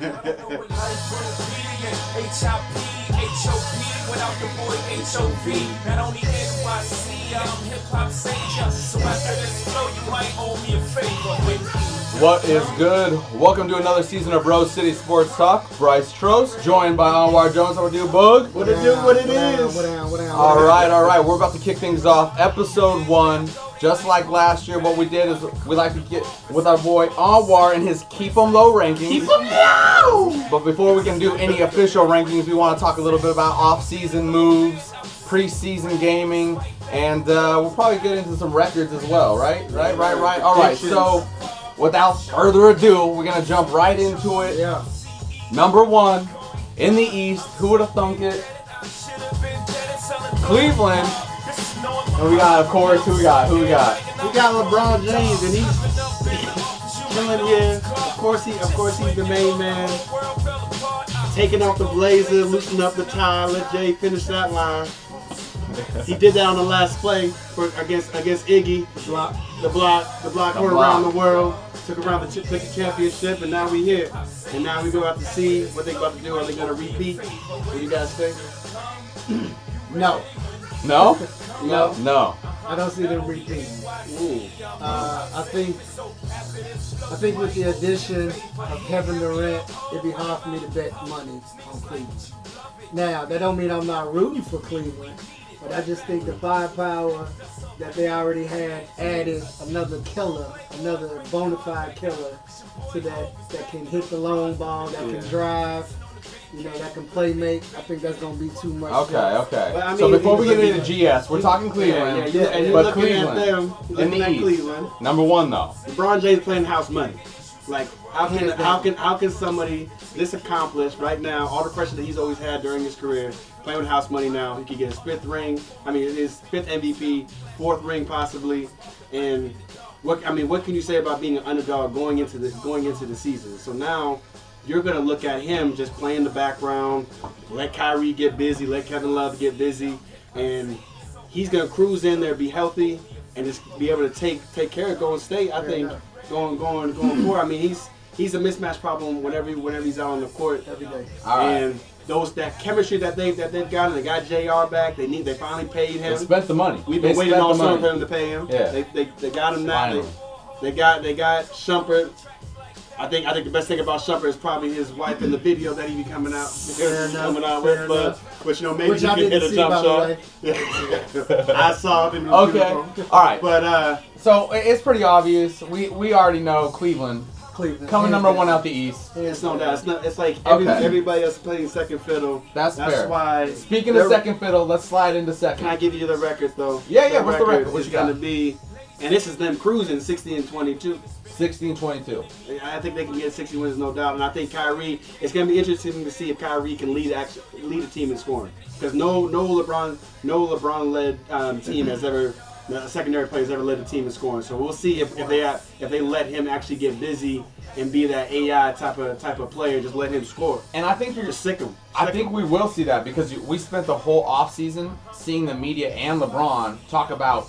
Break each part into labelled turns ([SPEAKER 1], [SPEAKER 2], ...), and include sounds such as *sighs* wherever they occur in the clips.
[SPEAKER 1] without the boy HOV. Not only NYC, I'm hip hop savior. So after this flow, you might owe me a favor.
[SPEAKER 2] What is good? Welcome to another season of Rose City Sports Talk. Bryce Trost, joined by Anwar Jones. How we do, Boog?
[SPEAKER 3] What it do, what it
[SPEAKER 4] What down,
[SPEAKER 3] is.
[SPEAKER 4] what down, what down,
[SPEAKER 2] All
[SPEAKER 4] what
[SPEAKER 2] right, all right. We're about to kick things off. Episode one. Just like last year, what we did is we like to get with our boy Anwar and his Keep 'em Low rankings.
[SPEAKER 3] Keep 'em low.
[SPEAKER 2] But before we can do any official rankings, we want to talk a little bit about off-season moves, preseason gaming, and uh, we'll probably get into some records as well, right? Right, right, right. All right. So, without further ado, we're gonna jump right into it.
[SPEAKER 4] Yeah.
[SPEAKER 2] Number one in the East. Who would have thunk it? Cleveland. And we got, of course, who we got? Who we got?
[SPEAKER 3] We got LeBron James, and he's chilling here. Of course, he, of course, he's the main man. Taking off the blazer, loosening up the tie. Let Jay finish that line. He did that on the last play for against against Iggy. The block, the block, the block
[SPEAKER 2] The
[SPEAKER 3] went
[SPEAKER 2] block.
[SPEAKER 3] around the world. Took around the took the championship, and now we here. And now we go out to see what they about to do. Are they gonna repeat? What do you guys think?
[SPEAKER 4] No.
[SPEAKER 2] No?
[SPEAKER 4] No.
[SPEAKER 2] No.
[SPEAKER 4] I don't see them repeating. Uh, I think I think with the addition of Kevin Durant, it'd be hard for me to bet money on Cleveland. Now, that don't mean I'm not rooting for Cleveland, but I just think the firepower that they already had added another killer, another bona fide killer to that that can hit the long ball, that can drive, you know, that can play make. I think that's gonna be too much.
[SPEAKER 2] Okay, okay.
[SPEAKER 3] But I
[SPEAKER 2] so before we get into
[SPEAKER 3] looking-
[SPEAKER 2] GS, we're talking Cleveland.
[SPEAKER 3] Yeah, yeah, yeah. And you're
[SPEAKER 2] But
[SPEAKER 3] looking
[SPEAKER 2] Cleveland,
[SPEAKER 3] at them,
[SPEAKER 2] in
[SPEAKER 3] looking
[SPEAKER 2] the
[SPEAKER 3] at
[SPEAKER 2] East.
[SPEAKER 3] Cleveland.
[SPEAKER 2] Number one, though.
[SPEAKER 3] LeBron James playing house money. Like how can how can how can somebody this accomplished right now? All the pressure that he's always had during his career, playing with house money now, he could get his fifth ring. I mean, his fifth MVP, fourth ring possibly, and what I mean, what can you say about being an underdog going into the going into the season? So now. You're gonna look at him just playing the background, let Kyrie get busy, let Kevin Love get busy, and he's gonna cruise in there, be healthy, and just be able to take take care of Golden State. I think going going going forward. I mean, he's he's a mismatch problem whenever whenever he's out on the court.
[SPEAKER 4] every day.
[SPEAKER 2] All right.
[SPEAKER 3] And those that chemistry that they that they've got, and they got Jr. back. They need they finally paid him.
[SPEAKER 2] They
[SPEAKER 3] him.
[SPEAKER 2] spent the money.
[SPEAKER 3] We've
[SPEAKER 2] They
[SPEAKER 3] been waiting
[SPEAKER 2] spent
[SPEAKER 3] all summer for them to pay him.
[SPEAKER 2] Yeah.
[SPEAKER 3] They, they, they got him now. They,
[SPEAKER 2] Finally.
[SPEAKER 3] they got they got Shumpert. I think I think the best thing about Shumpert is probably his wife in the video that he be coming out
[SPEAKER 4] Fair enough,
[SPEAKER 3] coming out
[SPEAKER 4] fair
[SPEAKER 3] with. But
[SPEAKER 4] enough.
[SPEAKER 3] which you know maybe
[SPEAKER 4] Which
[SPEAKER 3] he
[SPEAKER 4] I
[SPEAKER 3] can hit a jump shot. *laughs* I saw it. And it was
[SPEAKER 2] Okay.
[SPEAKER 3] beautiful.
[SPEAKER 2] All right.
[SPEAKER 3] But uh,
[SPEAKER 2] So it's pretty obvious. We we already know Cleveland
[SPEAKER 4] Cleveland.
[SPEAKER 2] coming
[SPEAKER 4] hands
[SPEAKER 2] number
[SPEAKER 4] down.
[SPEAKER 2] one out the East.
[SPEAKER 3] it's no doubt. It's not. It's like every,
[SPEAKER 2] Okay.
[SPEAKER 3] everybody else playing second fiddle.
[SPEAKER 2] That's,
[SPEAKER 3] That's
[SPEAKER 2] fair.
[SPEAKER 3] why.
[SPEAKER 2] Speaking of second fiddle, let's slide into second.
[SPEAKER 3] Can I give you the record though?
[SPEAKER 2] Yeah, yeah, what's the record? What
[SPEAKER 3] is
[SPEAKER 2] you got?
[SPEAKER 3] going to be, and this is them cruising 60 and 22.
[SPEAKER 2] 16-22.
[SPEAKER 3] I think they can get 60 wins, no doubt. And I think Kyrie. It's going to be interesting to see if Kyrie can lead act- lead a team in scoring because no no LeBron no LeBron led um, team has ever. The secondary player has ever led a team in scoring, so we'll see if, if they have, if they let him actually get busy and be that AI type of type of player. Just let him score.
[SPEAKER 2] And I think you're
[SPEAKER 3] Just sick him.
[SPEAKER 2] I think
[SPEAKER 3] him.
[SPEAKER 2] we will see that because we spent the whole offseason seeing the media and LeBron talk about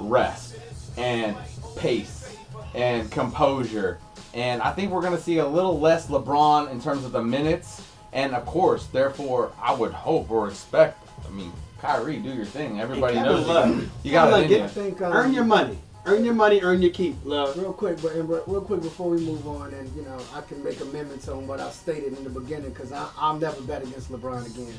[SPEAKER 2] rest and pace and composure. And I think we're going to see a little less LeBron in terms of the minutes. And of course, therefore, I would hope or expect. I mean, Kyrie, do your thing. Everybody
[SPEAKER 3] Kevin
[SPEAKER 2] knows
[SPEAKER 3] Love.
[SPEAKER 2] you, you got
[SPEAKER 3] to
[SPEAKER 2] it
[SPEAKER 3] Love,
[SPEAKER 2] in
[SPEAKER 3] get-
[SPEAKER 2] you.
[SPEAKER 4] Think um,
[SPEAKER 3] Earn your money. Earn your money. Earn your keep. Love.
[SPEAKER 4] Real quick, but and real quick before we move on, and you know, I can make amendments on what I stated in the beginning because I'll never bet against LeBron again.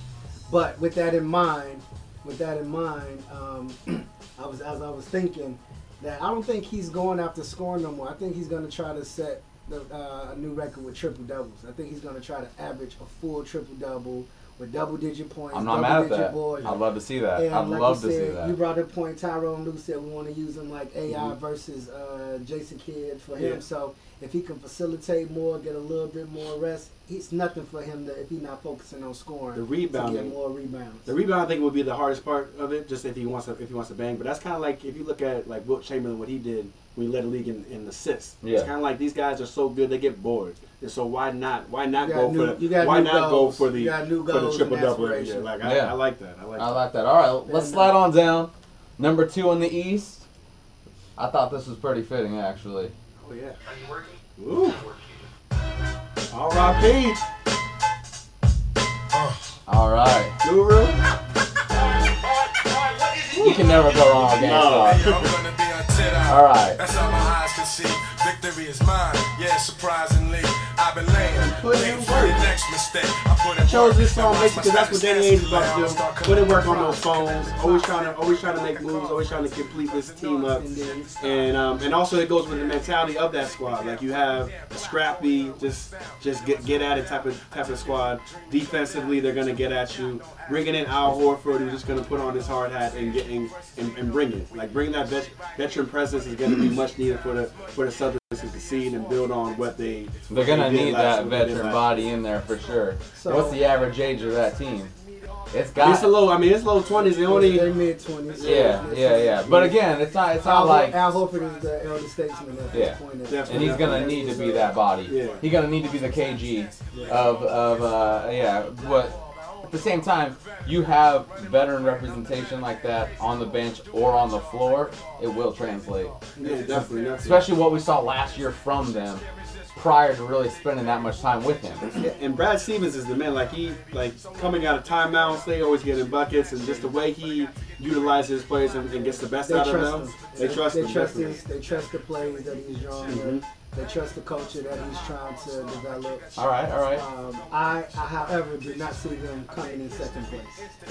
[SPEAKER 4] But with that in mind, with that in mind, um, *clears throat* I was as I was thinking that I don't think he's going after scoring no more. I think he's going to try to set the, uh, a new record with triple doubles. I think he's going to try to average a full triple double with double digit points.
[SPEAKER 2] I'm not mad at
[SPEAKER 4] digit
[SPEAKER 2] that.
[SPEAKER 4] boards.
[SPEAKER 2] I'd love to see that.
[SPEAKER 4] And
[SPEAKER 2] I'd
[SPEAKER 4] like
[SPEAKER 2] love
[SPEAKER 4] you
[SPEAKER 2] to
[SPEAKER 4] said,
[SPEAKER 2] see that.
[SPEAKER 4] You brought up point Tyrone Lue said we want to use him like AI
[SPEAKER 2] Mhm.
[SPEAKER 4] versus uh, Jason Kidd for him. So if he can facilitate more, get a little bit more rest, it's nothing for him to if he's not focusing on scoring.
[SPEAKER 3] The
[SPEAKER 4] to
[SPEAKER 3] rebounding.
[SPEAKER 4] get more rebounds.
[SPEAKER 3] The rebound, I think, would be the hardest part of it, just if he wants to, if he wants to bang. But that's kind of like if you look at like Wilt Chamberlain, what he did when he led the league in, in assists.
[SPEAKER 2] Yeah.
[SPEAKER 3] It's kind of like these guys are so good, they get bored. And so why not? Why not go
[SPEAKER 4] new-
[SPEAKER 3] for
[SPEAKER 4] you
[SPEAKER 3] the?
[SPEAKER 4] got
[SPEAKER 3] Why
[SPEAKER 4] new
[SPEAKER 3] not go for the
[SPEAKER 4] You got new
[SPEAKER 3] for the triple double every year? Like I,
[SPEAKER 2] Yeah.
[SPEAKER 3] I like that. I like
[SPEAKER 2] I
[SPEAKER 3] that.
[SPEAKER 2] like that. All right, let's
[SPEAKER 4] Then,
[SPEAKER 2] slide on down. Number two in the East. I thought this was pretty fitting, actually.
[SPEAKER 3] Oh yeah. Are you working? Ooh. All right. RP.
[SPEAKER 2] All right.
[SPEAKER 3] Guru.
[SPEAKER 2] You can never go wrong with
[SPEAKER 3] no.
[SPEAKER 2] All right.
[SPEAKER 5] That's all my eyes can see. Victory is mine. Yeah, surprisingly, I've been laying.
[SPEAKER 3] Put in
[SPEAKER 5] waiting for the next mistake. I put in
[SPEAKER 3] chose
[SPEAKER 5] work.
[SPEAKER 3] this song
[SPEAKER 5] Now
[SPEAKER 3] basically because
[SPEAKER 5] watch
[SPEAKER 3] that's
[SPEAKER 5] my
[SPEAKER 3] what Danny Ainge is about to do.
[SPEAKER 5] start
[SPEAKER 3] Put in work on
[SPEAKER 5] coming
[SPEAKER 3] those phones. Always trying to, always trying to make moves. Always trying to complete this team up. And um, and also it goes with the mentality of that squad. Like you have a scrappy, just just get get at it type of type of squad. Defensively, they're gonna get at you. Bringing in Al Horford, who's just gonna put on his hard hat and get and, and, and bring it. Like bringing that vet, veteran presence is gonna be much needed for the for the Celtics to succeed and build on what they.
[SPEAKER 2] They're gonna
[SPEAKER 3] what they did
[SPEAKER 2] need that
[SPEAKER 3] what they did
[SPEAKER 2] veteran body in there for sure.
[SPEAKER 4] So-
[SPEAKER 2] What's the average age of that team? It's.
[SPEAKER 3] It's
[SPEAKER 2] got.
[SPEAKER 3] It's a low. I mean, it's low twenties. They only.
[SPEAKER 4] they mid twenties.
[SPEAKER 2] Yeah, yeah, yeah. But again, it's not. It's
[SPEAKER 4] Al,
[SPEAKER 2] not like.
[SPEAKER 4] Al Horford is the elder statesman at
[SPEAKER 2] Yeah.
[SPEAKER 4] this point.
[SPEAKER 3] Definitely.
[SPEAKER 2] And he's gonna need to be that body.
[SPEAKER 3] Yeah.
[SPEAKER 2] He's gonna need to be the KG of of uh yeah. But at the same time, you have veteran representation like that on the bench or on the floor. It will translate.
[SPEAKER 3] Yeah, definitely, definitely.
[SPEAKER 2] Especially what we saw last year from them, prior to really spending that much time with him.
[SPEAKER 3] And Brad Stevens is the man. Like he, like coming out of timeouts, they always get in buckets, and just the way he utilizes players and, and gets the best
[SPEAKER 4] They
[SPEAKER 3] out of
[SPEAKER 4] trust
[SPEAKER 3] them.
[SPEAKER 4] him.
[SPEAKER 3] They trust
[SPEAKER 4] They
[SPEAKER 3] him.
[SPEAKER 4] trust
[SPEAKER 3] definitely.
[SPEAKER 4] his. They trust the plays that he's drawing.
[SPEAKER 3] Mhm.
[SPEAKER 4] They trust the culture that he's trying to develop.
[SPEAKER 2] All right, all right.
[SPEAKER 4] Um, I, I, however, did not see them coming in second place.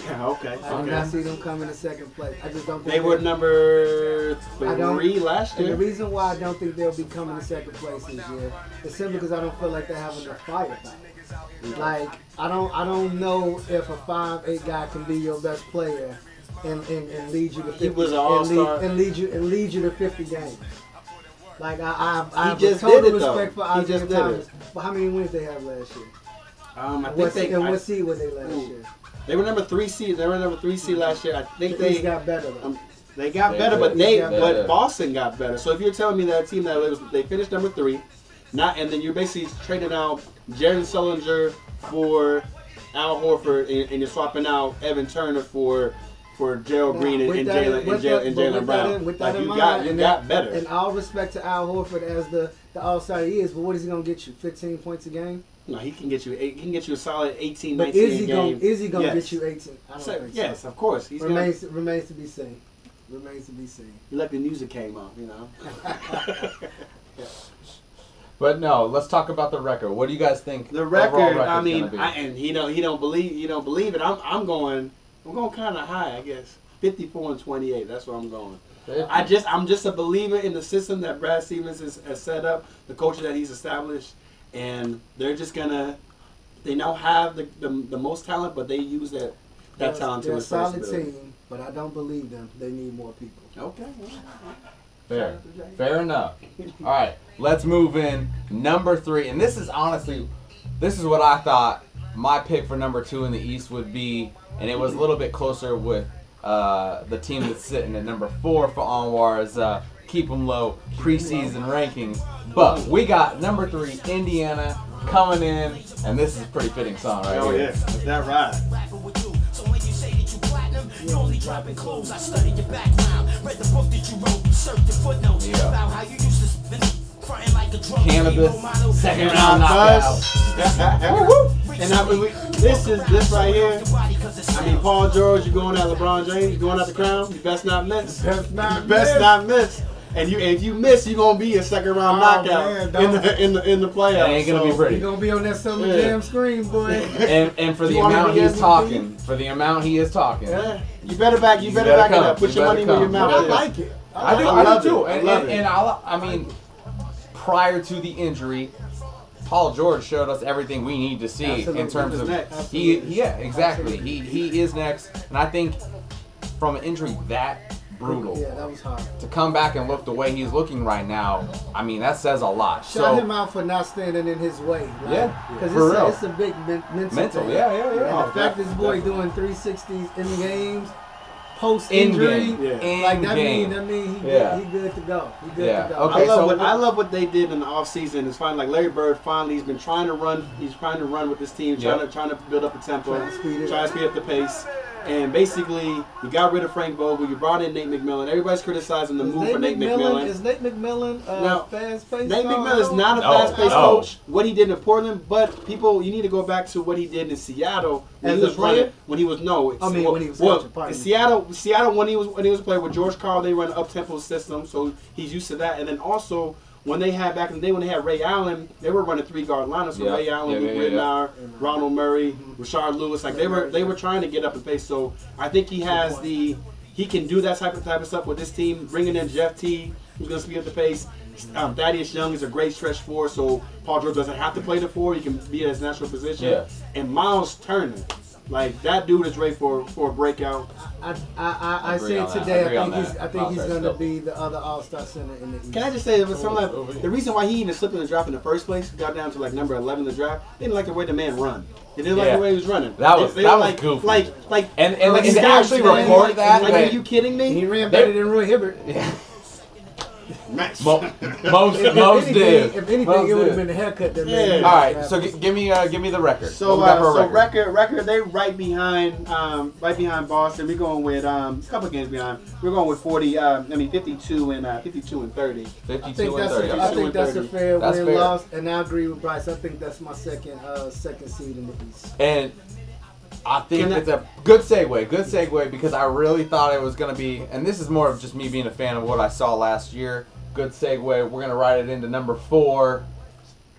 [SPEAKER 3] Yeah, okay.
[SPEAKER 4] I did not see them coming in second place. I just don't. Think
[SPEAKER 3] They were number
[SPEAKER 4] I don't-
[SPEAKER 3] three last
[SPEAKER 4] And the reason why I don't think they'll be coming in second place this year is simply because I don't feel like they have enough firepower. Like I don't I don't know if a five eight guy can be your best player and, and, and lead you to 50
[SPEAKER 3] He was an
[SPEAKER 4] and
[SPEAKER 3] all-star.
[SPEAKER 4] lead, and lead you and lead you to 50 games. Like I I, I have
[SPEAKER 3] just
[SPEAKER 4] a total
[SPEAKER 3] did it, though.
[SPEAKER 4] respect for Isaiah
[SPEAKER 3] just did
[SPEAKER 4] Thomas.
[SPEAKER 3] it.
[SPEAKER 4] But how many wins they have last year?
[SPEAKER 3] Um, I think
[SPEAKER 4] What,
[SPEAKER 3] they,
[SPEAKER 4] and
[SPEAKER 3] I-
[SPEAKER 4] what seed were they last
[SPEAKER 3] Ooh.
[SPEAKER 4] year?
[SPEAKER 3] they were number three seed. They were number three seed last year. I think they
[SPEAKER 4] got better
[SPEAKER 3] um, they got
[SPEAKER 2] They
[SPEAKER 3] better,
[SPEAKER 2] did.
[SPEAKER 3] but they
[SPEAKER 4] They
[SPEAKER 3] but
[SPEAKER 2] did.
[SPEAKER 3] Boston got better. So if you're telling me that a team that was they finished number three, not and then you're basically trading out Jared Sullinger for Al Horford and, and you're swapping out Evan Turner for for Gerald
[SPEAKER 4] Now,
[SPEAKER 3] Green and, and Jalen and Jalen
[SPEAKER 4] that-
[SPEAKER 3] and
[SPEAKER 4] but
[SPEAKER 3] Jalen
[SPEAKER 4] with that
[SPEAKER 3] Brown.
[SPEAKER 4] in- with that
[SPEAKER 3] like
[SPEAKER 4] in
[SPEAKER 3] you
[SPEAKER 4] mind,
[SPEAKER 3] got you
[SPEAKER 4] and
[SPEAKER 3] got
[SPEAKER 4] that-
[SPEAKER 3] better.
[SPEAKER 4] And all respect to Al Horford as the the All Star he is, but what is he gonna get you? 15 points a game?
[SPEAKER 3] No, he can get you eight, he can get you a solid 18,
[SPEAKER 4] But
[SPEAKER 3] 19
[SPEAKER 4] is he
[SPEAKER 3] a
[SPEAKER 4] gonna is he gonna
[SPEAKER 3] Yes.
[SPEAKER 4] get you 18? I don't
[SPEAKER 3] So,
[SPEAKER 4] think
[SPEAKER 3] yes,
[SPEAKER 4] so.
[SPEAKER 3] of course. He's gonna,
[SPEAKER 4] remains remains to be seen. Remains to be seen.
[SPEAKER 3] he let the music came up, you know. *laughs*
[SPEAKER 2] But no, let's talk about the record. What do you guys think?
[SPEAKER 3] The
[SPEAKER 2] overall
[SPEAKER 3] record, I mean. I, and he don't he don't believe he don't believe it. I'm I'm going I'm going kind of high, I guess. 54 and 28. That's where I'm going. I just I'm just a believer in the system that Brad Stevens has, has set up, the culture that he's established, and they're just gonna they now have the, the, the most talent, but they use that that
[SPEAKER 4] They're-
[SPEAKER 3] talent to
[SPEAKER 4] they're a
[SPEAKER 3] its
[SPEAKER 4] solid
[SPEAKER 3] fullest
[SPEAKER 4] team, but I don't believe them. They need more people.
[SPEAKER 3] Okay.
[SPEAKER 2] Fair. Fair enough. All right, let's move in. Number three, and this is honestly, this is what I thought my pick for number two in the East would be, and it was a little bit closer with uh, the team that's sitting at number four for Anwar's uh, keep them low preseason rankings. But we got number three, Indiana, coming in, and this is a pretty fitting song right
[SPEAKER 3] Oh
[SPEAKER 2] here.
[SPEAKER 3] yeah, that's that right.
[SPEAKER 6] you. So when you say that you platinum, you only dropping clothes. I studied your background, read the book that you wrote, searched the footnotes
[SPEAKER 2] Yeah.
[SPEAKER 6] about how you used to spin, fronting like a drug
[SPEAKER 2] Cannabis, second round knockout. *laughs*
[SPEAKER 3] and I mean, we, this is this right here. I mean, Paul George, you're going at LeBron James, you're going at the crown. You best not miss.
[SPEAKER 4] Best not
[SPEAKER 3] You best
[SPEAKER 4] miss.
[SPEAKER 3] not miss. And you, if you miss, you're gonna be a second round
[SPEAKER 4] Oh,
[SPEAKER 3] knockout
[SPEAKER 4] man,
[SPEAKER 3] in the in the in the playoffs.
[SPEAKER 2] It ain't gonna be pretty.
[SPEAKER 4] You're gonna be on that summer
[SPEAKER 3] Yeah.
[SPEAKER 4] jam screen, boy. *laughs*
[SPEAKER 2] And and for the amount
[SPEAKER 3] be
[SPEAKER 2] he's
[SPEAKER 3] MVP?
[SPEAKER 2] talking, for the amount he is talking,
[SPEAKER 3] Yeah, you better back. You
[SPEAKER 2] You
[SPEAKER 3] better,
[SPEAKER 2] better
[SPEAKER 3] back
[SPEAKER 2] come.
[SPEAKER 3] it up. Put
[SPEAKER 2] You
[SPEAKER 3] your
[SPEAKER 2] better
[SPEAKER 3] money where your
[SPEAKER 2] come.
[SPEAKER 3] mouth
[SPEAKER 4] I like it.
[SPEAKER 2] I do,
[SPEAKER 3] I
[SPEAKER 2] I,
[SPEAKER 3] love
[SPEAKER 2] do too.
[SPEAKER 3] it. I
[SPEAKER 2] And,
[SPEAKER 3] love
[SPEAKER 2] and,
[SPEAKER 3] it.
[SPEAKER 2] and I, I mean, prior to the injury, Paul George showed us everything we need to see
[SPEAKER 4] Absolutely.
[SPEAKER 2] in terms of
[SPEAKER 3] next.
[SPEAKER 2] he. Yeah, exactly. He he is next, and I think from an injury that brutal
[SPEAKER 4] Yeah, that was hard.
[SPEAKER 2] to come back and look the way he's looking right now, I mean that says a lot.
[SPEAKER 4] Shout him
[SPEAKER 2] So
[SPEAKER 4] out for not standing in his way. Right?
[SPEAKER 2] Yeah,
[SPEAKER 4] because it's, a- it's a big men- mental.
[SPEAKER 2] mental,
[SPEAKER 4] thing.
[SPEAKER 2] yeah, yeah, yeah.
[SPEAKER 4] And the oh, fact this boy
[SPEAKER 3] definitely.
[SPEAKER 4] doing 360s in games, post
[SPEAKER 2] In
[SPEAKER 4] injury,
[SPEAKER 2] game,
[SPEAKER 3] Yeah.
[SPEAKER 2] in
[SPEAKER 4] like that
[SPEAKER 2] game.
[SPEAKER 4] mean that mean he,
[SPEAKER 2] Yeah.
[SPEAKER 4] good, he good to go. He good
[SPEAKER 2] Yeah,
[SPEAKER 4] to go.
[SPEAKER 2] okay.
[SPEAKER 3] I love
[SPEAKER 2] so
[SPEAKER 3] what
[SPEAKER 2] what-
[SPEAKER 3] I love what they did in the offseason. It's fine like Larry Bird finally he's been trying to run. He's trying to run with this team, trying
[SPEAKER 2] Yep.
[SPEAKER 3] to trying to build up a tempo,
[SPEAKER 4] Trying to speed it
[SPEAKER 3] trying
[SPEAKER 4] up.
[SPEAKER 3] to speed up the pace. And basically, you got rid of Frank Vogel. You brought in Nate McMillan. Everybody's criticizing the
[SPEAKER 4] Is
[SPEAKER 3] move for Nate McMillan.
[SPEAKER 4] Is Nate McMillan uh,
[SPEAKER 3] Now,
[SPEAKER 4] fast paced?
[SPEAKER 3] Nate McMillan is not a
[SPEAKER 2] No,
[SPEAKER 3] fast-paced
[SPEAKER 2] no.
[SPEAKER 3] coach. What he did in Portland, but people, you need to go back to what he did in Seattle when
[SPEAKER 4] As
[SPEAKER 3] he
[SPEAKER 4] a
[SPEAKER 3] was running. When he was no, it's-
[SPEAKER 4] I mean,
[SPEAKER 3] well,
[SPEAKER 4] when he was
[SPEAKER 3] well,
[SPEAKER 4] coaching, me.
[SPEAKER 3] Seattle, Seattle when he was when he was player with George Karl, they run an up tempo system, so he's used to that. And then also when they had back in the day when they had Ray Allen, they were running three guard lineups with
[SPEAKER 2] Yeah.
[SPEAKER 3] Ray Allen,
[SPEAKER 2] Yeah,
[SPEAKER 3] Luke
[SPEAKER 2] yeah, yeah,
[SPEAKER 3] Ronald Murray, Rashard Lewis. Like they were they were trying to get up in pace. So I think he has the he can do that type of type of stuff with this team. Bringing in Jeff T, who's going to speed up the pace. Um, Thaddeus Young is a great stretch four, so Paul George doesn't have to play the four. He can be at his natural position. And Miles Turner, like that dude is ready for for a breakout.
[SPEAKER 4] I I I, I
[SPEAKER 2] Agree
[SPEAKER 4] said today.
[SPEAKER 2] Agree
[SPEAKER 4] I think he's
[SPEAKER 2] that.
[SPEAKER 4] I think he's gonna
[SPEAKER 2] dope.
[SPEAKER 4] be the other All Star center in the East.
[SPEAKER 3] Can I just say, it was some like, the reason why he even slipped in the draft in the first place, got down to like number eleven in the draft. They didn't like the way the man run. They didn't like the way he was running.
[SPEAKER 2] That was-
[SPEAKER 3] They- they
[SPEAKER 2] that
[SPEAKER 3] were
[SPEAKER 2] was
[SPEAKER 3] like,
[SPEAKER 2] goofy.
[SPEAKER 3] Like like
[SPEAKER 2] And and,
[SPEAKER 3] like,
[SPEAKER 2] and to
[SPEAKER 3] guys,
[SPEAKER 2] actually
[SPEAKER 3] man,
[SPEAKER 2] report
[SPEAKER 3] like,
[SPEAKER 2] that,
[SPEAKER 3] Like,
[SPEAKER 2] that-
[SPEAKER 3] are you kidding me?
[SPEAKER 4] he ran
[SPEAKER 2] They-
[SPEAKER 4] better than Roy Hibbert.
[SPEAKER 2] yeah, *laughs*
[SPEAKER 3] Max.
[SPEAKER 2] Mo- most
[SPEAKER 4] If
[SPEAKER 2] most
[SPEAKER 4] anything,
[SPEAKER 2] did.
[SPEAKER 4] if anything,
[SPEAKER 2] Most
[SPEAKER 4] it would have been the haircut that
[SPEAKER 3] Yeah.
[SPEAKER 4] made him
[SPEAKER 2] All right, so g- give me uh, give me the record.
[SPEAKER 3] So,
[SPEAKER 2] What we got
[SPEAKER 3] uh, so
[SPEAKER 2] record?
[SPEAKER 3] record, record, they right behind, um, right behind Boston. We're going with um, a couple games behind. We're going with forty. Um, I mean, fifty-two and uh, fifty-two and thirty.
[SPEAKER 4] I
[SPEAKER 2] 52
[SPEAKER 4] think
[SPEAKER 2] and
[SPEAKER 4] that's
[SPEAKER 2] 30.
[SPEAKER 4] a, I
[SPEAKER 2] Okay.
[SPEAKER 4] think that's a fair
[SPEAKER 2] That's
[SPEAKER 4] win
[SPEAKER 2] fair.
[SPEAKER 4] loss, and I agree with Bryce. I think that's my second uh, second seed in the East.
[SPEAKER 2] And I think
[SPEAKER 3] I-
[SPEAKER 2] it's a good segue, good segue because I really thought it was going to be, and this is more of just me being a fan of what I saw last year. Good segue. We're going to write it into number four.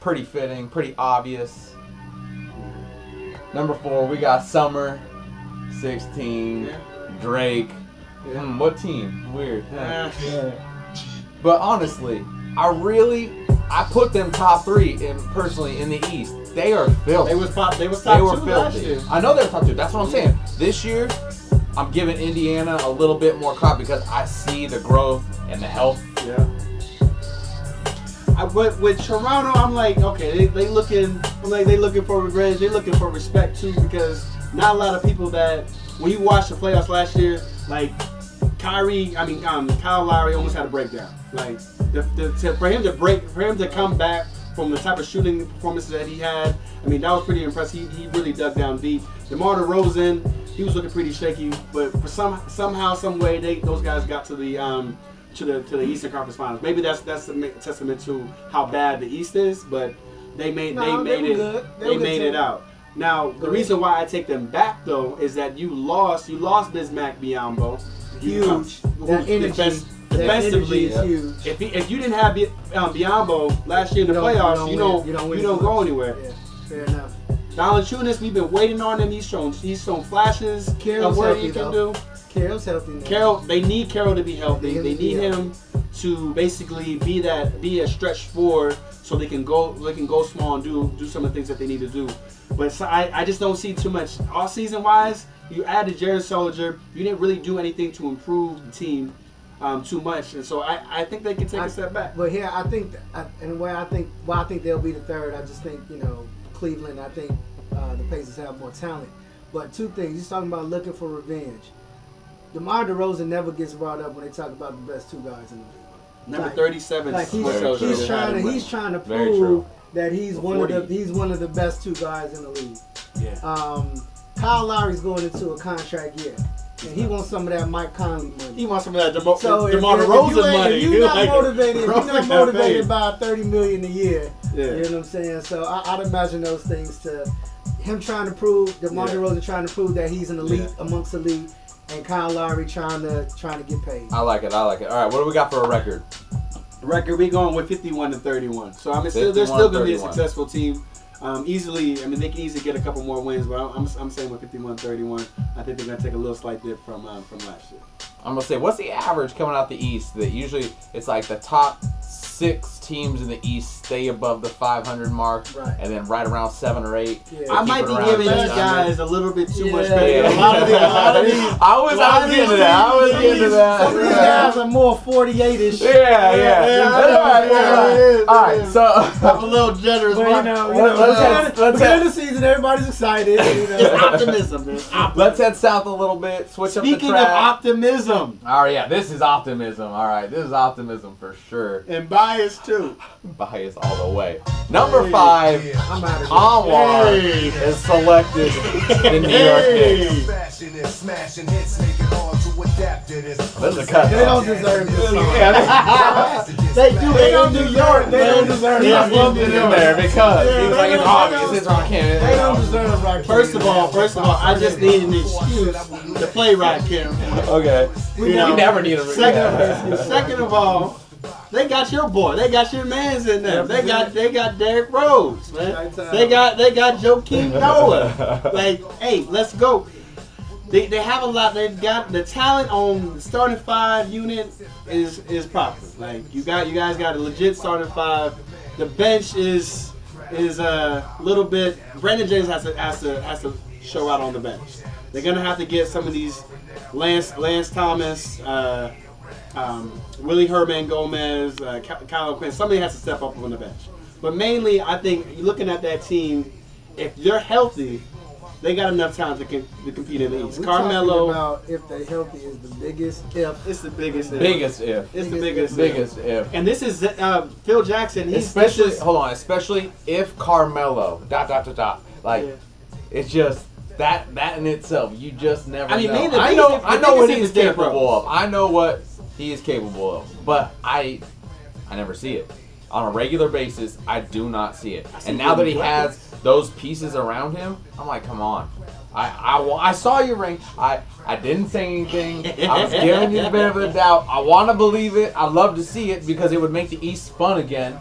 [SPEAKER 2] Pretty fitting, pretty obvious. Number four, we got Summer, 16,
[SPEAKER 3] Yeah.
[SPEAKER 2] Drake.
[SPEAKER 3] Yeah.
[SPEAKER 2] Hmm, what team? Weird.
[SPEAKER 3] Uh,
[SPEAKER 2] But honestly, I really, I put them top three in personally in the East. They are filthy.
[SPEAKER 3] they was top. They was top
[SPEAKER 2] They were
[SPEAKER 3] two last year.
[SPEAKER 2] I know they're top two. That's what I'm saying. This year, I'm giving Indiana a little bit more crop because I see the growth and the health.
[SPEAKER 3] Yeah. I, but with Toronto, I'm like, okay, they, they looking, I'm like, they looking for revenge. They looking for respect too, because not a lot of people that when you watch the playoffs last year, like Kyrie, I mean, um, Kyle Lowry almost had a breakdown. Like the, the, to, for him to break, for him to come back from the type of shooting performances that he had, I mean, that was pretty impressive. He, he really dug down deep. DeMar DeRozan, he was looking pretty shaky, but for some somehow, some way, they those guys got to the um, to the to the Eastern Conference Finals. Maybe that's that's a testament to how bad the East is, but they made
[SPEAKER 4] No,
[SPEAKER 3] they made it.
[SPEAKER 4] They
[SPEAKER 3] they, made
[SPEAKER 4] too.
[SPEAKER 3] it out. Now the reason why I take them back though is that you lost you lost Bismack Biyombo.
[SPEAKER 4] Huge. That energy,
[SPEAKER 3] defense- defensively, if, he, if you didn't have um, Biyombo last year in the
[SPEAKER 4] You don't-
[SPEAKER 3] playoffs, you don't you don't, go anywhere.
[SPEAKER 4] Yeah, fair enough.
[SPEAKER 3] Valanciunas, we've been waiting on him. He's shown he's shown flashes
[SPEAKER 4] Carroll's
[SPEAKER 3] of what
[SPEAKER 4] healthy,
[SPEAKER 3] he can
[SPEAKER 4] though.
[SPEAKER 3] do.
[SPEAKER 4] Carroll's healthy now.
[SPEAKER 3] Carroll, they need Carroll to be healthy.
[SPEAKER 4] Him
[SPEAKER 3] They need him to basically be that be a stretch forward so they can go they can go small and do do some of the things that they need to do. But so I, I just don't see too much all season wise. You added Jared Sullinger. You didn't really do anything to improve the team um, too much, and so I, I think they can take
[SPEAKER 4] I-
[SPEAKER 3] a step back.
[SPEAKER 4] But here, I think, I, and where I think, why I think they'll be the third. I just think, you know, Cleveland. I think uh, the Pacers have more talent. But two things. He's talking about looking for revenge. DeMar DeRozan never gets brought up when they talk about the best two guys in the league.
[SPEAKER 3] Number
[SPEAKER 4] like-
[SPEAKER 3] thirty-seven.
[SPEAKER 4] Like he's,
[SPEAKER 3] Sports
[SPEAKER 2] Very
[SPEAKER 4] he's trying to he's trying to
[SPEAKER 2] Very
[SPEAKER 4] prove
[SPEAKER 2] true.
[SPEAKER 4] that he's one of the he's one of the best two guys in the league.
[SPEAKER 3] Yeah.
[SPEAKER 4] Um, Kyle Lowry's going into a contract year, and he wants some of that Mike Conley money.
[SPEAKER 3] He wants some of that DeMar,
[SPEAKER 4] So if,
[SPEAKER 3] DeMar
[SPEAKER 4] if,
[SPEAKER 3] DeRozan
[SPEAKER 4] if you ain't-
[SPEAKER 3] money.
[SPEAKER 4] if you're not *laughs*
[SPEAKER 3] like
[SPEAKER 4] motivated, if you're not motivated by 30 million a year,
[SPEAKER 3] Yeah.
[SPEAKER 4] you know what I'm saying? So I, I'd imagine those things to him trying to prove, DeMar
[SPEAKER 3] Yeah.
[SPEAKER 4] DeRozan trying to prove that he's an elite
[SPEAKER 3] Yeah.
[SPEAKER 4] amongst elite, and Kyle Lowry trying to trying to get paid.
[SPEAKER 2] I like it. I like it. All right, what do we got for a record?
[SPEAKER 3] record, we going with 51 to 31. So I mean, still, they're still going to be a successful team. Um, easily, I mean, they can easily get a couple more wins, but I'm, I'm, saying with 51 31, I think they're going to take a little slight dip from um, from last year.
[SPEAKER 2] I'm gonna say, what's the average coming out the East? That usually it's like the top six teams in the East stay above the 500 mark,
[SPEAKER 4] Right.
[SPEAKER 2] and then right around seven or eight.
[SPEAKER 4] Yeah.
[SPEAKER 3] I might be giving these guys a little bit too much
[SPEAKER 4] Yeah.
[SPEAKER 3] credit. A lot of these, a lot of these, *laughs*
[SPEAKER 2] I was,
[SPEAKER 3] a lot
[SPEAKER 2] I was
[SPEAKER 3] of
[SPEAKER 2] getting to that. I was
[SPEAKER 3] teams-
[SPEAKER 2] getting to that.
[SPEAKER 4] Some of these guys are more 48ish.
[SPEAKER 2] Yeah, yeah.
[SPEAKER 3] Yeah,
[SPEAKER 2] All right,
[SPEAKER 3] yeah,
[SPEAKER 2] all right.
[SPEAKER 3] it is, it
[SPEAKER 2] All right, so
[SPEAKER 3] I'm a little generous.
[SPEAKER 4] But
[SPEAKER 3] but
[SPEAKER 4] you know, you
[SPEAKER 2] Let's-
[SPEAKER 4] know,
[SPEAKER 2] let's
[SPEAKER 4] beginning-
[SPEAKER 2] have- let's
[SPEAKER 4] beginning of the season, everybody's excited. You
[SPEAKER 3] it's optimism. man.
[SPEAKER 2] let's head south a little bit. Switch
[SPEAKER 3] Speaking
[SPEAKER 2] up the
[SPEAKER 3] of optimism,
[SPEAKER 2] all right, yeah, this is optimism. All right, this is optimism for sure.
[SPEAKER 3] and by biased too. *laughs*
[SPEAKER 2] Bias all the way. Number five,
[SPEAKER 4] I'm out of here.
[SPEAKER 2] Anwar
[SPEAKER 3] Hey.
[SPEAKER 2] is selected the New York Knicks.
[SPEAKER 5] Smashing it, smashing hits, make it hard to adapt to this.
[SPEAKER 2] This is a cut.
[SPEAKER 4] They don't deserve this. *laughs*
[SPEAKER 3] They do. They in New York. They don't deserve
[SPEAKER 2] He
[SPEAKER 3] it.
[SPEAKER 2] lumped it in there because
[SPEAKER 3] Yeah,
[SPEAKER 2] he's like, it's obvious. It's Rock
[SPEAKER 4] They don't deserve Rock
[SPEAKER 3] First of all, first of all, I just need an excuse to play Rakim.
[SPEAKER 2] Okay.
[SPEAKER 3] You
[SPEAKER 2] You
[SPEAKER 3] know,
[SPEAKER 2] never need a
[SPEAKER 3] Second, second of all, they got your boy. They got your man's in there. They got they got Derrick Rose, man. They got they got Joakim *laughs* Noah. Like, hey, let's go. They, they have a lot. They've got the talent on the starting five unit is is proper. Like you got you guys got a legit starting five. The bench is is a little bit. Brandon James has to has to has to show out on the bench. They're gonna have to get some of these Lance Lance Thomas, uh, um, Willy Hernangomez, uh, Kyle Quinn. Somebody has to step up on the bench. But mainly, I think looking at that team. If they're healthy, they got enough talent to, com- to compete in the East.
[SPEAKER 4] We talking
[SPEAKER 3] Carmelo,
[SPEAKER 4] about if they healthy is the biggest if.
[SPEAKER 3] it's the biggest. if.
[SPEAKER 2] Biggest if.
[SPEAKER 3] It's the biggest. if.
[SPEAKER 2] Biggest if.
[SPEAKER 3] And this is uh, Phil Jackson. He's
[SPEAKER 2] Especially,
[SPEAKER 3] is-
[SPEAKER 2] hold on, especially if Carmelo, dot, dot, dot, dot. Like,
[SPEAKER 3] Yeah.
[SPEAKER 2] it's just, that that in itself, you just never
[SPEAKER 3] I mean,
[SPEAKER 2] know.
[SPEAKER 3] maybe the
[SPEAKER 2] I know,
[SPEAKER 3] if-
[SPEAKER 2] I know what he's capable of. I know what he is capable of. But I, I never see it. On a regular basis, I do not see it. And now that he has those pieces around him, I'm like, come on. I, I, I saw your ring. I, I didn't say anything. I was giving you the benefit of the doubt. I want to believe it. I love to see it because it would make the East fun again.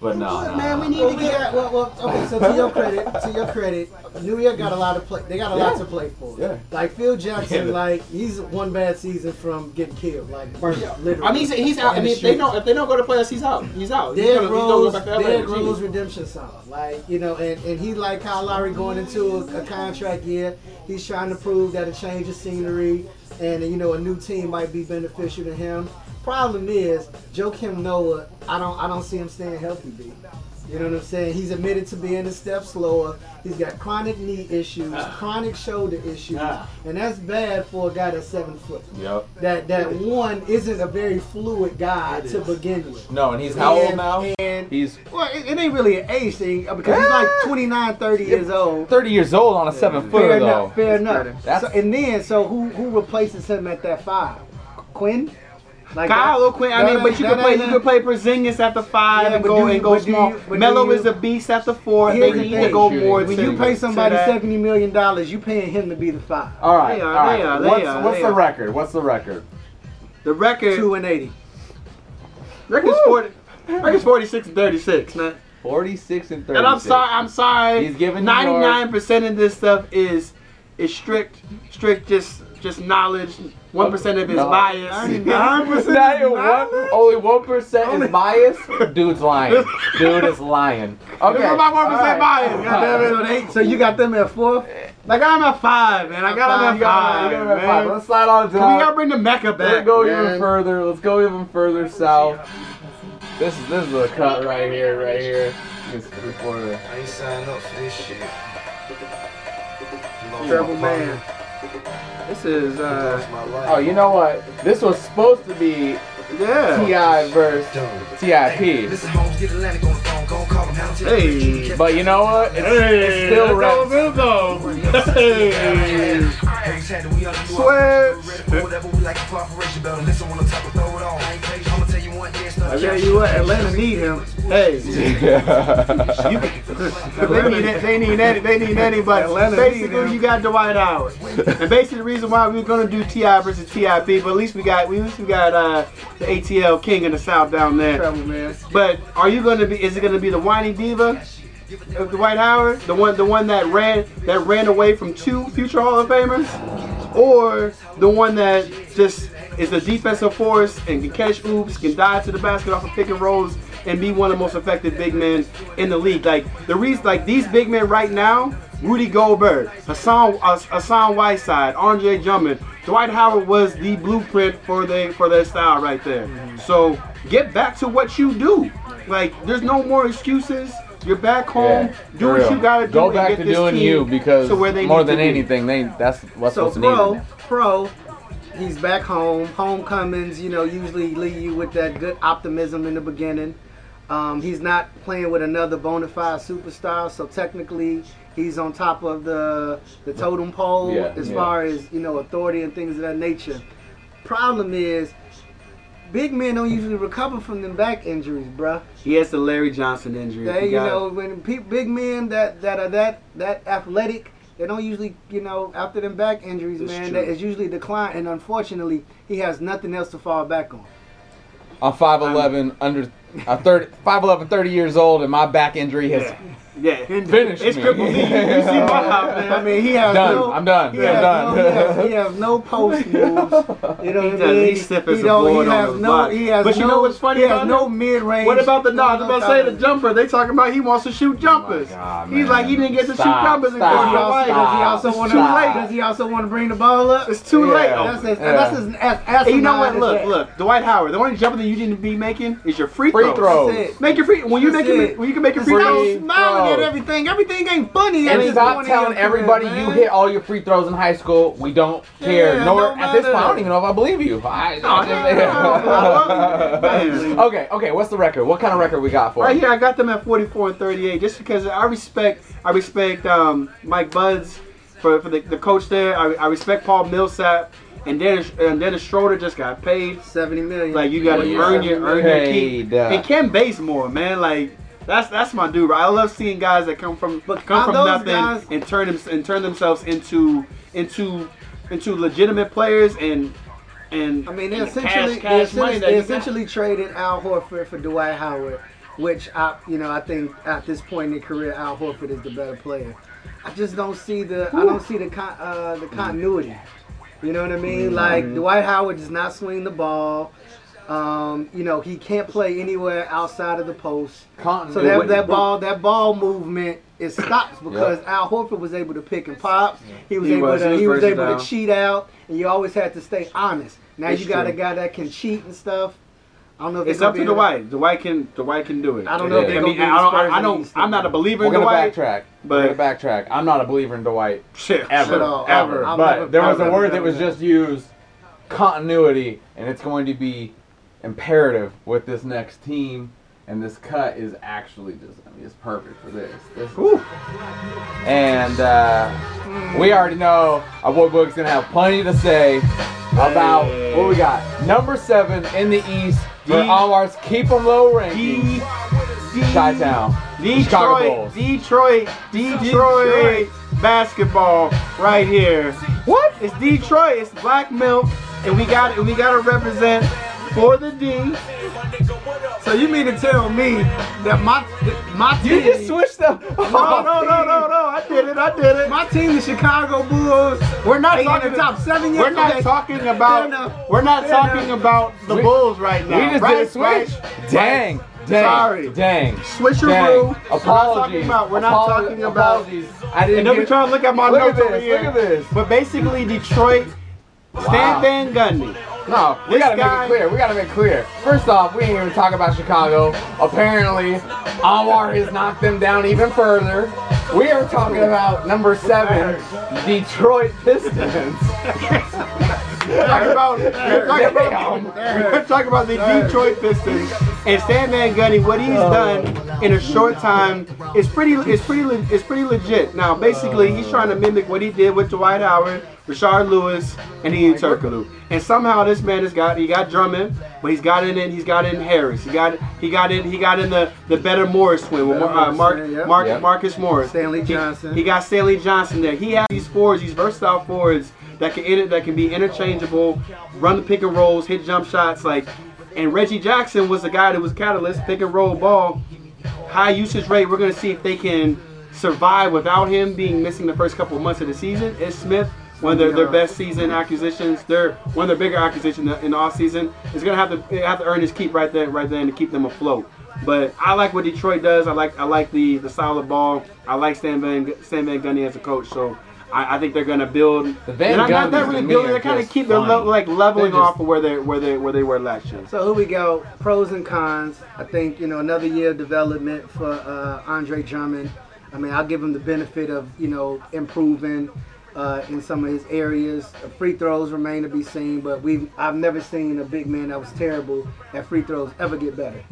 [SPEAKER 2] But no, no,
[SPEAKER 3] Man, we
[SPEAKER 2] no.
[SPEAKER 3] need to get.
[SPEAKER 4] got, well, well, okay, so to your credit, to your credit, New York got a lot of play. They got a lot to play for.
[SPEAKER 2] Yeah.
[SPEAKER 4] Like Phil Jackson,
[SPEAKER 2] Yeah.
[SPEAKER 4] like he's one bad season from getting killed, like burnt, literally.
[SPEAKER 3] I mean, he's, he's out. I mean, if they don't if they don't go to playoffs, he's out. He's out. He's
[SPEAKER 4] Derrick
[SPEAKER 3] gonna, he's gonna go
[SPEAKER 4] Rose,
[SPEAKER 3] back to
[SPEAKER 4] Derrick
[SPEAKER 3] Genius.
[SPEAKER 4] Rose redemption song. Like, you know, and, and he like Kyle Lowry going into a, a contract year. He's trying to prove that a change of scenery and you know a new team might be beneficial to him. Problem is, Joakim Noah, I don't I don't see him staying healthy, B. You know what I'm saying? He's admitted to being a step slower. He's got chronic knee issues, chronic shoulder issues,
[SPEAKER 3] Ah.
[SPEAKER 4] and that's bad for a guy that's seven foot.
[SPEAKER 2] Yep.
[SPEAKER 4] That that one isn't a very fluid guy
[SPEAKER 3] It
[SPEAKER 4] to
[SPEAKER 3] is.
[SPEAKER 4] begin with.
[SPEAKER 2] No, and he's how old now?
[SPEAKER 4] And
[SPEAKER 2] He's
[SPEAKER 4] well, it, it ain't really an age thing uh, because he's like 29, 30 years old.
[SPEAKER 2] 30 years old on a seven
[SPEAKER 4] Fair
[SPEAKER 2] footer, though.
[SPEAKER 4] enough. Fair enough.
[SPEAKER 2] That's-
[SPEAKER 4] So, and then, so who who replaces him at that five? Quinn. Like
[SPEAKER 3] Kyle
[SPEAKER 4] that-
[SPEAKER 3] Quinn. I mean,
[SPEAKER 4] that
[SPEAKER 3] but you could play. You could play Porzingis at the five
[SPEAKER 4] Yeah,
[SPEAKER 3] and go
[SPEAKER 4] you-
[SPEAKER 3] and go small.
[SPEAKER 4] you-
[SPEAKER 3] Melo
[SPEAKER 4] you-
[SPEAKER 3] is a beast at the four. They to go more.
[SPEAKER 4] When you pay somebody seventy million dollars, you paying him to be the five.
[SPEAKER 2] All right,
[SPEAKER 3] They are,
[SPEAKER 2] all right.
[SPEAKER 3] they are, they
[SPEAKER 2] what's
[SPEAKER 3] are,
[SPEAKER 2] what's the record? What's the record?
[SPEAKER 3] the record.
[SPEAKER 4] Two and eighty.
[SPEAKER 3] Record's forty. Record's forty six and thirty six, man.
[SPEAKER 2] 46 and 36.
[SPEAKER 3] And I'm sorry. I'm sorry.
[SPEAKER 2] He's giving
[SPEAKER 3] ninety nine percent of this stuff is is strict, strict, just just knowledge. One percent of it is
[SPEAKER 2] No.
[SPEAKER 3] bias.
[SPEAKER 2] Not even one, only one percent is biased. Dude's lying. Dude is lying. Okay.
[SPEAKER 3] This is my one percent
[SPEAKER 2] all right.
[SPEAKER 3] bias. Goddamn it.
[SPEAKER 4] So, you got them at four.
[SPEAKER 3] Like I'm at five, man. I got him at five.
[SPEAKER 2] Got, man. Five. Let's slide on down.
[SPEAKER 3] We gotta bring the Mecca back.
[SPEAKER 2] Let's go
[SPEAKER 3] man.
[SPEAKER 2] even further. Let's go even further south. This is this is a cut right here, right here. It's before the-
[SPEAKER 5] I ain't signed up for this shit. Lost
[SPEAKER 3] Trouble
[SPEAKER 5] my
[SPEAKER 3] man. This is uh
[SPEAKER 5] lost my life.
[SPEAKER 2] Oh, you know what? This was supposed to be
[SPEAKER 3] yeah.
[SPEAKER 2] Ti versus
[SPEAKER 5] Done.
[SPEAKER 2] Tip.
[SPEAKER 5] Listen, Holmes, get Atlantic on the phone. Go call him. Hound
[SPEAKER 3] Hey.
[SPEAKER 2] But you know what? It's, it's still Rex.
[SPEAKER 3] Hey. Sweat. I tell you what, Atlanta need him. Hey, *laughs* they need they need any, they need anybody.
[SPEAKER 4] Atlanta
[SPEAKER 3] basically,
[SPEAKER 4] him.
[SPEAKER 3] you got Dwight Howard, and basically the reason why we're gonna do Ti versus Tip, but at least we got we at least we got uh, the ATL King in the South down there.
[SPEAKER 4] Trouble man.
[SPEAKER 3] But are you gonna be? Is it gonna be the whiny diva of Dwight Howard, the one, the one that ran that ran away from two future Hall of Famers, or the one that just is a defensive force and can catch oops, can dive to the basket off of pick and rolls, and be one of the most effective big men in the league? Like the reason, like these big men right now. Rudy Gobert, Hassan, Hassan Whiteside, Andre Drummond, Dwight Howard was the blueprint for their for their style right there. Mm-hmm. So get back to what you do. Like there's no more excuses. You're back home.
[SPEAKER 2] Yeah,
[SPEAKER 3] do what
[SPEAKER 2] real.
[SPEAKER 3] you gotta do.
[SPEAKER 2] Go
[SPEAKER 3] and
[SPEAKER 2] back
[SPEAKER 3] get
[SPEAKER 2] to
[SPEAKER 3] this
[SPEAKER 2] doing
[SPEAKER 3] team
[SPEAKER 2] you because
[SPEAKER 3] to where they
[SPEAKER 2] more
[SPEAKER 3] need
[SPEAKER 2] than
[SPEAKER 3] to be.
[SPEAKER 2] anything, they that's what's
[SPEAKER 3] So
[SPEAKER 2] supposed to
[SPEAKER 3] pro, pro,
[SPEAKER 4] he's back home. Homecomings, you know, usually leave you with that good optimism in the beginning. Um, he's not playing with another bona fide superstar, so technically he's on top of the the totem pole
[SPEAKER 2] Yeah,
[SPEAKER 4] as
[SPEAKER 2] yeah.
[SPEAKER 4] far as you know authority and things of that nature. Problem is, big men don't usually recover from them back injuries, bruh.
[SPEAKER 3] He has the Larry Johnson injury.
[SPEAKER 4] They,
[SPEAKER 3] He
[SPEAKER 4] you know, when pe- big men that that are that that athletic, they don't usually, you know, after them back injuries,
[SPEAKER 3] It's
[SPEAKER 4] man,
[SPEAKER 3] true.
[SPEAKER 4] that is usually decline. And unfortunately, he has nothing else to fall back on.
[SPEAKER 2] I'm 5'11", under uh, 30, 5'11", 30 years old, and my back injury has
[SPEAKER 3] yeah,
[SPEAKER 2] finished
[SPEAKER 3] it's
[SPEAKER 2] me.
[SPEAKER 3] crippled me. You see Bob, *laughs* man.
[SPEAKER 4] I mean, he has
[SPEAKER 2] Done.
[SPEAKER 4] no.
[SPEAKER 2] I'm done.
[SPEAKER 4] He
[SPEAKER 2] I'm done.
[SPEAKER 4] No, he, has, he has no post moves. You know *laughs* what I mean?
[SPEAKER 3] He's stiff as a board
[SPEAKER 4] he
[SPEAKER 3] on
[SPEAKER 4] has
[SPEAKER 3] his
[SPEAKER 4] no.
[SPEAKER 3] body.
[SPEAKER 4] He has
[SPEAKER 3] But you
[SPEAKER 4] no,
[SPEAKER 3] know what's funny
[SPEAKER 4] He has no mid range.
[SPEAKER 3] What about the no? I was about to say the jumper. They talking about he wants to shoot oh jumpers.
[SPEAKER 2] Oh God,
[SPEAKER 3] He's like he didn't get to shoot jumpers
[SPEAKER 2] stop,
[SPEAKER 3] until
[SPEAKER 4] Does he also,
[SPEAKER 3] right.
[SPEAKER 4] does he also want to? Does he also want to bring the ball up?
[SPEAKER 3] It's too
[SPEAKER 2] Yeah.
[SPEAKER 3] late.
[SPEAKER 4] That's as,
[SPEAKER 2] Yeah.
[SPEAKER 4] that's as, as, as
[SPEAKER 3] you know what? Look, look. Dwight Howard. The only jumper that you didn't be making is your free,
[SPEAKER 2] Free
[SPEAKER 3] throws.
[SPEAKER 2] throws.
[SPEAKER 4] That's it.
[SPEAKER 3] Make your free when you make
[SPEAKER 4] it.
[SPEAKER 3] when you can make your
[SPEAKER 4] Free
[SPEAKER 3] free
[SPEAKER 4] Stop
[SPEAKER 3] throws.
[SPEAKER 2] Throws.
[SPEAKER 4] at everything. Everything ain't funny. at
[SPEAKER 2] And
[SPEAKER 4] this
[SPEAKER 2] stop
[SPEAKER 4] point in your
[SPEAKER 2] telling everybody
[SPEAKER 4] man.
[SPEAKER 2] you hit all your free throws in high school. We don't care.
[SPEAKER 4] Yeah,
[SPEAKER 2] Nor
[SPEAKER 4] no
[SPEAKER 2] at this point, I don't even know if I believe you. I,
[SPEAKER 3] No, yeah, *laughs* man.
[SPEAKER 2] okay, okay. What's the record? What kind of record we got for?
[SPEAKER 3] Right
[SPEAKER 2] him?
[SPEAKER 3] here, I got them at 44 and 38, just because I respect, I respect um, Mike Buds for, for the, the coach there. I, I respect Paul Millsap, and Dennis and Dennis Schroeder just got paid.
[SPEAKER 4] Seventy million.
[SPEAKER 3] Like you got to
[SPEAKER 2] Yeah.
[SPEAKER 3] earn your earn your keep.
[SPEAKER 2] Paid, uh,
[SPEAKER 3] And Kent Bazemore, man, like that's that's my dude. I love seeing guys that come from
[SPEAKER 4] But
[SPEAKER 3] come from nothing
[SPEAKER 4] guys-
[SPEAKER 3] and turn them and turn themselves into into into legitimate players and and
[SPEAKER 4] I mean, they essentially
[SPEAKER 3] cash, cash
[SPEAKER 4] they essentially, they essentially traded Al Horford for Dwight Howard, which I, you know, I think at this point in their career, Al Horford is the better player. I just don't see the I don't see the con, uh, the continuity. You know what I mean? Like Dwight Howard does not swing the ball. Um, you know, he can't play anywhere outside of the post. So that, that ball that ball movement it stops because Al Horford was able to pick and pop. He was
[SPEAKER 3] He
[SPEAKER 4] able
[SPEAKER 3] was.
[SPEAKER 4] to
[SPEAKER 3] He was
[SPEAKER 4] able
[SPEAKER 3] versatile.
[SPEAKER 4] to cheat out, and you always had to stay honest. Now
[SPEAKER 3] It's
[SPEAKER 4] you got a guy that can cheat and stuff. I don't know if
[SPEAKER 3] It's up to
[SPEAKER 4] gonna be
[SPEAKER 3] Dwight. Dwight can Dwight can do it.
[SPEAKER 4] I don't know
[SPEAKER 2] if
[SPEAKER 3] I mean, I don't. I, I don't I'm not a
[SPEAKER 4] though.
[SPEAKER 3] believer
[SPEAKER 2] We're
[SPEAKER 3] in
[SPEAKER 2] gonna
[SPEAKER 3] Dwight.
[SPEAKER 2] backtrack.
[SPEAKER 3] but-
[SPEAKER 2] We're gonna backtrack. I'm not a believer in Dwight *laughs*
[SPEAKER 3] Shit.
[SPEAKER 2] ever,
[SPEAKER 4] At all.
[SPEAKER 2] ever.
[SPEAKER 4] I'll
[SPEAKER 2] but
[SPEAKER 4] never-
[SPEAKER 2] there was
[SPEAKER 4] I'll
[SPEAKER 2] a
[SPEAKER 4] never
[SPEAKER 2] word that was just used, continuity, and it's going to be imperative with this next team. And this cut is actually just, I mean, it's perfect for this. this and uh, we already know our boy Boog's gonna have plenty to say about what we got. Number seven in the East for Anwar's Keep 'em Low ranking. Chi-Town. Chicago
[SPEAKER 3] Detroit,
[SPEAKER 2] Bulls.
[SPEAKER 3] Detroit, Detroit basketball right here.
[SPEAKER 2] What?
[SPEAKER 3] It's Detroit. It's black milk, and we got and we got to represent for the D.
[SPEAKER 4] So you mean to tell me that my my team
[SPEAKER 2] You just switched them.
[SPEAKER 3] No, no, no, no, no. I did it. I did it.
[SPEAKER 4] my team, the Chicago Bulls,
[SPEAKER 3] We're not talking
[SPEAKER 4] top seven yet.
[SPEAKER 3] We're not talking about. We're not talking about the Bulls right now.
[SPEAKER 2] We just
[SPEAKER 3] right?
[SPEAKER 2] did switch. Dang. Dang.
[SPEAKER 3] Sorry.
[SPEAKER 2] Dang.
[SPEAKER 3] Switcheroo.
[SPEAKER 2] Dang.
[SPEAKER 3] We're not talking about- we're not
[SPEAKER 2] Apolo-
[SPEAKER 3] talking about-
[SPEAKER 2] Apologies. I didn't
[SPEAKER 3] And don't be trying to look at my
[SPEAKER 2] Look at
[SPEAKER 3] notes over here.
[SPEAKER 2] look at this.
[SPEAKER 3] But basically, Detroit. Stan Van Gundy.
[SPEAKER 2] No, we
[SPEAKER 3] This
[SPEAKER 2] gotta
[SPEAKER 3] guy-
[SPEAKER 2] make it clear. We gotta make it clear. First off, we ain't even talk about Chicago. Apparently, Anwar has knocked them down even further. We are talking about number seven, Detroit Pistons. *laughs*
[SPEAKER 3] talking about, we're about, we're talking about the Detroit Pistons and Stan Van Gundy. What he's done in a short time is pretty, is pretty, le- is pretty legit. Now, basically, he's trying to mimic what he did with Dwight Howard, Rashard Lewis, and Ian Turkoglu. And somehow this man has got, he got Drummond, but he's got in, in he's got in Harris. He got, he got in, he got in the the better Morris twin with uh, Mark,
[SPEAKER 4] Morris.
[SPEAKER 3] Mark,
[SPEAKER 2] Yep.
[SPEAKER 3] Marcus Morris.
[SPEAKER 4] Stanley
[SPEAKER 3] He-
[SPEAKER 4] Johnson.
[SPEAKER 3] He, got Stanley Johnson there. He has these forwards, these versatile forwards that can inter- that can be interchangeable, run the pick and rolls, hit jump shots. Like, and Reggie Jackson was the guy that was catalyst, pick and roll ball, high usage rate. We're gonna see if they can survive without him being missing the first couple of months of the season. Ish Smith one of their, their best season acquisitions? They're one of their bigger acquisitions in the off season. Is gonna have to have to earn his keep right there, right then to keep them afloat. But I like what Detroit does. I like I like the the solid ball. I like Stan Van Stan Van Gundy as a coach. So I, I think they're gonna build.
[SPEAKER 2] The Van
[SPEAKER 3] they're not, not, not really
[SPEAKER 2] to
[SPEAKER 3] building. They're kind of keep they're
[SPEAKER 2] funny.
[SPEAKER 3] le- like leveling
[SPEAKER 2] They're just-
[SPEAKER 3] off of where they where they where they were last year.
[SPEAKER 4] So here we go. Pros and cons. I think you know another year of development for uh, Andre Drummond. I mean, I'll give him the benefit of you know improving. uh, in some of his areas. The free throws remain to be seen, but we have I've never seen a big man that was terrible at free throws ever get better.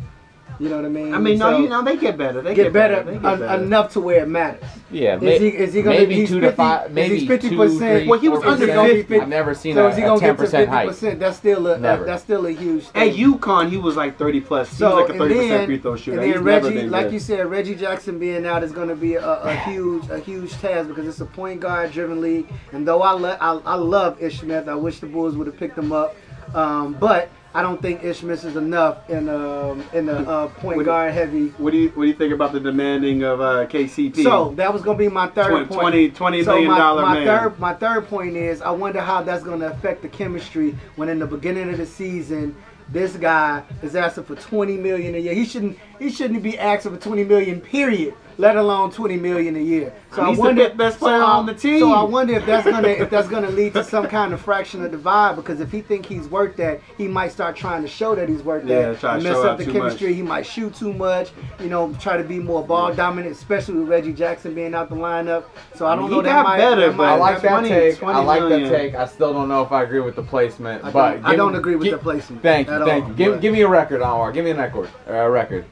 [SPEAKER 4] You know what I mean?
[SPEAKER 3] I mean, no, you know they get better. They
[SPEAKER 4] get, better,
[SPEAKER 3] They get
[SPEAKER 4] en-
[SPEAKER 3] better.
[SPEAKER 4] enough to where it matters.
[SPEAKER 2] Yeah,
[SPEAKER 4] Is he- is he gonna-
[SPEAKER 2] maybe
[SPEAKER 4] he's
[SPEAKER 2] two
[SPEAKER 4] 50
[SPEAKER 2] to five,
[SPEAKER 4] is
[SPEAKER 2] maybe
[SPEAKER 4] he
[SPEAKER 2] two,
[SPEAKER 4] 50%?
[SPEAKER 2] three,
[SPEAKER 3] Well, he was under 50.
[SPEAKER 2] I've never seen
[SPEAKER 4] So
[SPEAKER 2] a,
[SPEAKER 4] is he
[SPEAKER 2] a
[SPEAKER 4] gonna
[SPEAKER 2] ten
[SPEAKER 4] get to
[SPEAKER 2] percent
[SPEAKER 4] fifty
[SPEAKER 2] hike.
[SPEAKER 4] percent? That's still a,
[SPEAKER 2] Never.
[SPEAKER 4] that's still a huge.
[SPEAKER 3] At
[SPEAKER 4] thing.
[SPEAKER 3] UConn, he was like 30 plus. He
[SPEAKER 4] So
[SPEAKER 3] was like a
[SPEAKER 4] and
[SPEAKER 3] 30 percent
[SPEAKER 4] then,
[SPEAKER 3] free throw shooter.
[SPEAKER 4] and
[SPEAKER 3] He's
[SPEAKER 4] then
[SPEAKER 3] never
[SPEAKER 4] Reggie,
[SPEAKER 3] been
[SPEAKER 4] like
[SPEAKER 3] good.
[SPEAKER 4] you said, Reggie Jackson being out is going to be a, a *sighs* huge, a huge task because it's a point guard driven league. And though I, le- I, I love Ish Smith, I wish the Bulls would have picked him up. Um, but I don't think Ish Smith is enough in um, in the uh, point guard heavy.
[SPEAKER 3] What do you What do you think about the demanding of uh, KCP?
[SPEAKER 4] So that was gonna be my third
[SPEAKER 3] 20
[SPEAKER 4] point.
[SPEAKER 3] 20 20
[SPEAKER 4] so
[SPEAKER 3] million
[SPEAKER 4] my,
[SPEAKER 3] dollar
[SPEAKER 4] my
[SPEAKER 3] man.
[SPEAKER 4] third my third point is I wonder how that's gonna affect the chemistry when in the beginning of the season this guy is asking for 20 million a year. He shouldn't he shouldn't be asking for 20 million period, let alone 20 million a year. So
[SPEAKER 3] He's
[SPEAKER 4] I wonder
[SPEAKER 3] best player
[SPEAKER 4] so
[SPEAKER 3] on the team.
[SPEAKER 4] So I wonder if that's gonna if that's gonna lead to some kind of fraction of divide because if he think he's worth that, he might start trying to show that he's worth
[SPEAKER 3] Yeah,
[SPEAKER 4] that.
[SPEAKER 3] try to
[SPEAKER 4] mess up the chemistry.
[SPEAKER 3] much.
[SPEAKER 4] He might shoot too much. You know, try to be more ball dominant, especially with Reggie Jackson being out the lineup. So I don't
[SPEAKER 3] He
[SPEAKER 4] know that
[SPEAKER 3] got
[SPEAKER 4] might.
[SPEAKER 3] better,
[SPEAKER 4] that
[SPEAKER 3] but
[SPEAKER 4] might
[SPEAKER 2] I like that
[SPEAKER 3] 20
[SPEAKER 2] take.
[SPEAKER 3] 20
[SPEAKER 2] I like
[SPEAKER 3] million.
[SPEAKER 2] that take. I still don't know if I agree with the placement,
[SPEAKER 4] I
[SPEAKER 2] but
[SPEAKER 4] don't- I don't
[SPEAKER 2] me-
[SPEAKER 4] agree with
[SPEAKER 2] gi-
[SPEAKER 4] the placement
[SPEAKER 2] Thank you, thank
[SPEAKER 4] all,
[SPEAKER 2] you. Give, give me a record, Anwar. Give me a record. A record.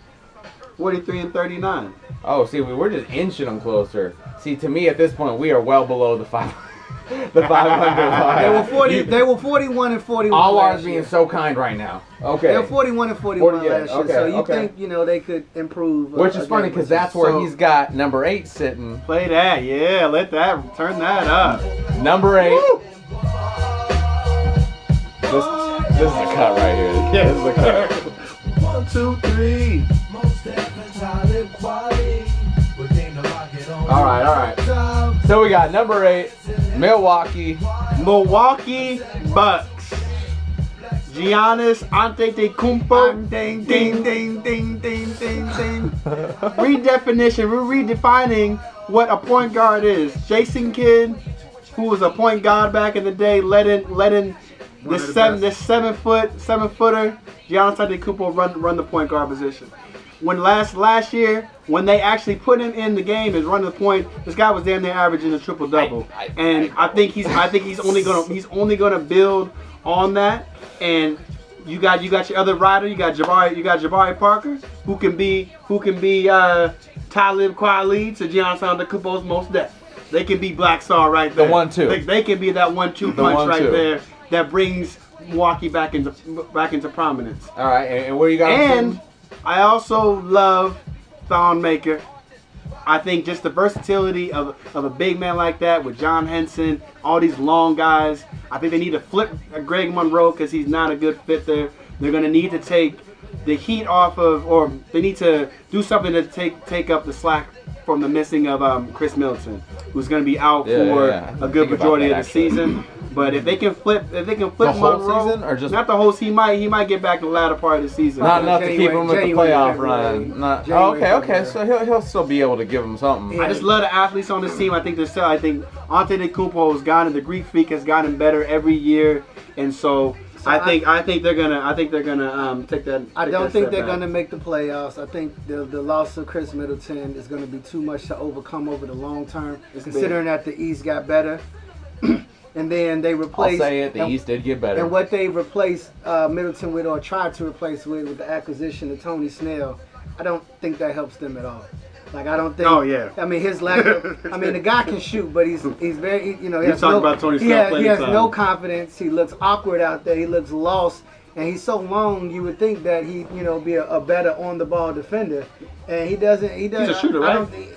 [SPEAKER 3] 43 and 39.
[SPEAKER 2] Oh, see, we we're just inching them closer. See, to me at this point, we are well below the five, *laughs* the 500 line.
[SPEAKER 4] They were forty.
[SPEAKER 2] You-
[SPEAKER 4] They were forty-one and forty-one.
[SPEAKER 2] all
[SPEAKER 4] last
[SPEAKER 2] ours being so kind right now. Okay.
[SPEAKER 4] They're forty-one and forty-one
[SPEAKER 2] 40, yeah,
[SPEAKER 4] last year.
[SPEAKER 2] okay,
[SPEAKER 4] so you
[SPEAKER 2] okay.
[SPEAKER 4] think you know they could improve? uh,
[SPEAKER 2] Which is funny because that's where
[SPEAKER 3] so-
[SPEAKER 2] he's got number eight sitting.
[SPEAKER 3] Play that, yeah. Let that turn that up.
[SPEAKER 2] Number eight. This, this is a cut right here.
[SPEAKER 3] Yeah.
[SPEAKER 2] This is a cut. *laughs*
[SPEAKER 3] One, two, three.
[SPEAKER 2] All right, all right. So we got number eight, Milwaukee.
[SPEAKER 3] Milwaukee Bucks. Giannis Antetokounmpo.
[SPEAKER 4] Ding ding ding ding ding ding ding. *laughs*
[SPEAKER 3] redefinition. We're redefining what a point guard is. Jason Kidd, who was a point guard back in the day, letting letting this
[SPEAKER 4] the
[SPEAKER 3] seven
[SPEAKER 4] best.
[SPEAKER 3] this seven foot seven footer Giannis Antetokounmpo run run the point guard position. When last last year, when they actually put him in the game and run the point, this guy was damn near averaging a triple double.
[SPEAKER 2] I- I-
[SPEAKER 3] And I think he's I think he's only gonna he's only gonna build on that. And you got you got your other rider, you got Jabari you got Jabari Parker, who can be who can be uh Talib Kweli to Giannis Antetokounmpo's Mos Def. They can be Black Star right there.
[SPEAKER 2] The one-two.
[SPEAKER 3] They, they can be that one-two
[SPEAKER 2] The
[SPEAKER 3] punch right
[SPEAKER 2] one-two.
[SPEAKER 3] there that brings Milwaukee back into back into prominence.
[SPEAKER 2] All right, and, and where you got
[SPEAKER 3] And
[SPEAKER 2] sitting?
[SPEAKER 3] I also love Thon Maker. I think just the versatility of, of a big man like that with John Henson, all these long guys. I think they need to flip Greg Monroe because he's not a good fit there. They're going to need to take the heat off of, or they need to do something to take take up the slack from the missing of um, Khris Middleton, who's going to be out
[SPEAKER 2] Yeah,
[SPEAKER 3] for
[SPEAKER 2] yeah, yeah.
[SPEAKER 3] a good majority
[SPEAKER 2] that,
[SPEAKER 3] of the
[SPEAKER 2] actually.
[SPEAKER 3] season. But if they can flip, if they can flip
[SPEAKER 2] The whole
[SPEAKER 3] Monroe,
[SPEAKER 2] season, or just-
[SPEAKER 3] not the whole, he might he might get back in the latter part of the season.
[SPEAKER 2] Not enough to keep him with the
[SPEAKER 4] January,
[SPEAKER 2] playoff
[SPEAKER 4] February.
[SPEAKER 2] run. Not, oh, okay, okay.
[SPEAKER 4] February.
[SPEAKER 2] So he'll he'll still be able to give him something.
[SPEAKER 3] I just love the athletes on this team. I think they're still. I think Antetokounmpo has gotten the Greek freak has gotten better every year, and so,
[SPEAKER 4] So
[SPEAKER 3] I
[SPEAKER 4] I-
[SPEAKER 3] think I, think they're gonna I think they're gonna um, take that.
[SPEAKER 4] I don't
[SPEAKER 3] that
[SPEAKER 4] think they're
[SPEAKER 3] back.
[SPEAKER 4] going to make the playoffs. I think the the loss of Khris Middleton is going to be too much to overcome over the long term,
[SPEAKER 3] It's
[SPEAKER 4] considering that the East got better. *clears throat* and then they
[SPEAKER 2] I'll
[SPEAKER 4] replaced.
[SPEAKER 2] say it. The
[SPEAKER 4] and,
[SPEAKER 2] East did get better.
[SPEAKER 4] And what they replaced uh, Middleton with, or tried to replace with, with the acquisition of Tony Snell, I don't think that helps them at all. Like I don't think.
[SPEAKER 3] Oh, yeah.
[SPEAKER 4] I mean his lack. Of, *laughs* I mean the guy can shoot, but he's he's very you know he
[SPEAKER 3] You
[SPEAKER 4] has
[SPEAKER 3] talk
[SPEAKER 4] no,
[SPEAKER 3] about Tony
[SPEAKER 4] he
[SPEAKER 3] Snell
[SPEAKER 4] has, he has
[SPEAKER 3] of
[SPEAKER 4] no confidence. He looks awkward out there. He looks lost, and he's so long. You would think that he you know be a, a better on the ball defender, and he doesn't. He doesn't.
[SPEAKER 3] a shooter,
[SPEAKER 4] I
[SPEAKER 3] right?
[SPEAKER 4] don't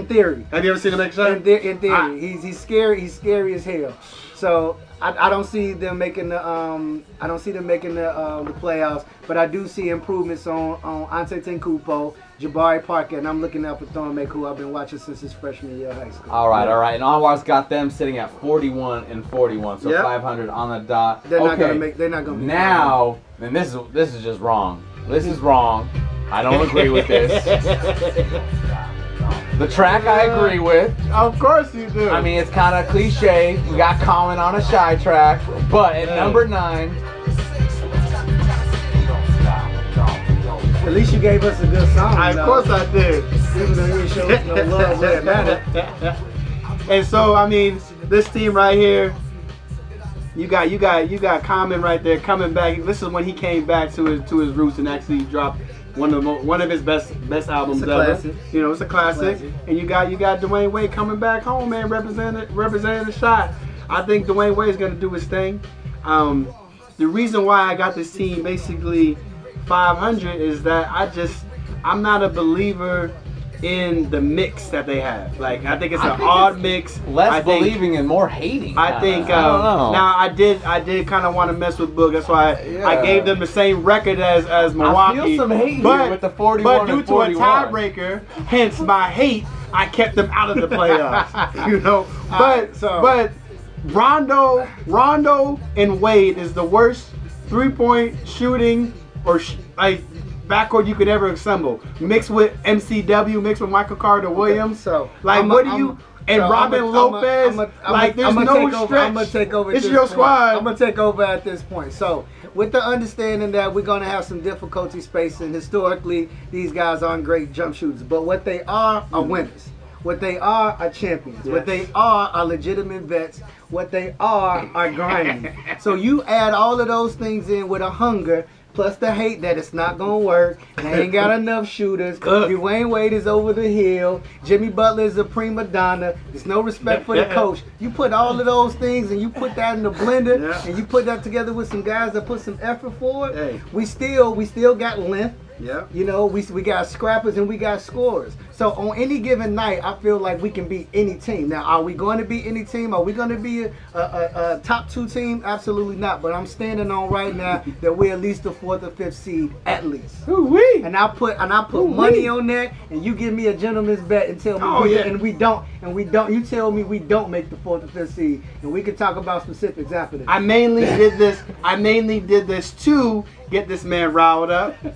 [SPEAKER 4] In theory.
[SPEAKER 3] Have you ever seen him make a shot?
[SPEAKER 4] In, the, in theory,
[SPEAKER 3] Ah.
[SPEAKER 4] he's he's scary. He's scary as hell. So I, I don't see them making the um I don't see them making the uh, the playoffs. But I do see improvements on on Antetokounmpo, Jabari Parker, and I'm looking out for Thon Maker, who I've been watching since his freshman year of high school.
[SPEAKER 2] all right, all right. And Anwar's got them sitting at 41 and 41, so
[SPEAKER 3] Yep.
[SPEAKER 2] 500 on the dot.
[SPEAKER 4] They're not gonna make. They're not gonna. Be
[SPEAKER 2] Now, and this is this is just wrong. This is wrong. I don't agree with this. *laughs* The track I agree with.
[SPEAKER 3] Of course you do.
[SPEAKER 2] I mean, it's kind of cliche. We got Colin on a shy track, but at number nine,
[SPEAKER 4] At least you gave us a good song.
[SPEAKER 3] I, of course I did.
[SPEAKER 4] Even though you didn't us no love where it mattered.
[SPEAKER 3] and so I mean, this team right here. You got you got you got Common right there coming back. This is when he came back to his to his roots and actually dropped one of the mo- one of his best best albums
[SPEAKER 4] It's a
[SPEAKER 3] ever.
[SPEAKER 4] classic.
[SPEAKER 3] You know, it's a classic.
[SPEAKER 4] Classic.
[SPEAKER 3] And you got you got Dwyane Wade coming back home, man, representing representing the shot. I think Dwyane Wade is gonna do his thing. Um, the reason why I got this team basically 500 is that I just I'm not a believer in the mix that they have. Like I think it's
[SPEAKER 2] I
[SPEAKER 3] an
[SPEAKER 2] think
[SPEAKER 3] odd
[SPEAKER 2] it's
[SPEAKER 3] mix.
[SPEAKER 2] Less
[SPEAKER 3] I think,
[SPEAKER 2] believing and more hating.
[SPEAKER 3] I think
[SPEAKER 2] I don't
[SPEAKER 3] um,
[SPEAKER 2] know.
[SPEAKER 3] now I did I did kind of want to mess with Boog. That's why I,
[SPEAKER 2] Yeah.
[SPEAKER 3] I gave them the same record as as Milwaukee.
[SPEAKER 2] some hate
[SPEAKER 3] but,
[SPEAKER 2] with the 41
[SPEAKER 3] But due to a tiebreaker, hence my hate, I kept them out of the playoffs. *laughs* you know, but
[SPEAKER 4] Alright, so-
[SPEAKER 3] but Rondo Rondo and Wade is the worst three point shooting or sh- like backcourt you could ever assemble. Mixed with MCW, mixed with Michael Carter Williams.
[SPEAKER 4] So
[SPEAKER 3] like
[SPEAKER 4] I'm a-
[SPEAKER 3] what do
[SPEAKER 4] I'm-
[SPEAKER 3] you? And
[SPEAKER 4] so
[SPEAKER 3] Robin
[SPEAKER 4] I'm a-
[SPEAKER 3] Lopez,
[SPEAKER 4] I'm a- I'm
[SPEAKER 3] like
[SPEAKER 4] a-
[SPEAKER 3] there's no
[SPEAKER 4] take over-
[SPEAKER 3] stretch.
[SPEAKER 4] I'm gonna take over.
[SPEAKER 3] It's
[SPEAKER 4] this
[SPEAKER 3] your
[SPEAKER 4] point.
[SPEAKER 3] squad.
[SPEAKER 4] I'm gonna take over at this point. So, with the understanding that we're gonna have some difficulty spacing, historically these guys aren't great jump shooters, but what they are are winners. What they are are champions. What
[SPEAKER 3] Mm.
[SPEAKER 4] They are are legitimate vets. What they are are grinding. *laughs* so you add all of those things in with a hunger. Plus the hate that it's not gonna work. They ain't got *laughs* enough shooters.
[SPEAKER 3] Ugh.
[SPEAKER 4] Dwyane Wade is over the hill. Jimmy Butler is a prima donna. There's no respect for the coach. You put all of those things and you put that in the blender
[SPEAKER 3] Yeah.
[SPEAKER 4] and you put that together with some guys that put some effort forward.
[SPEAKER 3] Hey.
[SPEAKER 4] We still we still got length.
[SPEAKER 3] Yeah.
[SPEAKER 4] You know, we, we got scrappers and we got scorers. So on any given night, I feel like we can beat any team. Now, are we going to beat any team? Are we going to be a, a, a, a top two team? Absolutely not. But I'm standing on right now *laughs* that we're at least the fourth or fifth seed, at least.
[SPEAKER 3] Ooh-wee.
[SPEAKER 4] And I put and I put
[SPEAKER 3] Ooh-wee.
[SPEAKER 4] money on that, and you give me a gentleman's bet and tell me
[SPEAKER 3] Oh,
[SPEAKER 4] we,
[SPEAKER 3] yeah.
[SPEAKER 4] and we don't and we don't. You tell me we don't make the fourth or fifth seed, and we can talk about specifics after this.
[SPEAKER 3] I mainly did this. I mainly did this to get this man riled up. *laughs*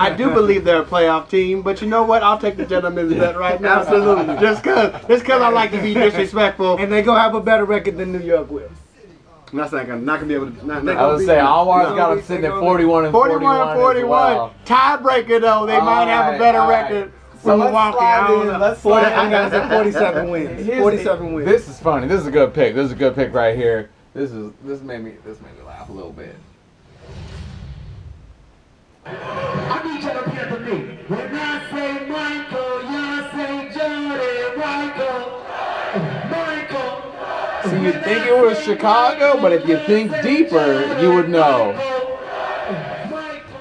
[SPEAKER 3] I do believe they're a playoff team, but you know what? I'll take the gentleman's bet right now.
[SPEAKER 4] Absolutely.
[SPEAKER 3] Just cause, just cause I like to be disrespectful.
[SPEAKER 4] and they gonna have a better record than New York will.
[SPEAKER 3] That's not gonna, not gonna be able to. Not,
[SPEAKER 4] They
[SPEAKER 3] not,
[SPEAKER 2] I would
[SPEAKER 4] be-
[SPEAKER 2] say Anwar's
[SPEAKER 4] they
[SPEAKER 2] got
[SPEAKER 4] gonna
[SPEAKER 2] him sitting at 41 and
[SPEAKER 3] 41
[SPEAKER 2] 41.
[SPEAKER 3] and 41.
[SPEAKER 2] well.
[SPEAKER 3] Tiebreaker though. They might have a better
[SPEAKER 2] alright.
[SPEAKER 3] record
[SPEAKER 2] So
[SPEAKER 3] for
[SPEAKER 2] let's
[SPEAKER 3] Milwaukee.
[SPEAKER 2] slide
[SPEAKER 3] I don't
[SPEAKER 2] in,
[SPEAKER 3] know.
[SPEAKER 2] let's
[SPEAKER 4] 40,
[SPEAKER 2] slide
[SPEAKER 4] I got it at 47 wins. *laughs*
[SPEAKER 2] Here's-
[SPEAKER 4] 47 wins.
[SPEAKER 2] This is funny. This is a good pick. This is a good pick right here. This is this made me this made me laugh a little bit.
[SPEAKER 7] I need you to repeat after me. When I say Michael, you say Jordan, Michael, Michael.
[SPEAKER 2] See, you think it was Chicago, but if you think deeper, you would know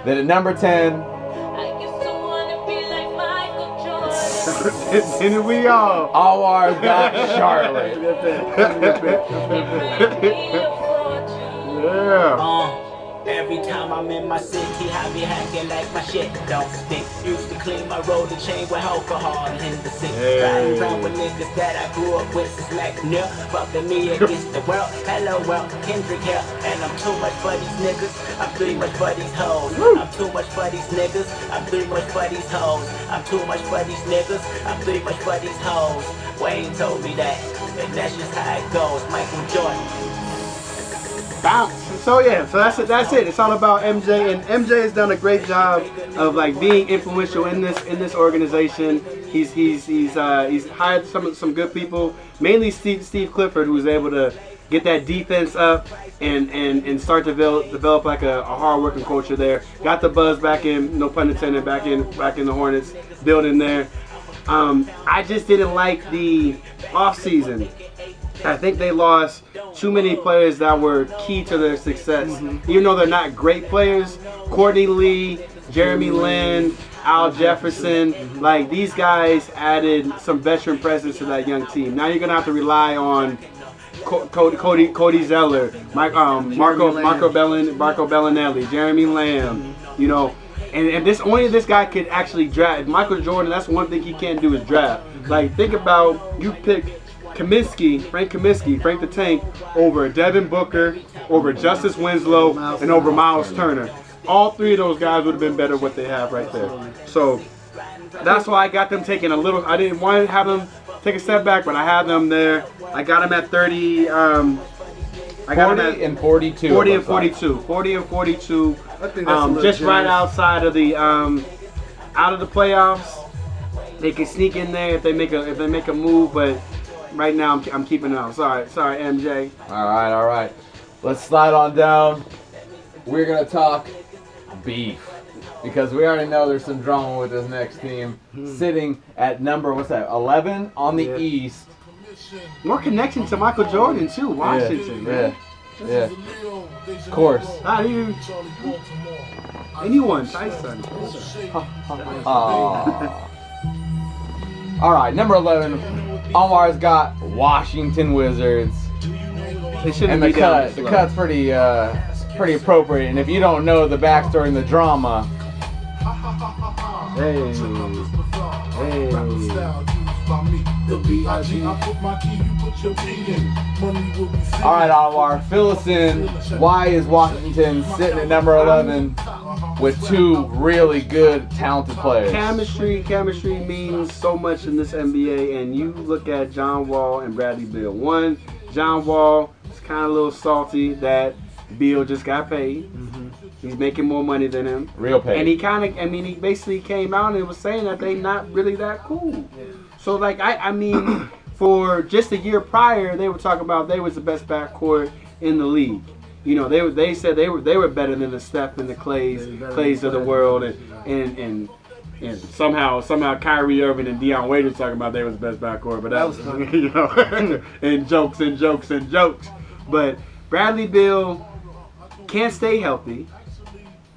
[SPEAKER 2] that at number 10,
[SPEAKER 8] I used to wanna be like Michael *laughs* Jordan.
[SPEAKER 3] and we all.
[SPEAKER 2] Anwar's *laughs* got Charlotte.
[SPEAKER 3] Yeah.
[SPEAKER 6] Uh, every time I'm in my city, I be hacking like my shit don't stink. Used to clean my roller chain with alcohol in the sink.
[SPEAKER 3] Hey.
[SPEAKER 6] Riding around with niggas that I grew up with since like near. Fucking me against the world. Hello world, Kendrick here. And I'm too much for these niggas. I'm too much for these hoes. I'm too much for these niggas. I'm too much for these hoes. I'm too much for these niggas. I'm too much for these hoes. Wayne told me that. And that's just how it goes. Michael Jordan.
[SPEAKER 3] Bounce. So yeah, so that's it. That's it. It's all about MJ, and MJ has done a great job of like being influential in this in this organization. He's he's he's uh, he's hired some some good people, mainly Steve Steve Clifford, who was able to get that defense up and and and start to develop develop like a, a hard working culture there. Got the buzz back in, no pun intended, back in back in the Hornets building there. Um, I just didn't like the off season. I think they lost too many players that were key to their success. Mm-hmm. Even though they're not great players, Courtney Lee, Jeremy mm-hmm. Lin, Al mm-hmm. Jefferson, like these guys added some veteran presence to that young team. Now you're gonna have to rely on Co- Cody, Cody, Cody Zeller, Mike, um, Marco, Marco, Bellin, Marco Belinelli, Jeremy Lamb, you know, and, and this only this guy could actually draft. Michael Jordan, that's one thing he can't do is draft. Like think about you pick Kaminsky, Frank Kaminsky, Frank the Tank over Devin Booker, over Justice Winslow, and over Miles Turner. All three of those guys would have been better what they have right there. So that's why I got them taking a little. I didn't want to have them take a step back, but I had them there. I got them at 30. Um, I got them
[SPEAKER 2] 40
[SPEAKER 3] at
[SPEAKER 2] and 42.
[SPEAKER 3] 40 and
[SPEAKER 2] looks like.
[SPEAKER 3] 42. 40 and 42.
[SPEAKER 4] I think that's
[SPEAKER 3] Um,
[SPEAKER 4] little
[SPEAKER 3] just right outside of the um, out of the playoffs. They can sneak in there if they make a if they make a move, but right now I'm, I'm keeping up. Sorry, sorry, MJ.
[SPEAKER 2] All right, all right. Let's slide on down. We're gonna talk beef because we already know there's some drama with this next team hmm. sitting at number what's that? 11 on the
[SPEAKER 3] Yeah.
[SPEAKER 2] East.
[SPEAKER 3] More connection to Michael Jordan too. Washington,
[SPEAKER 2] yeah,
[SPEAKER 3] man.
[SPEAKER 2] yeah, yeah. Of course.
[SPEAKER 3] How do you? Anyone, Tyson.
[SPEAKER 2] Aw. *laughs* All right, number 11. Omar's got Washington Wizards,
[SPEAKER 3] They shouldn't
[SPEAKER 2] and the
[SPEAKER 3] be down
[SPEAKER 2] cut. The cut's pretty, uh, pretty appropriate. And if you don't know the backstory and the drama,
[SPEAKER 3] Hey, hey.
[SPEAKER 2] All right, Omar, fill us in. Why is Washington sitting at number 11 with two really good, talented players?
[SPEAKER 3] Chemistry, chemistry means so much in this NBA, and you look at John Wall and Bradley Beal. One, John Wall is kind of a little salty that Beal just got paid. Mm-hmm. He's making more money than him,
[SPEAKER 2] Real pay.
[SPEAKER 3] and he kind of, I mean, he basically came out and was saying that they not really that cool. So like, I, I mean, *clears throat* for just a year prior, they were talking about they was the best backcourt in the league. You know, they they said they were they were better than the Steph and the Klays,
[SPEAKER 4] Klays
[SPEAKER 3] of the world, and and and and somehow somehow Kyrie Irving and Dion Waiters talking about they was the best backcourt, but that,
[SPEAKER 4] That
[SPEAKER 3] was
[SPEAKER 4] was funny. *laughs*
[SPEAKER 3] you know, *laughs* and jokes and jokes and jokes. But Bradley Beal can't stay healthy.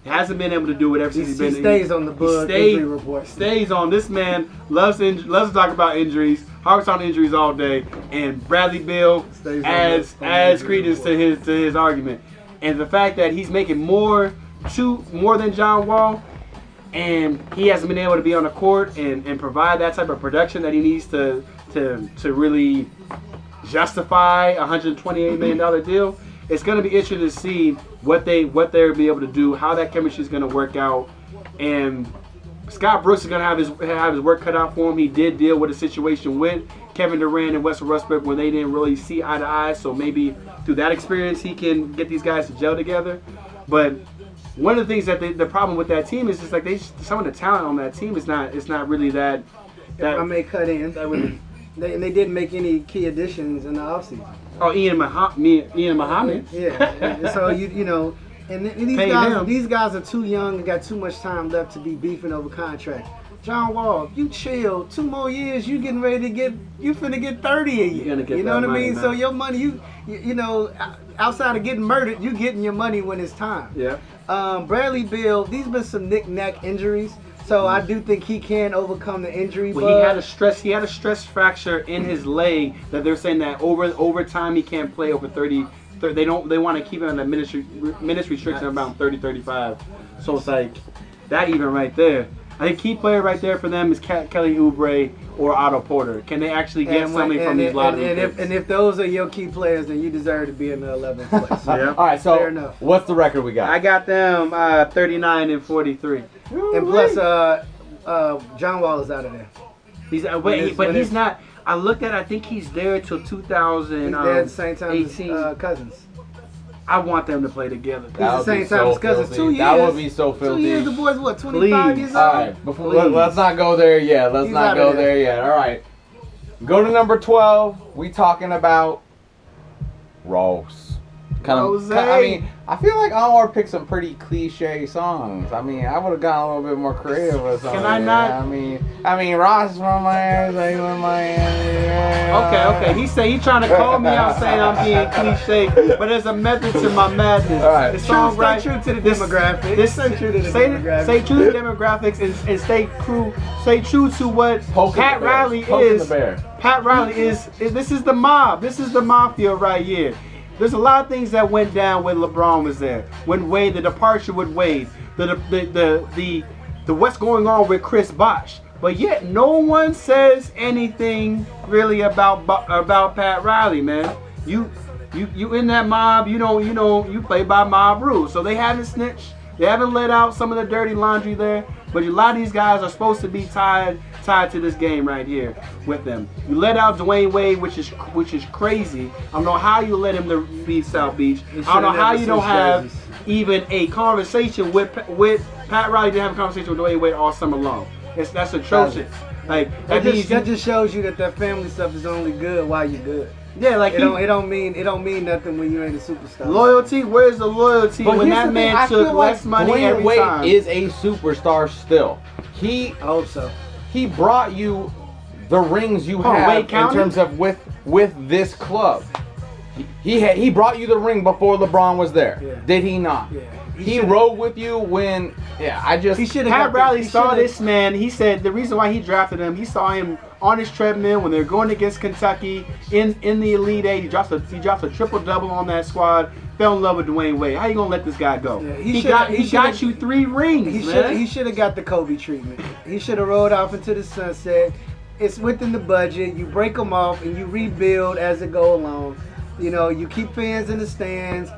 [SPEAKER 3] Hasn't been able to do whatever
[SPEAKER 4] He,
[SPEAKER 3] since
[SPEAKER 4] he
[SPEAKER 3] he's been. In.
[SPEAKER 4] He stays on the
[SPEAKER 3] he
[SPEAKER 4] bug
[SPEAKER 3] stayed-
[SPEAKER 4] injury report.
[SPEAKER 3] stays on. This man loves loves to talk about injuries, harps on injuries all day, and Bradley Beal
[SPEAKER 4] Stays
[SPEAKER 3] adds
[SPEAKER 4] the-
[SPEAKER 3] adds credence to his to his argument, and the fact that he's making more two more than John Wall, and he hasn't been able to be on the court and, and provide that type of production that he needs to to to really justify a 128 million dollar deal. It's going to be interesting to see what they what they'll be able to do, how that chemistry is going to work out, and Scott Brooks is going to have his have his work cut out for him. He did deal with a situation with Kevin Durant and Western Westbrook when they didn't really see eye to eye. So maybe through that experience, he can get these guys to gel together. But one of the things that they, the problem with that team is just like they some of the talent on that team is not it's not really that that
[SPEAKER 4] I may cut in. That really, *clears throat* they, and they didn't make any key additions in the offseason.
[SPEAKER 3] Oh Ian Mahinmi Ian Mahinmi
[SPEAKER 4] Yeah. so you you know, and, and these
[SPEAKER 3] Pay
[SPEAKER 4] guys
[SPEAKER 3] him.
[SPEAKER 4] these guys are too young and got too much time left to be beefing over contract. John Wall, you chill. Two more years, you getting ready to get you finna get thirty a year.
[SPEAKER 3] gonna get
[SPEAKER 4] you know what I mean?
[SPEAKER 3] man.
[SPEAKER 4] So your money, you, you know, outside of getting murdered, you getting your money when it's time.
[SPEAKER 3] yeah
[SPEAKER 4] Um, Bradley Beal, these been some knick-knack injuries, so I do think he can overcome the injury.
[SPEAKER 3] Well, he had a stress. He had a stress fracture in his leg that they're saying that over over time he can't play over 30. thir- They don't. They want to keep him in the ministry minutes restriction around 30 35. So it's like that even right there. I think key player right there for them is Ke- Kelly Oubre or Otto Porter. Can they actually get
[SPEAKER 4] And when-
[SPEAKER 3] something from
[SPEAKER 4] and
[SPEAKER 3] these
[SPEAKER 4] if-
[SPEAKER 3] lottery
[SPEAKER 4] and, and if,
[SPEAKER 3] picks?
[SPEAKER 4] and if those are your key players, then you deserve to be in the 11th place. *laughs*
[SPEAKER 3] Yeah.
[SPEAKER 2] All right, so
[SPEAKER 4] Fair enough.
[SPEAKER 2] what's the record we got?
[SPEAKER 3] I got them uh, 39 and 43.
[SPEAKER 4] And plus, uh, uh, John Wall is out of there.
[SPEAKER 3] He's uh, wait,
[SPEAKER 4] it's-
[SPEAKER 3] but he's
[SPEAKER 4] it's-
[SPEAKER 3] not. I looked at. I think he's there till 2000.
[SPEAKER 4] He's
[SPEAKER 3] um,
[SPEAKER 4] there at the same time as
[SPEAKER 3] 18.
[SPEAKER 4] uh, Cousins.
[SPEAKER 3] I want them to play together.
[SPEAKER 2] That
[SPEAKER 4] the
[SPEAKER 2] would
[SPEAKER 4] same
[SPEAKER 2] be
[SPEAKER 4] time
[SPEAKER 2] so
[SPEAKER 4] Cousins.
[SPEAKER 2] filthy.
[SPEAKER 4] Two years.
[SPEAKER 2] That would be so
[SPEAKER 4] Two
[SPEAKER 2] filthy.
[SPEAKER 4] years, the boy's what, 25
[SPEAKER 3] Please.
[SPEAKER 4] years old?
[SPEAKER 2] right, before,
[SPEAKER 3] Please.
[SPEAKER 2] let, us not go there yet. Let's
[SPEAKER 4] He's
[SPEAKER 2] not go there
[SPEAKER 4] there.
[SPEAKER 2] yet. All right, go to number twelve. We talking about Ross. Kind
[SPEAKER 3] Rose.
[SPEAKER 2] of. I mean, I feel like Anwar picked some pretty cliche songs. I mean, I would have gotten a little bit more creative with something.
[SPEAKER 3] Can I not-
[SPEAKER 2] I mean, I mean, Ross is from Miami, like from Miami.
[SPEAKER 3] Okay, okay. He say he trying to call me out saying I'm being cliche, but there's a method to my madness.
[SPEAKER 2] All right.
[SPEAKER 3] The
[SPEAKER 4] True,
[SPEAKER 3] song
[SPEAKER 4] stay true to the
[SPEAKER 3] this-
[SPEAKER 4] demographic.
[SPEAKER 3] This
[SPEAKER 4] Stay true to the
[SPEAKER 3] say,
[SPEAKER 4] demographic.
[SPEAKER 3] Say true to the demographics and, and stay true. Stay true to what
[SPEAKER 2] Poking
[SPEAKER 3] Pat
[SPEAKER 2] the bear.
[SPEAKER 3] Riley
[SPEAKER 2] Poking
[SPEAKER 3] is.
[SPEAKER 2] the bear.
[SPEAKER 3] Pat Riley is, is. This is the mob. This is the mafia right here. There's a lot of things that went down when LeBron was there. When Wade, the departure with Wade, the the the the, the what's going on with Chris Bosh. But yet no one says anything really about about Pat Riley, man. You you you in that mob, you know you know you play by mob rules. So they haven't snitched. They haven't let out some of the dirty laundry there. But a lot of these guys are supposed to be tied tied to this game right here with them. You let out Dwyane Wade, which is which is crazy. I don't know how you let him to leave South Beach. I don't know how you don't have even a conversation with with Pat Riley. Didn't have a conversation with Dwyane Wade all summer long. It's that's atrocious. Like
[SPEAKER 4] That
[SPEAKER 3] that
[SPEAKER 4] just, that just shows you that that family stuff is only good while you're good.
[SPEAKER 3] yeah, like
[SPEAKER 4] It
[SPEAKER 3] he,
[SPEAKER 4] don't it don't mean it don't mean nothing when you ain't a superstar.
[SPEAKER 3] loyalty. Where's the loyalty
[SPEAKER 2] But
[SPEAKER 3] when that man
[SPEAKER 2] thing,
[SPEAKER 3] took
[SPEAKER 2] feel like
[SPEAKER 3] less money
[SPEAKER 2] Dwayne
[SPEAKER 3] every
[SPEAKER 2] Wade
[SPEAKER 3] time?
[SPEAKER 2] is a superstar still. He
[SPEAKER 4] I hope so.
[SPEAKER 2] He brought you the rings you
[SPEAKER 3] Oh,
[SPEAKER 2] have
[SPEAKER 3] Wade
[SPEAKER 2] in
[SPEAKER 3] County?
[SPEAKER 2] terms of with with this club. He he, had, he brought you the ring before LeBron was there.
[SPEAKER 4] Yeah.
[SPEAKER 2] Did he not?
[SPEAKER 4] Yeah.
[SPEAKER 2] He,
[SPEAKER 4] shoulda-
[SPEAKER 2] rode with you when yeah. I just
[SPEAKER 4] He should
[SPEAKER 3] Pat
[SPEAKER 4] have
[SPEAKER 3] Riley saw this man. He said the reason why he drafted him, he saw him on his treadmill when they're going against Kentucky in, in the Elite Eight. He drops a he drops a triple double on that squad. Fell in love with Dwyane Wade. How you gonna let this guy go?
[SPEAKER 4] Yeah,
[SPEAKER 3] he,
[SPEAKER 4] he
[SPEAKER 3] got
[SPEAKER 4] he
[SPEAKER 3] he, got you three rings,
[SPEAKER 4] He should he should have got the Kobe treatment. He should have rolled off into the sunset. It's within the budget. You break them off and you rebuild as it go along. You know, you keep fans in the stands.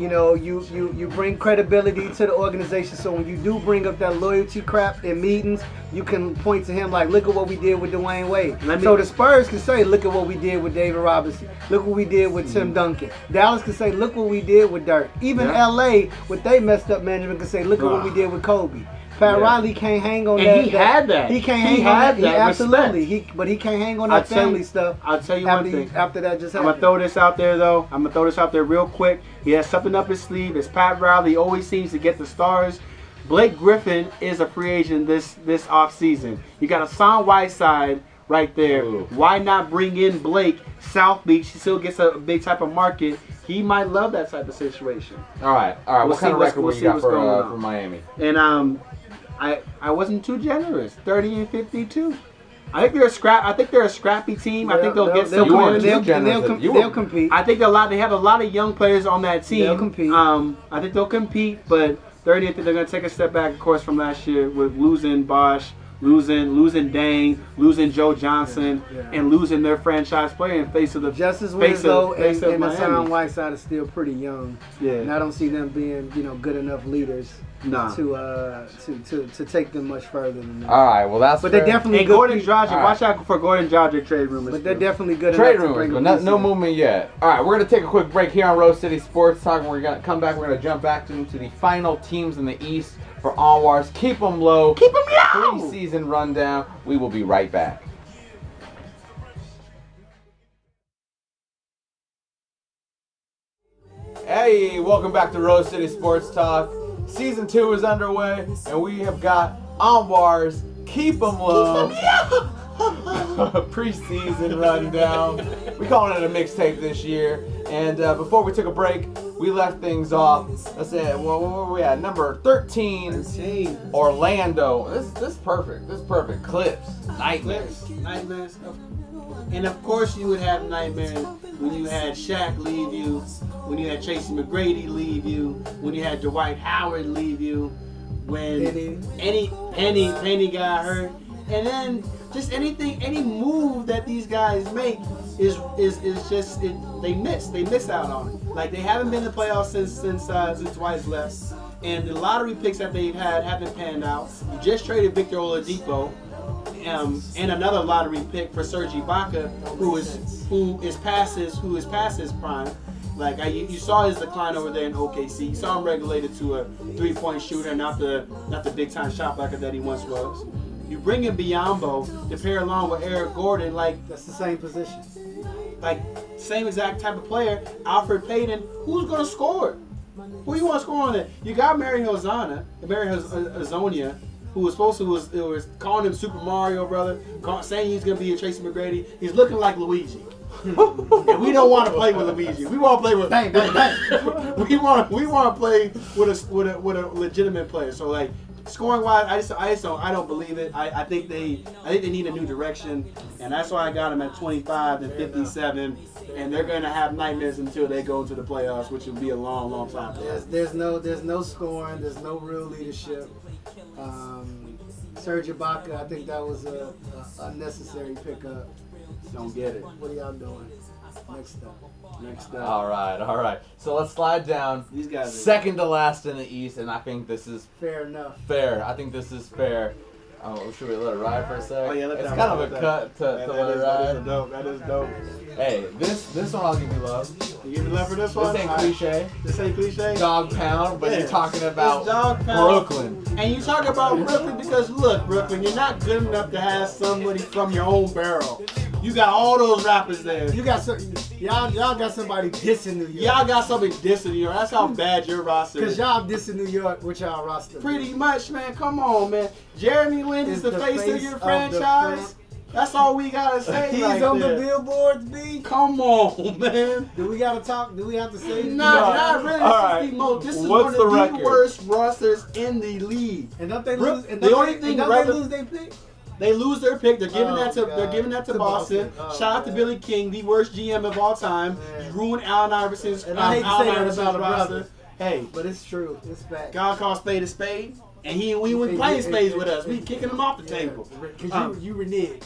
[SPEAKER 4] You know, you you you bring credibility to the organization. So when you do bring up that loyalty crap in meetings, you can point to him like, look at what we did with Dwyane Wade.
[SPEAKER 3] Me-
[SPEAKER 4] so the Spurs can say, look at what we did with David Robinson. Look what we did with
[SPEAKER 3] Mm-hmm.
[SPEAKER 4] Tim Duncan. Dallas can say, look what we did with Dirk. Even
[SPEAKER 3] Yeah.
[SPEAKER 4] LA, with they messed up management, can say, look at what we did with Kobe. Pat
[SPEAKER 3] Yeah.
[SPEAKER 4] Riley can't hang on
[SPEAKER 3] And
[SPEAKER 4] that.
[SPEAKER 3] he had that.
[SPEAKER 4] He can't
[SPEAKER 3] He
[SPEAKER 4] hang on
[SPEAKER 3] had
[SPEAKER 4] that. He absolutely. He, but he can't hang on
[SPEAKER 3] I'll
[SPEAKER 4] that
[SPEAKER 3] you-
[SPEAKER 4] family stuff.
[SPEAKER 3] I'll tell you
[SPEAKER 4] after
[SPEAKER 3] one
[SPEAKER 4] he-
[SPEAKER 3] thing.
[SPEAKER 4] after that just
[SPEAKER 3] I'm gonna throw this out there though. I'm gonna throw this out there real quick. He has something up his sleeve. It's Pat Riley. He always seems to get the stars. Blake Griffin is a free agent this this off season. You got Hassan Whiteside right there.
[SPEAKER 2] Ooh.
[SPEAKER 3] Why not bring in Blake? South Beach. He still gets a big type of market. He might love that type of situation.
[SPEAKER 2] all right. All right.
[SPEAKER 3] We'll
[SPEAKER 2] what
[SPEAKER 3] see
[SPEAKER 2] kind of
[SPEAKER 3] what's-
[SPEAKER 2] record
[SPEAKER 3] we'll
[SPEAKER 2] we
[SPEAKER 3] see
[SPEAKER 2] got for
[SPEAKER 3] going
[SPEAKER 2] uh,
[SPEAKER 3] on.
[SPEAKER 2] for Miami?
[SPEAKER 3] And um, I I wasn't too generous. Thirty and fifty-two. I think they're a scrap. I think they're a scrappy team. I think they'll, get
[SPEAKER 4] they'll,
[SPEAKER 3] some
[SPEAKER 2] You weren't
[SPEAKER 4] they'll,
[SPEAKER 2] generous.
[SPEAKER 4] they'll, com-
[SPEAKER 2] You were-
[SPEAKER 4] they'll compete.
[SPEAKER 3] I think a lot. They have a lot of young players on that team.
[SPEAKER 4] They'll compete.
[SPEAKER 3] Um, I think they'll compete, but 30, I think they're going to take a step back, of course, from last year with losing Bosh, losing losing Dane, losing Joe Johnson,
[SPEAKER 4] Yeah, yeah.
[SPEAKER 3] and losing their franchise player in face of the
[SPEAKER 4] Justice
[SPEAKER 3] face
[SPEAKER 4] Winslow
[SPEAKER 3] of, face
[SPEAKER 4] and,
[SPEAKER 3] of
[SPEAKER 4] and
[SPEAKER 3] Miami.
[SPEAKER 4] Hassan Whiteside are still pretty young,
[SPEAKER 3] Yeah,
[SPEAKER 4] and I don't see them being, you know, good enough leaders
[SPEAKER 3] nah.
[SPEAKER 4] to uh to, to, to take them much further than that.
[SPEAKER 2] All right. Well, that's
[SPEAKER 4] but they're definitely
[SPEAKER 3] And
[SPEAKER 4] good.
[SPEAKER 3] Gordon
[SPEAKER 4] people.
[SPEAKER 3] Dragic,
[SPEAKER 2] All
[SPEAKER 3] watch out for Goran Dragic trade rumors.
[SPEAKER 4] But they're
[SPEAKER 3] too.
[SPEAKER 4] definitely good
[SPEAKER 2] Trade
[SPEAKER 4] enough to
[SPEAKER 2] rumors,
[SPEAKER 4] bring
[SPEAKER 2] but
[SPEAKER 4] them
[SPEAKER 2] no, no movement yet. All right, we're gonna take a quick break here on Rose City Sports Talk. We're gonna come back. We're gonna jump back to, to the final teams in the East for Anwars. Keep them low.
[SPEAKER 3] Keep Them low!
[SPEAKER 2] Preseason rundown. We will be right back. Hey, welcome back to Rose City Sports Talk. Season two is underway, and we have got Anwars. Keep them low. *laughs* preseason rundown. We calling it a mixtape this year. And uh, before we took a break, we left things off. Let's say, well, where were we at? Number 13,
[SPEAKER 3] Team.
[SPEAKER 2] Orlando. This this is perfect. This is perfect. Clips, nightmares.
[SPEAKER 3] Nightmares. And of course, you would have nightmares when you had Shaq leave you, when you had Tracy McGrady leave you, when you had Dwight Howard leave you, when
[SPEAKER 4] Penny.
[SPEAKER 3] any Penny Penny got hurt, and then just anything, any move that these guys make is is is just it, they miss. They miss out on it. Like they haven't been in the playoffs since since uh, since Dwight's left. And the lottery picks that they've had haven't panned out. You just traded Victor Oladipo, um, and another lottery pick for Serge Ibaka, who is who is past his who is past his prime. Like I, you saw his decline over there in OKC. You saw him regulated to a three-point shooter, not the not the big-time shot blocker that he once was. You bring in Biyombo to pair along with Eric Gordon, like
[SPEAKER 4] That's the same position.
[SPEAKER 3] like same exact type of player. Elfrid Payton, who's gonna score? Who you want to score on it? You got Mary Hosanna, Mary Hos- Hezonja, who was supposed to was it was calling him Super Mario brother, call, saying he's gonna be a Tracy McGrady. He's looking like Luigi. and we don't want to play with Luigi. We want to play with
[SPEAKER 4] Bang, bang, bang. *laughs*
[SPEAKER 3] we want we want to play with a with a with a legitimate player. So like scoring wise, I just I just don't I don't believe it. I, I think they I think they need a new direction, and that's why I got them at 25 and 57, and they're gonna have nightmares until they go into the playoffs, which will be a long long time.
[SPEAKER 4] There's, there's no there's no scoring. There's no real leadership. Um, Serge Ibaka, I think that was a, a unnecessary pickup.
[SPEAKER 3] Don't get it.
[SPEAKER 4] What are y'all doing? Next up.
[SPEAKER 3] Next up,
[SPEAKER 2] All right, all right. So let's slide down.
[SPEAKER 3] these guys. Are,
[SPEAKER 2] Second to last in the East, and I think this is
[SPEAKER 4] Fair enough.
[SPEAKER 2] fair. I think this is fair. Oh, should we let it ride for a sec?
[SPEAKER 3] Oh yeah, let
[SPEAKER 2] it's kind of a
[SPEAKER 3] let
[SPEAKER 2] cut to,
[SPEAKER 3] that-
[SPEAKER 2] to
[SPEAKER 3] that
[SPEAKER 2] let it
[SPEAKER 3] is- that is
[SPEAKER 2] ride.
[SPEAKER 3] dope. That is dope.
[SPEAKER 2] Hey, this this one I'll give you love.
[SPEAKER 3] You give me love for this one.
[SPEAKER 2] This ain't
[SPEAKER 3] right.
[SPEAKER 2] cliche.
[SPEAKER 3] This ain't cliche.
[SPEAKER 2] Dog pound, but
[SPEAKER 3] Yeah.
[SPEAKER 2] you're talking about
[SPEAKER 3] dog pound.
[SPEAKER 2] Brooklyn.
[SPEAKER 3] And you talk about Brooklyn because look, Brooklyn, you're not good enough to have somebody from your own barrel. You got all those rappers there.
[SPEAKER 4] You got some, y'all, y'all got somebody dissing New York.
[SPEAKER 3] Y'all got somebody dissing you. That's how bad your roster
[SPEAKER 4] Cause
[SPEAKER 3] is.
[SPEAKER 4] y'all dissing New York with y'all roster.
[SPEAKER 3] Pretty much, man. Come on, man. Jeremy Lin is
[SPEAKER 4] Is
[SPEAKER 3] the,
[SPEAKER 4] the
[SPEAKER 3] face, of your
[SPEAKER 4] of
[SPEAKER 3] franchise. That's all we gotta *laughs* say.
[SPEAKER 4] He's
[SPEAKER 3] right
[SPEAKER 4] on
[SPEAKER 3] there.
[SPEAKER 4] the billboards, B.
[SPEAKER 3] Come on, *laughs* man.
[SPEAKER 4] Do we gotta talk? Do we have to say?
[SPEAKER 3] Not,
[SPEAKER 2] No.
[SPEAKER 3] not really. This
[SPEAKER 2] All
[SPEAKER 3] is
[SPEAKER 2] right.
[SPEAKER 3] most. This is
[SPEAKER 2] What's
[SPEAKER 3] one of
[SPEAKER 2] the
[SPEAKER 3] the, worst rosters in the league.
[SPEAKER 4] And don't they lose? And
[SPEAKER 3] the
[SPEAKER 4] don't
[SPEAKER 3] only
[SPEAKER 4] they,
[SPEAKER 3] thing
[SPEAKER 4] and don't they lose their pick?
[SPEAKER 3] They lose their pick. They're giving
[SPEAKER 4] Oh,
[SPEAKER 3] that to.
[SPEAKER 4] God.
[SPEAKER 3] They're giving that to,
[SPEAKER 4] To
[SPEAKER 3] Boston.
[SPEAKER 4] Boston. Oh,
[SPEAKER 3] Shout out to Billy King, the worst GM of all time.
[SPEAKER 4] Man.
[SPEAKER 3] You ruined Allen Iverson's.
[SPEAKER 4] And I hate to
[SPEAKER 3] Allen
[SPEAKER 4] say that
[SPEAKER 3] Iverson's
[SPEAKER 4] about
[SPEAKER 3] roster. Hey,
[SPEAKER 4] But it's true. It's fact.
[SPEAKER 3] God calls spade a spade, and he and we went
[SPEAKER 4] Hey,
[SPEAKER 3] playing spades with us.
[SPEAKER 4] hey,
[SPEAKER 3] We kicking him off the table.
[SPEAKER 4] Cause
[SPEAKER 3] Um,
[SPEAKER 4] you you reneged.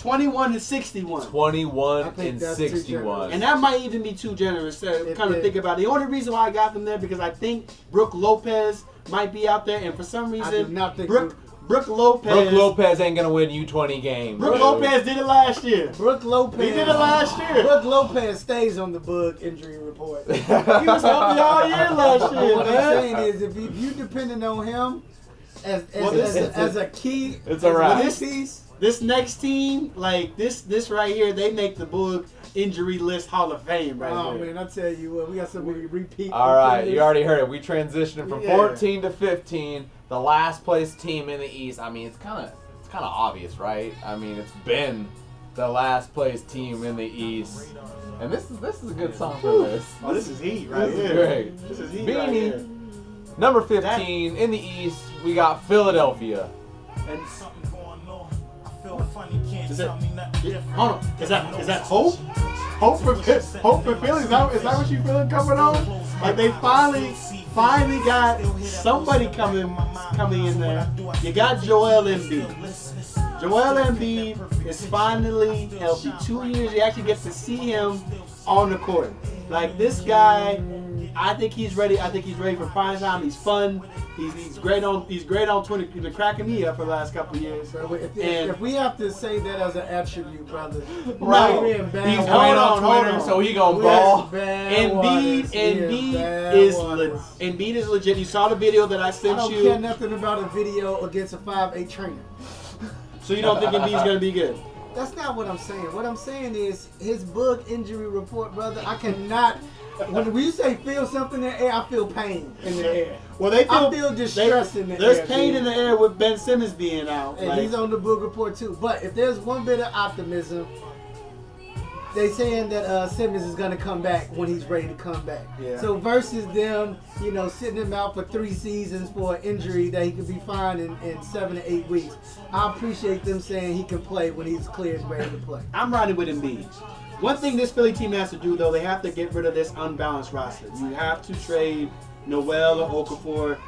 [SPEAKER 3] 21 to 61.
[SPEAKER 2] 21
[SPEAKER 4] I
[SPEAKER 2] and 61.
[SPEAKER 3] And that might even be too generous to
[SPEAKER 4] It-
[SPEAKER 3] kind of
[SPEAKER 4] it-
[SPEAKER 3] think about. it. The only reason why I got them there because I think Brook Lopez might be out there, and for some reason,
[SPEAKER 4] not
[SPEAKER 3] Brooke Brook Lopez.
[SPEAKER 2] Brook Lopez ain't gonna win U twenty games.
[SPEAKER 3] Brooke
[SPEAKER 2] dude.
[SPEAKER 3] Lopez did it last year.
[SPEAKER 4] Brook Lopez.
[SPEAKER 3] He did it last year.
[SPEAKER 4] Brook Lopez stays on the bug injury report. *laughs*
[SPEAKER 3] He was healthy all year last year,
[SPEAKER 4] what I'm saying is, if you, if you depending on him as as,
[SPEAKER 3] Well,
[SPEAKER 4] as,
[SPEAKER 3] this-
[SPEAKER 4] a, as a key,
[SPEAKER 2] It's
[SPEAKER 4] as
[SPEAKER 2] a wrap.
[SPEAKER 4] key
[SPEAKER 3] This-
[SPEAKER 4] piece,
[SPEAKER 3] This next team, like this, this right here, they make the Boog injury list Hall of Fame right
[SPEAKER 4] oh
[SPEAKER 3] there.
[SPEAKER 4] man, I tell you what, we got so many repeat.
[SPEAKER 2] All right,
[SPEAKER 4] offenders.
[SPEAKER 2] you *laughs* already heard it. We transitioned from
[SPEAKER 3] Yeah.
[SPEAKER 2] 14 to 15. The last place team in the East. I mean, it's kind of it's kind of obvious, right? I mean, it's been the last place team in the East. And this is this is a good song for this.
[SPEAKER 3] Oh, this is heat right
[SPEAKER 2] This is great.
[SPEAKER 3] This is heat
[SPEAKER 2] Beanie.
[SPEAKER 3] right here.
[SPEAKER 2] Number 15 in the East, we got Philadelphia.
[SPEAKER 3] And
[SPEAKER 5] Is
[SPEAKER 3] Is it- yeah, hold on, is that is that hope? Hope for hope for Philly? Is that, is that what you feeling coming on? Like they finally finally got somebody coming coming in there. You got Joel Embiid. Joel Embiid is finally healthy. Two years, you actually get to see him on the court. Like this guy, I think he's ready. I think he's ready for prime time. He's fun. He's, he's great on he's great on Twitter. He's been cracking me up for the last couple of years.
[SPEAKER 4] If, if,
[SPEAKER 3] And-
[SPEAKER 4] if we have to say that as an attribute, brother,
[SPEAKER 3] No.
[SPEAKER 4] in bad
[SPEAKER 2] He's. Great
[SPEAKER 3] on,
[SPEAKER 2] on Twitter, so he gonna ball.
[SPEAKER 3] Embiid, Embiid is le- Embiid is legit. You saw the video that I
[SPEAKER 4] I
[SPEAKER 3] sent
[SPEAKER 4] don't
[SPEAKER 3] you,
[SPEAKER 4] care nothing about a video against a 5'8 trainer.
[SPEAKER 3] so you don't think Embiid's gonna be good.
[SPEAKER 4] That's not what I'm saying. What I'm saying is his bug injury report, brother. I cannot. When we say feel something in the air, I feel pain in the air.
[SPEAKER 3] Well, they feel,
[SPEAKER 4] I feel distress in the
[SPEAKER 3] There's
[SPEAKER 4] air, There's
[SPEAKER 3] pain
[SPEAKER 4] dude.
[SPEAKER 3] in the air with Ben Simmons being out.
[SPEAKER 4] And
[SPEAKER 3] Like,
[SPEAKER 4] he's on the book report too. But if there's one bit of optimism, they saying that uh, Simmons is gonna come back when he's ready to come back.
[SPEAKER 3] Yeah.
[SPEAKER 4] So versus them, you know, sitting him out for three seasons for an injury that he could be fine in, in seven to eight weeks. I appreciate them saying he can play when he's clear and ready to play.
[SPEAKER 3] I'm riding with Embiid. One thing this Philly team has to do, though, they have to get rid of this unbalanced roster. You have to trade Noel or Okafor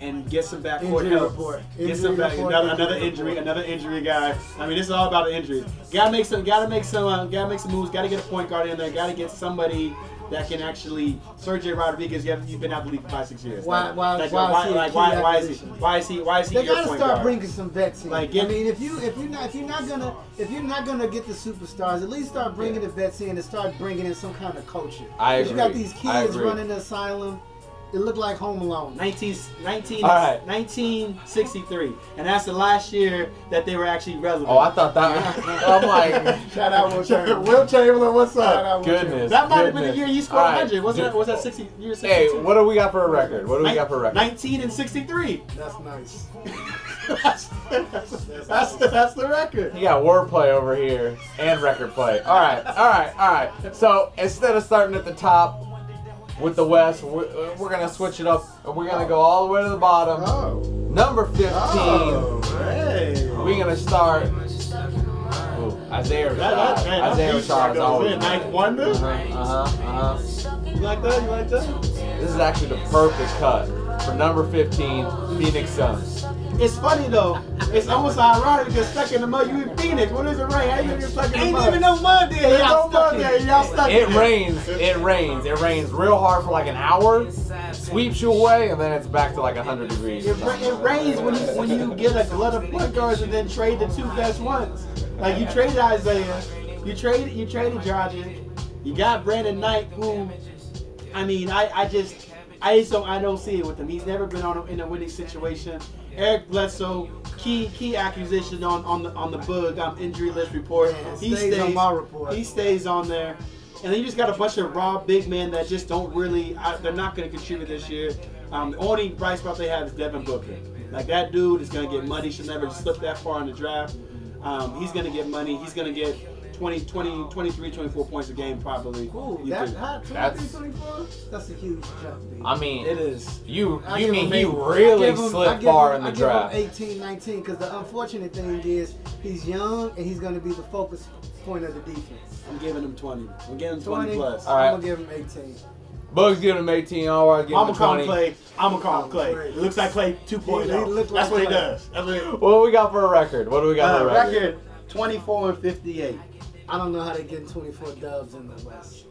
[SPEAKER 3] and get some backcourt
[SPEAKER 4] Injury
[SPEAKER 3] help.
[SPEAKER 4] report.
[SPEAKER 3] Get
[SPEAKER 4] Injury
[SPEAKER 3] some back,
[SPEAKER 4] report,
[SPEAKER 3] another,
[SPEAKER 4] injury
[SPEAKER 3] another injury,
[SPEAKER 4] report.
[SPEAKER 3] another injury guy. I mean, this is all about the injuries. Gotta make some, gotta make some, uh, gotta make some moves. Gotta get a point guard in there. Gotta get somebody that can actually. Sergio Rodriguez, you have, you've been out the league for five, six years.
[SPEAKER 4] Why- why-
[SPEAKER 3] like,
[SPEAKER 4] why is
[SPEAKER 3] why,
[SPEAKER 4] he
[SPEAKER 3] like, why, why is he? Why is he? Why is he
[SPEAKER 4] They
[SPEAKER 3] your
[SPEAKER 4] gotta
[SPEAKER 3] point
[SPEAKER 4] start
[SPEAKER 3] guard?
[SPEAKER 4] bringing some vets in.
[SPEAKER 3] Like, get-
[SPEAKER 4] I mean, if you if you're not if you're not gonna if you're not gonna get the superstars, at least start bringing the vets in and start bringing in some kind of culture.
[SPEAKER 2] I
[SPEAKER 4] 'Cause You got these kids running the asylum. It looked like Home Alone.
[SPEAKER 3] 19, 19,
[SPEAKER 2] All right.
[SPEAKER 3] 1963, and that's the last year that they were actually relevant.
[SPEAKER 2] Oh, I thought that. *laughs* I'm like, *laughs*
[SPEAKER 4] Shout out Wilt Chamberlain. *laughs*
[SPEAKER 3] Wilt Chamberlain, what's
[SPEAKER 4] Shout
[SPEAKER 3] up?
[SPEAKER 4] out Will
[SPEAKER 2] goodness.
[SPEAKER 3] That might have been the year you scored
[SPEAKER 2] All right.
[SPEAKER 3] 100. Was that was that
[SPEAKER 2] Dude,
[SPEAKER 3] 60 year 62?
[SPEAKER 2] Hey, what do we got for a record? What do we
[SPEAKER 3] Nin-
[SPEAKER 2] got for a record?
[SPEAKER 3] 19 and 63.
[SPEAKER 4] That's nice.
[SPEAKER 3] that's, that's, that's, that's the record.
[SPEAKER 2] You got wordplay over here and record play. All right, all right, all right. So instead of starting at the top with the West, we're, we're gonna switch it up and we're gonna go all the way to the bottom.
[SPEAKER 3] Oh.
[SPEAKER 2] Number 15,
[SPEAKER 3] hey.
[SPEAKER 2] we're gonna start. Ooh, Isaiah
[SPEAKER 3] That, that,
[SPEAKER 2] Rashad.
[SPEAKER 3] man, that
[SPEAKER 2] Isaiah Rashad is
[SPEAKER 3] goes
[SPEAKER 2] always.
[SPEAKER 3] in. Ninth Wonder?
[SPEAKER 2] Uh huh, uh huh.
[SPEAKER 3] You like that? You like that?
[SPEAKER 2] This is actually the perfect cut for number 15, Phoenix Suns.
[SPEAKER 3] It's funny though. It's almost ironic because stuck in the mud. You in Phoenix. When is it rain? How you gonna get stuck in the
[SPEAKER 4] Ain't
[SPEAKER 3] mud?
[SPEAKER 4] even no mud there.
[SPEAKER 3] There's
[SPEAKER 4] Y'all
[SPEAKER 3] no
[SPEAKER 4] stuck
[SPEAKER 3] mud there.
[SPEAKER 4] it.
[SPEAKER 3] y'all stuck
[SPEAKER 2] It
[SPEAKER 3] in
[SPEAKER 2] rains. It rains. It rains real hard for like an hour, sweeps you away, and then it's back to like 100 degrees.
[SPEAKER 3] It, ra- it rains when you when you get a glut of point guards and then trade the two best ones. Like you traded Isaiah, you traded you traded Dragic, you got Brandon Knight, who, I mean, I, I just I just don't I don't see it with him. He's never been on a, in a winning situation. Eric Bledsoe, key key acquisition on on the on the bug um, injury list report. He
[SPEAKER 4] stays
[SPEAKER 3] stays
[SPEAKER 4] on my report.
[SPEAKER 3] He stays on there. And then you just got a bunch of raw big men that just don't really, I, they're not going to contribute this year. Um, the only bright spot they have is Devin Booker. Like that dude is going to get money. Should never slip that far in the draft. Um, he's going to get money. He's going to get 20, 20, 23, 24 points a game probably.
[SPEAKER 4] Ooh,
[SPEAKER 3] You
[SPEAKER 4] that
[SPEAKER 3] could-
[SPEAKER 4] hot
[SPEAKER 2] That's-
[SPEAKER 4] 23, 24? That's a huge jump. dude.
[SPEAKER 2] I mean,
[SPEAKER 3] it is.
[SPEAKER 2] you
[SPEAKER 4] I
[SPEAKER 2] you mean
[SPEAKER 4] him
[SPEAKER 2] he really
[SPEAKER 4] him- I
[SPEAKER 2] slipped
[SPEAKER 4] give
[SPEAKER 2] far
[SPEAKER 4] him-
[SPEAKER 2] in the
[SPEAKER 4] I give him
[SPEAKER 2] draft?
[SPEAKER 4] 18, 19, because the unfortunate thing is he's young and he's going to be the focus point of the defense.
[SPEAKER 3] I'm giving him 20. I'm giving him 20,
[SPEAKER 4] 20,
[SPEAKER 3] plus.
[SPEAKER 2] All right.
[SPEAKER 4] I'm going to give him 18.
[SPEAKER 2] Bugs giving him 18. All right, give
[SPEAKER 3] I'm
[SPEAKER 2] him
[SPEAKER 3] gonna call
[SPEAKER 2] 20.
[SPEAKER 3] him Klay. I'm gonna call him Klay.
[SPEAKER 4] Klay.
[SPEAKER 3] It looks like Klay 2.0.
[SPEAKER 4] He- he
[SPEAKER 3] That's what he does. That's what he,
[SPEAKER 2] What do we got for a record? What do we got
[SPEAKER 3] uh,
[SPEAKER 2] for a record?
[SPEAKER 3] record 24 and 58.
[SPEAKER 4] I don't know how they get 24 dubs in the West.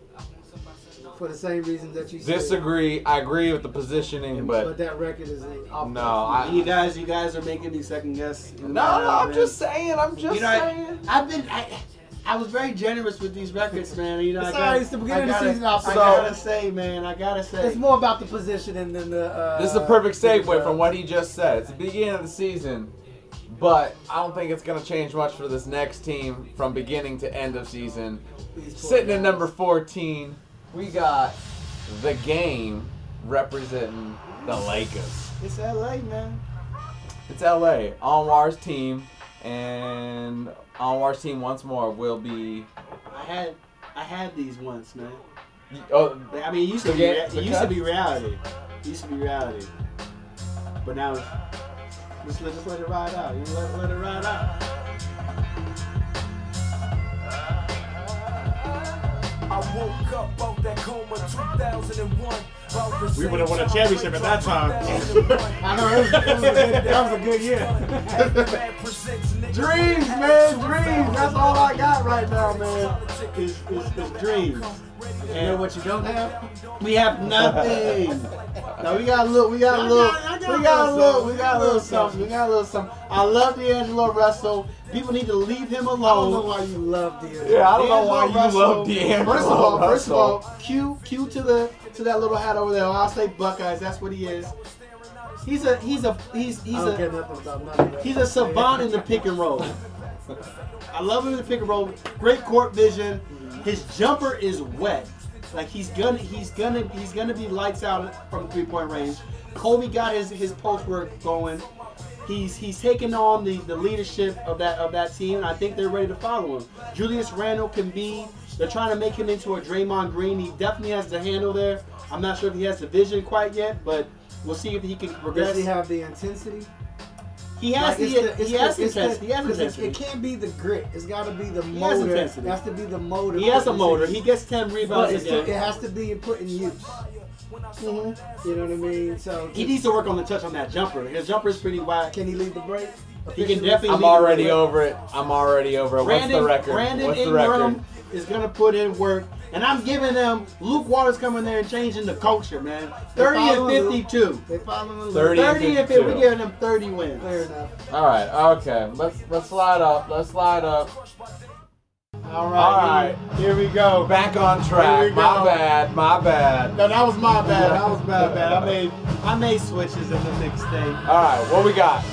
[SPEAKER 4] For the same reasons that you said.
[SPEAKER 2] Disagree. I agree with the positioning,
[SPEAKER 4] But
[SPEAKER 2] but
[SPEAKER 4] that record is off.
[SPEAKER 2] no, I,
[SPEAKER 3] You guys, you guys are making me second guess.
[SPEAKER 2] no, no. I'm just saying. I'm just
[SPEAKER 3] You know,
[SPEAKER 2] saying.
[SPEAKER 3] I've been, I, I was very generous with these records, man. You know,
[SPEAKER 4] It's
[SPEAKER 3] I gotta,
[SPEAKER 4] right, it's the beginning
[SPEAKER 3] I
[SPEAKER 4] of the season, I'll
[SPEAKER 3] I
[SPEAKER 4] say.
[SPEAKER 3] gotta say, man, I gotta say.
[SPEAKER 4] It's more about the positioning than the. Uh,
[SPEAKER 2] This is a perfect segue from what he just said. It's the beginning of the season, but I don't think it's going to change much for this next team from beginning to end of season. Sitting at number 14, we got the game representing the Lakers.
[SPEAKER 3] It's LA, man.
[SPEAKER 2] It's LA. Anwar's team, and Anwar's team once more will be.
[SPEAKER 3] I had, I had these once, man.
[SPEAKER 2] Oh,
[SPEAKER 3] I mean, it used to
[SPEAKER 2] The
[SPEAKER 3] be,
[SPEAKER 2] ga-
[SPEAKER 3] rea-
[SPEAKER 2] the
[SPEAKER 3] it used to be reality. It used to be reality. But now, it's, just let, just let it ride out. You let, let it ride out.
[SPEAKER 5] I woke up out that coma 2001.
[SPEAKER 3] We would've won a championship at that time.
[SPEAKER 4] I know it was, it was a good, that was a good year.
[SPEAKER 5] Man presents niggas
[SPEAKER 3] Dreams, man, dreams. That's all I got right now, man. It's, is, is dreams.
[SPEAKER 4] You know what you don't have?
[SPEAKER 3] we have nothing. No, we got a little. We got a little.
[SPEAKER 4] got- got
[SPEAKER 3] We got a
[SPEAKER 4] a
[SPEAKER 3] little.
[SPEAKER 4] little
[SPEAKER 3] We got a little something. We got a little something. I love D'Angelo Russell. People need to leave him alone.
[SPEAKER 4] I don't know why you love the.
[SPEAKER 2] yeah, I don't know why you
[SPEAKER 3] D'Angelo
[SPEAKER 2] love
[SPEAKER 3] Russell-
[SPEAKER 2] D'Angelo
[SPEAKER 3] First of all, first of all, Q Q to the to that little hat over there. I'll say Buckeyes. That's what he is. He's a he's a he's he's a
[SPEAKER 4] care nothing about none of that.
[SPEAKER 3] He's a savant in the pick and roll. I love him in the pick and roll. Great court vision. His jumper is wet. Like he's gonna he's gonna he's gonna be lights out from the three point range. Kobe got his his post work going. He's he's taking on the, the leadership of that of that team. And I think they're ready to follow him. Julius Randle can be. They're trying to make him into a Draymond Green. He definitely has the handle there. I'm not sure if he has the vision quite yet, but we'll see if he can progress.
[SPEAKER 4] Does he have the intensity?
[SPEAKER 3] He has
[SPEAKER 4] Like,
[SPEAKER 3] the,
[SPEAKER 4] the- it's
[SPEAKER 3] he has
[SPEAKER 4] the- it's the-
[SPEAKER 3] intensity. He has
[SPEAKER 4] 'cause it-
[SPEAKER 3] intensity.
[SPEAKER 4] It can't be the grit. It's got to be the
[SPEAKER 3] He has
[SPEAKER 4] motor. It has to be the motor.
[SPEAKER 3] He has a motor.
[SPEAKER 4] into-
[SPEAKER 3] He gets ten rebounds a
[SPEAKER 4] it's to, it has to be put in use.
[SPEAKER 3] Mm-hmm.
[SPEAKER 4] You know what I mean? So
[SPEAKER 3] He needs to work on the touch on that jumper. His jumper is pretty wide.
[SPEAKER 4] can he lead the break?
[SPEAKER 3] He can definitely.
[SPEAKER 2] I'm
[SPEAKER 3] lead the
[SPEAKER 2] already over it. I'm already over it. What's
[SPEAKER 3] Brandon,
[SPEAKER 2] the record?
[SPEAKER 3] Brandon
[SPEAKER 2] What's the
[SPEAKER 3] Ingram
[SPEAKER 2] record?
[SPEAKER 3] is gonna put in work, and I'm giving them Luke Waters coming there and changing the culture, man. Thirty and fifty-two.
[SPEAKER 4] They following Luke.
[SPEAKER 2] 30.
[SPEAKER 3] 30 and 50.
[SPEAKER 2] 52.
[SPEAKER 3] We're giving them 30 wins.
[SPEAKER 4] Fair enough.
[SPEAKER 2] All right. Okay. Let's let's slide up. Let's slide up.
[SPEAKER 3] All right.
[SPEAKER 2] All right.
[SPEAKER 3] Here, here we go.
[SPEAKER 2] Back on
[SPEAKER 3] Here
[SPEAKER 2] track.
[SPEAKER 3] we
[SPEAKER 2] My bad. My bad.
[SPEAKER 3] No, that was my bad. *laughs* That was my bad. I made I made switches in the mixtape.
[SPEAKER 2] All right. What we got?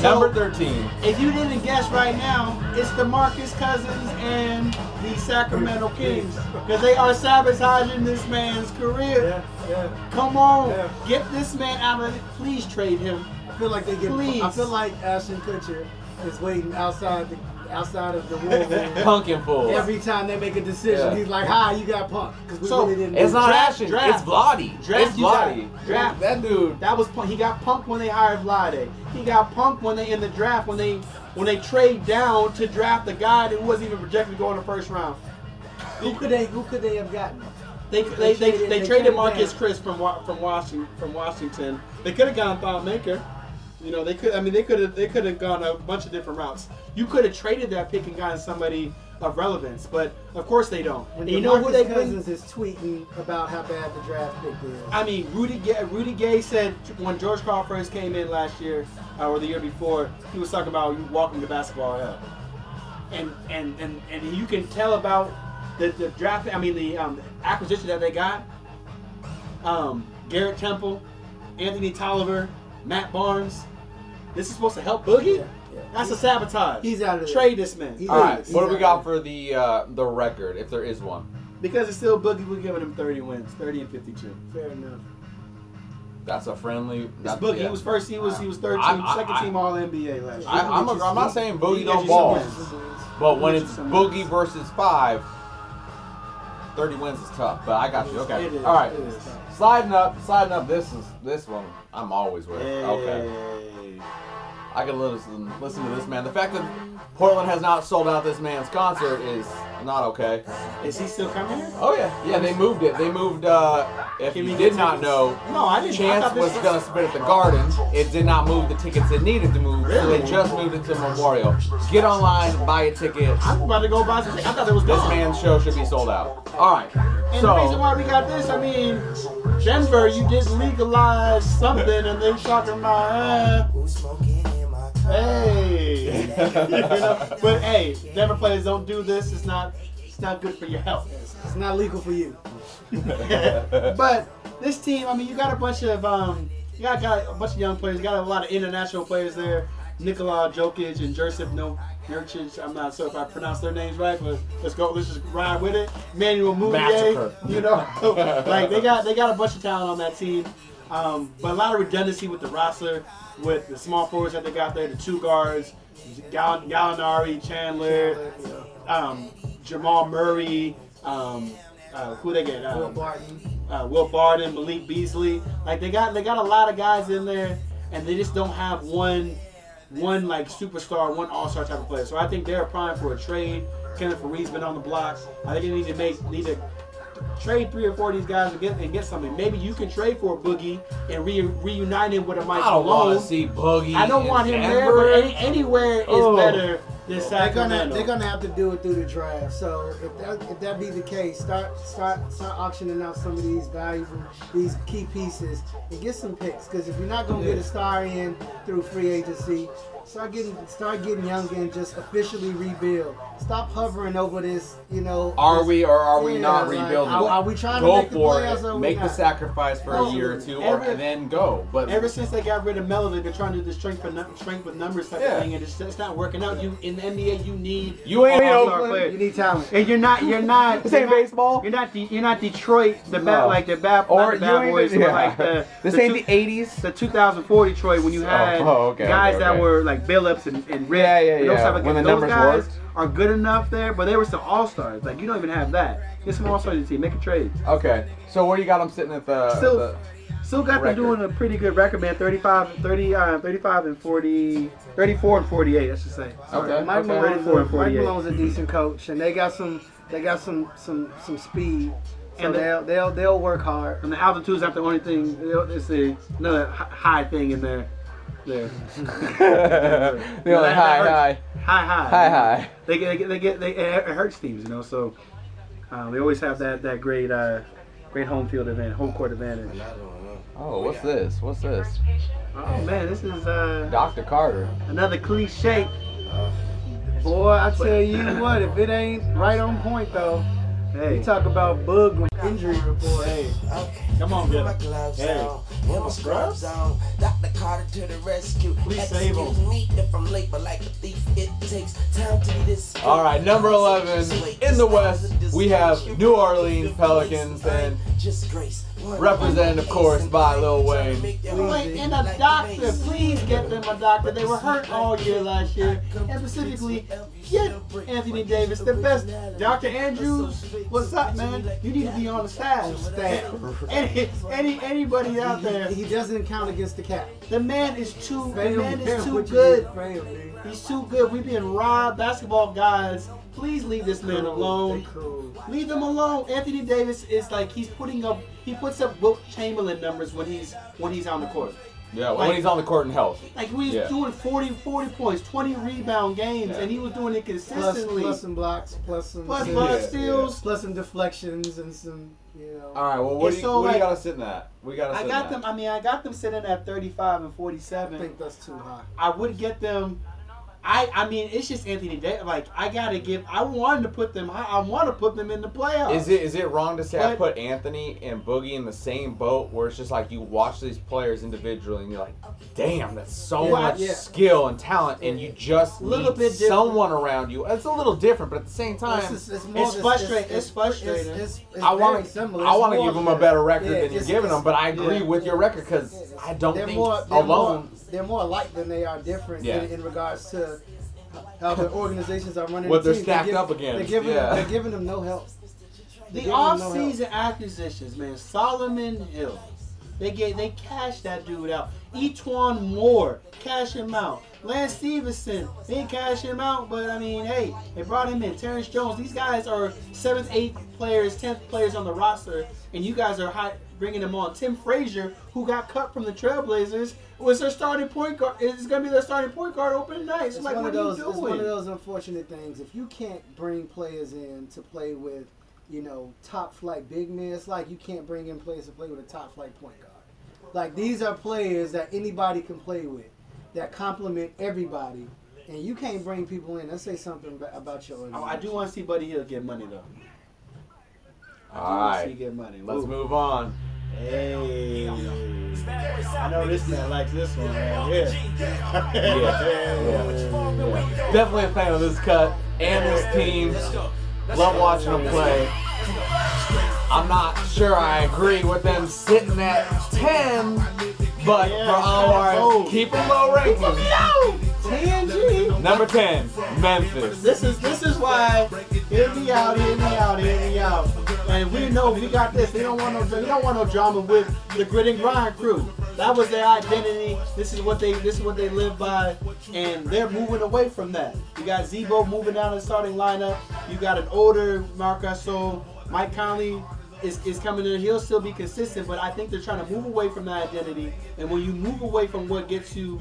[SPEAKER 3] So-
[SPEAKER 2] Number 13.
[SPEAKER 3] If you didn't guess right now, it's the Marcus Cousins and the Sacramento Kings because they are sabotaging this man's career.
[SPEAKER 4] Yeah.
[SPEAKER 3] Come on,
[SPEAKER 4] Yeah.
[SPEAKER 3] get this man out of it. Please trade him.
[SPEAKER 4] I feel like they get.
[SPEAKER 3] Please.
[SPEAKER 4] I feel like Ashton Kutcher is waiting outside the outside of the war room. *laughs*
[SPEAKER 2] Punkin fool.
[SPEAKER 4] Every time they make a decision,
[SPEAKER 2] Yeah.
[SPEAKER 4] he's like, "Hi, you got punked." Because we
[SPEAKER 3] So,
[SPEAKER 4] really didn't.
[SPEAKER 2] It's not
[SPEAKER 3] Draft,
[SPEAKER 2] Ashton. It's Vlade.
[SPEAKER 3] Draft,
[SPEAKER 2] it's
[SPEAKER 3] you got Vlade. Draft.
[SPEAKER 2] That dude.
[SPEAKER 3] That was pu- he got punked when they hired Vlade. He got punked when they in the draft when they when they trade down to draft the guy that wasn't even projected to go in the first round.
[SPEAKER 4] Who could they? Who could they have gotten?
[SPEAKER 3] They they, they, they,
[SPEAKER 4] traded- they
[SPEAKER 3] traded
[SPEAKER 4] traded
[SPEAKER 3] Marcus
[SPEAKER 4] down.
[SPEAKER 3] Chris from from Washington from Washington. They could have gone Thon Maker. You know they could. I mean they could have they could have gone a bunch of different routes. You could have traded that pick and gotten somebody of relevance. But of course they don't.
[SPEAKER 4] When
[SPEAKER 3] And you know who they
[SPEAKER 4] DeMarcus
[SPEAKER 3] bring?
[SPEAKER 4] Cousins is tweeting about how bad the draft pick is.
[SPEAKER 3] I mean, Rudy Gay, Rudy Gay said when George Karl first came in last year uh, or the year before, he was talking about you welcome to basketball hell. And and and and you can tell about the, the draft. I mean, the um, acquisition that they got. Um, Garrett Temple, Anthony Tolliver, Matt Barnes. This is supposed to help Boogie.
[SPEAKER 4] Yeah, yeah.
[SPEAKER 3] That's a sabotage.
[SPEAKER 4] He's out of there.
[SPEAKER 3] Trade this man
[SPEAKER 4] He-
[SPEAKER 2] All right, what do we got for the uh, the record, if there is one?
[SPEAKER 3] because it's still Boogie. We're giving him 30 wins, 30 and 52.
[SPEAKER 4] Fair enough.
[SPEAKER 2] That's a friendly.
[SPEAKER 3] It's
[SPEAKER 2] That's,
[SPEAKER 3] Boogie.
[SPEAKER 2] yeah.
[SPEAKER 3] He was first. He was he was third team,
[SPEAKER 2] I-
[SPEAKER 3] second
[SPEAKER 2] I-
[SPEAKER 3] team All NBA last year.
[SPEAKER 2] I, I'm, a, I'm not saying Boogie don't
[SPEAKER 3] gives you
[SPEAKER 2] ball, but when it's
[SPEAKER 3] gives you some
[SPEAKER 2] Boogie
[SPEAKER 3] wins.
[SPEAKER 2] versus five, 30 wins is tough. But I got you. Okay.
[SPEAKER 3] It is,
[SPEAKER 2] All right.
[SPEAKER 3] it is.
[SPEAKER 2] Sliding up, sliding up. This is this one. I'm always with. Okay. I can listen listen to this man. The fact that Portland has not sold out this man's concert is not okay.
[SPEAKER 3] Is he still coming here?
[SPEAKER 2] Oh yeah, yeah. They moved it. They moved. uh If
[SPEAKER 3] Can
[SPEAKER 2] you did not
[SPEAKER 3] tickets?
[SPEAKER 2] know,
[SPEAKER 3] No, I didn't. I
[SPEAKER 2] Chance
[SPEAKER 3] thought this
[SPEAKER 2] was gonna spin at the Garden. It did not move the tickets it needed to move, so they just moved it to Memorial. Get online, buy a ticket.
[SPEAKER 3] I'm about to go buy some. I thought it was
[SPEAKER 2] This
[SPEAKER 3] gone.
[SPEAKER 2] man's show should be sold out. All right.
[SPEAKER 3] And the reason why we got this, I mean, Denver, you did legalize something, and they talking about, uh, hey, *laughs* you know? But hey, never players don't do this. It's not, it's not good for your health.
[SPEAKER 4] It's not legal for you. *laughs*
[SPEAKER 3] but this team, I mean, you got a bunch of um, you got, got a bunch of young players. You got a lot of international players there. Nikola Jokic and Jusuf No Nurkic. I'm not sure if I pronounced their names right, but let's go. Let's just ride with it. Manuel Mudiay.
[SPEAKER 2] Massacre.
[SPEAKER 3] You know, *laughs* like they got they got a bunch of talent on that team. Um, but a lot of redundancy with the roster, with the small forwards that they got there, the two guards, Gall- Gallinari, Chandler, um, Jamal Murray, um, uh, who they get?
[SPEAKER 4] Will
[SPEAKER 3] Um,
[SPEAKER 4] Barton.
[SPEAKER 3] uh, Will Barton, Malik Beasley. Like they got they got a lot of guys in there, and they just don't have one one like superstar, one all star type of player. So I think they're prime for a trade. Kenneth Faried's been on the block. I think they need to make need to trade three or four of these guys and get and get something. Maybe you can trade for a Boogie and re, reunite him with a Mike
[SPEAKER 2] I don't want to see Boogie.
[SPEAKER 3] I don't want him there, but any, anywhere is
[SPEAKER 2] Oh.
[SPEAKER 3] better than
[SPEAKER 4] They're gonna they're gonna have to do it through the draft. So if that if that be the case, start start start auctioning out some of these valuable these key pieces and get some picks. Because if you're not gonna get a star in through free agency, start getting start getting younger and just officially rebuild. Stop hovering over this. You know.
[SPEAKER 2] Are
[SPEAKER 4] this-
[SPEAKER 2] we or are we
[SPEAKER 4] Yeah,
[SPEAKER 2] not
[SPEAKER 4] like,
[SPEAKER 2] rebuilding?
[SPEAKER 4] Are, are we trying to
[SPEAKER 2] go
[SPEAKER 4] make the
[SPEAKER 2] for
[SPEAKER 4] playoffs
[SPEAKER 2] it.
[SPEAKER 4] or
[SPEAKER 2] Make the
[SPEAKER 4] not?
[SPEAKER 2] sacrifice for a
[SPEAKER 3] oh,
[SPEAKER 2] year or two, or and then go. But
[SPEAKER 3] Ever since they got rid of Melo, they've been trying to do the strength for strength with numbers type
[SPEAKER 2] Yeah.
[SPEAKER 3] of thing, and it's, it's not working out. You in the NBA, you need
[SPEAKER 2] you ain't in
[SPEAKER 3] all-star
[SPEAKER 2] Oakland.
[SPEAKER 4] You need talent.
[SPEAKER 3] and you're not you're not *laughs*
[SPEAKER 2] This
[SPEAKER 3] you're
[SPEAKER 2] ain't
[SPEAKER 3] not-
[SPEAKER 2] baseball.
[SPEAKER 3] You're not De- you're not Detroit, the
[SPEAKER 2] No.
[SPEAKER 3] bad like the bad
[SPEAKER 2] Or
[SPEAKER 3] not the
[SPEAKER 2] you
[SPEAKER 3] bad
[SPEAKER 2] ain't
[SPEAKER 3] boys, but
[SPEAKER 2] yeah.
[SPEAKER 3] like the *laughs*
[SPEAKER 2] This
[SPEAKER 3] the
[SPEAKER 2] ain't
[SPEAKER 3] two-
[SPEAKER 2] the '80s.
[SPEAKER 3] the 2004 Detroit when you oh, had
[SPEAKER 2] oh, okay,
[SPEAKER 3] guys
[SPEAKER 2] okay,
[SPEAKER 3] that were like Billups and, and Rick
[SPEAKER 2] Yeah, yeah,
[SPEAKER 3] and those
[SPEAKER 2] yeah.
[SPEAKER 3] type of
[SPEAKER 2] When
[SPEAKER 3] guys.
[SPEAKER 2] the
[SPEAKER 3] those
[SPEAKER 2] numbers
[SPEAKER 3] guys
[SPEAKER 2] worked.
[SPEAKER 3] are good enough there, but they were still all stars. Like you don't even have that. Get some all stars in the team. Make a trade.
[SPEAKER 2] Okay, so where you got them sitting at the?
[SPEAKER 3] Still-
[SPEAKER 2] the
[SPEAKER 3] Still got
[SPEAKER 2] Record.
[SPEAKER 3] them doing a pretty good record, man. 35, 30, uh, 35 and 40, 34 and 48, I should say. Sorry.
[SPEAKER 2] Okay.
[SPEAKER 4] Mike,
[SPEAKER 2] Okay.
[SPEAKER 4] Malone's
[SPEAKER 3] 34
[SPEAKER 4] a,
[SPEAKER 3] and
[SPEAKER 4] Mike Malone's a decent coach, and they got some they got some some some speed. So
[SPEAKER 3] And the-
[SPEAKER 4] they'll they'll they'll work hard.
[SPEAKER 3] And the altitude's not the only thing. It's a, another high thing in there. There.
[SPEAKER 2] the
[SPEAKER 3] No,
[SPEAKER 2] only
[SPEAKER 3] that-
[SPEAKER 2] hi hi
[SPEAKER 3] High, high.
[SPEAKER 2] hi hi.
[SPEAKER 3] They get, they get, they get, they, it hurts teams, you know. So um, they always have that that great, uh, great home field advantage, home court advantage.
[SPEAKER 2] Oh, what's this? What's this?
[SPEAKER 3] Oh man, this is uh,
[SPEAKER 2] Dr. Carter.
[SPEAKER 3] another cliche.
[SPEAKER 4] Boy, I tell you what, if it ain't right on point though,
[SPEAKER 3] Hey,
[SPEAKER 4] you talk about bug injury report.
[SPEAKER 3] hey, come on, get it. Hey,
[SPEAKER 9] With my scrubs on, Dr. Carter to the rescue.
[SPEAKER 3] Please save 'em.
[SPEAKER 9] Excuse me if I'm late, but like a thief, it takes time to be this.
[SPEAKER 2] All right, number 11 in the West, we have New Orleans Pelicans and
[SPEAKER 9] Just grace.
[SPEAKER 2] Represented, of course, by Lil Wayne.
[SPEAKER 3] Wait, and a doctor, please get them a doctor. They were hurt all year last year, and specifically, get Anthony Davis, the best. Dr. Andrews, what's up, man? You need to be on the staff. Staff. *laughs* Any, any, anybody out there?
[SPEAKER 4] He doesn't count against the cap.
[SPEAKER 3] The man is too. The man is too good.
[SPEAKER 4] get, pay him, man.
[SPEAKER 3] He's too good. We being robbed, basketball guys. Please leave this man alone. Leave him alone. Anthony Davis is like he's putting up. He puts up Wilt Chamberlain numbers when he's when he's on the court.
[SPEAKER 2] Yeah, when he's on the court and healthy.
[SPEAKER 3] Like we was
[SPEAKER 2] Yeah.
[SPEAKER 3] doing 40, 40 points, 20 rebound games,
[SPEAKER 2] Yeah.
[SPEAKER 3] and he was doing it consistently.
[SPEAKER 4] plus some blocks, plus some
[SPEAKER 3] Plus
[SPEAKER 4] steals,
[SPEAKER 3] block
[SPEAKER 2] Yeah,
[SPEAKER 3] steals.
[SPEAKER 4] plus some deflections and some, you know.
[SPEAKER 2] All right, well, what,
[SPEAKER 3] And
[SPEAKER 2] do you,
[SPEAKER 3] so,
[SPEAKER 2] what do you
[SPEAKER 3] like,
[SPEAKER 2] got us sitting at? We got us
[SPEAKER 3] I got
[SPEAKER 2] at.
[SPEAKER 3] them. I mean, I got them sitting at 35 and
[SPEAKER 4] forty-seven.
[SPEAKER 3] I
[SPEAKER 4] think that's too high.
[SPEAKER 3] I would get them. I I mean, it's just Anthony Davis. Like I gotta give. I wanted to put them. I, I want to put them in the playoffs.
[SPEAKER 2] Is it is it wrong to say I put Anthony and Boogie in the same boat where it's just like you watch these players individually and you're like, damn, that's so
[SPEAKER 4] Yeah,
[SPEAKER 2] much
[SPEAKER 4] yeah.
[SPEAKER 2] skill and talent, and you just
[SPEAKER 3] Little
[SPEAKER 2] need
[SPEAKER 3] bit different.
[SPEAKER 2] someone around you. It's a little different, but at the same time,
[SPEAKER 4] It's, it's, more
[SPEAKER 3] It's
[SPEAKER 4] just-
[SPEAKER 3] frustrating. It's frustrating.
[SPEAKER 4] It's, it's, it's
[SPEAKER 2] I want to. I want to give them a better record
[SPEAKER 4] Yeah,
[SPEAKER 2] than you're giving them, but I agree
[SPEAKER 3] yeah.
[SPEAKER 2] with your record because I don't
[SPEAKER 4] they're
[SPEAKER 2] think
[SPEAKER 4] more,
[SPEAKER 2] alone.
[SPEAKER 4] More, they're more alike than they are different
[SPEAKER 2] Yeah.
[SPEAKER 4] in, in regards to how the organizations are running.
[SPEAKER 2] What
[SPEAKER 4] the
[SPEAKER 2] they're
[SPEAKER 4] team.
[SPEAKER 2] stacked
[SPEAKER 4] give-
[SPEAKER 2] up against,
[SPEAKER 4] They're giving,
[SPEAKER 2] yeah.
[SPEAKER 4] them, they're giving them no help.
[SPEAKER 3] the
[SPEAKER 4] They're giving them no
[SPEAKER 3] off-season acquisitions, man? Solomon Hill. They gave they cashed that dude out. E'Twaun Moore, cash him out. Lance Stephenson, they didn't cash him out, but I mean, hey, they brought him in. Terrence Jones, these guys are seventh, eighth players, tenth players on the roster, and you guys are high, bringing them on. Tim Frazier, who got cut from the Trailblazers, was their starting point guard. Is going to be their starting point guard opening night. It's
[SPEAKER 4] It's
[SPEAKER 3] like,
[SPEAKER 4] one
[SPEAKER 3] what
[SPEAKER 4] of
[SPEAKER 3] are
[SPEAKER 4] those.
[SPEAKER 3] you
[SPEAKER 4] It's one of those unfortunate things. If you can't bring players in to play with, you know, top flight big men, it's like you can't bring in players to play with a top flight point guard. Like these are players that anybody can play with, that complement everybody, and you can't bring people in. Let's say something about your.
[SPEAKER 3] Oh, I do want to see Buddy Hield get money though. I do
[SPEAKER 2] All
[SPEAKER 3] want to see
[SPEAKER 2] right,
[SPEAKER 3] get money.
[SPEAKER 2] let's
[SPEAKER 3] Ooh.
[SPEAKER 2] move on.
[SPEAKER 3] Hey, I know this man likes this one, man. Yeah.
[SPEAKER 2] Yeah. Definitely a fan of this cut and this team. Love watching them play. I'm not sure I agree with them sitting at 10, but for our keep them low rankings.
[SPEAKER 3] TNG.
[SPEAKER 2] Number 10, Memphis.
[SPEAKER 3] This is this is why hear me out, hear me out, hear me out. And we know we got this. They don't want no we don't want no drama with the grit and grind crew. That was their identity. This is what they this is what they live by, and they're moving away from that. You got Z-Bo moving down the starting lineup. You got an older Marc Gasol. Mike Conley is, is coming in. He'll still be consistent, but I think they're trying to move away from that identity. And when you move away from what gets you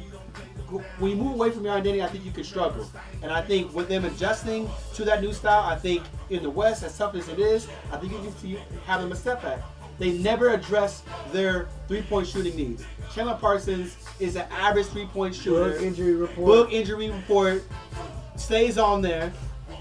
[SPEAKER 3] when you move away from your identity, I think you can struggle. And I think with them adjusting to that new style, I think in the West, as tough as it is, I think you can see have them a step back. They never address their three-point shooting needs. Chandler Parsons is an average three-point shooter.
[SPEAKER 4] Boog injury report.
[SPEAKER 3] Boog injury report stays on there.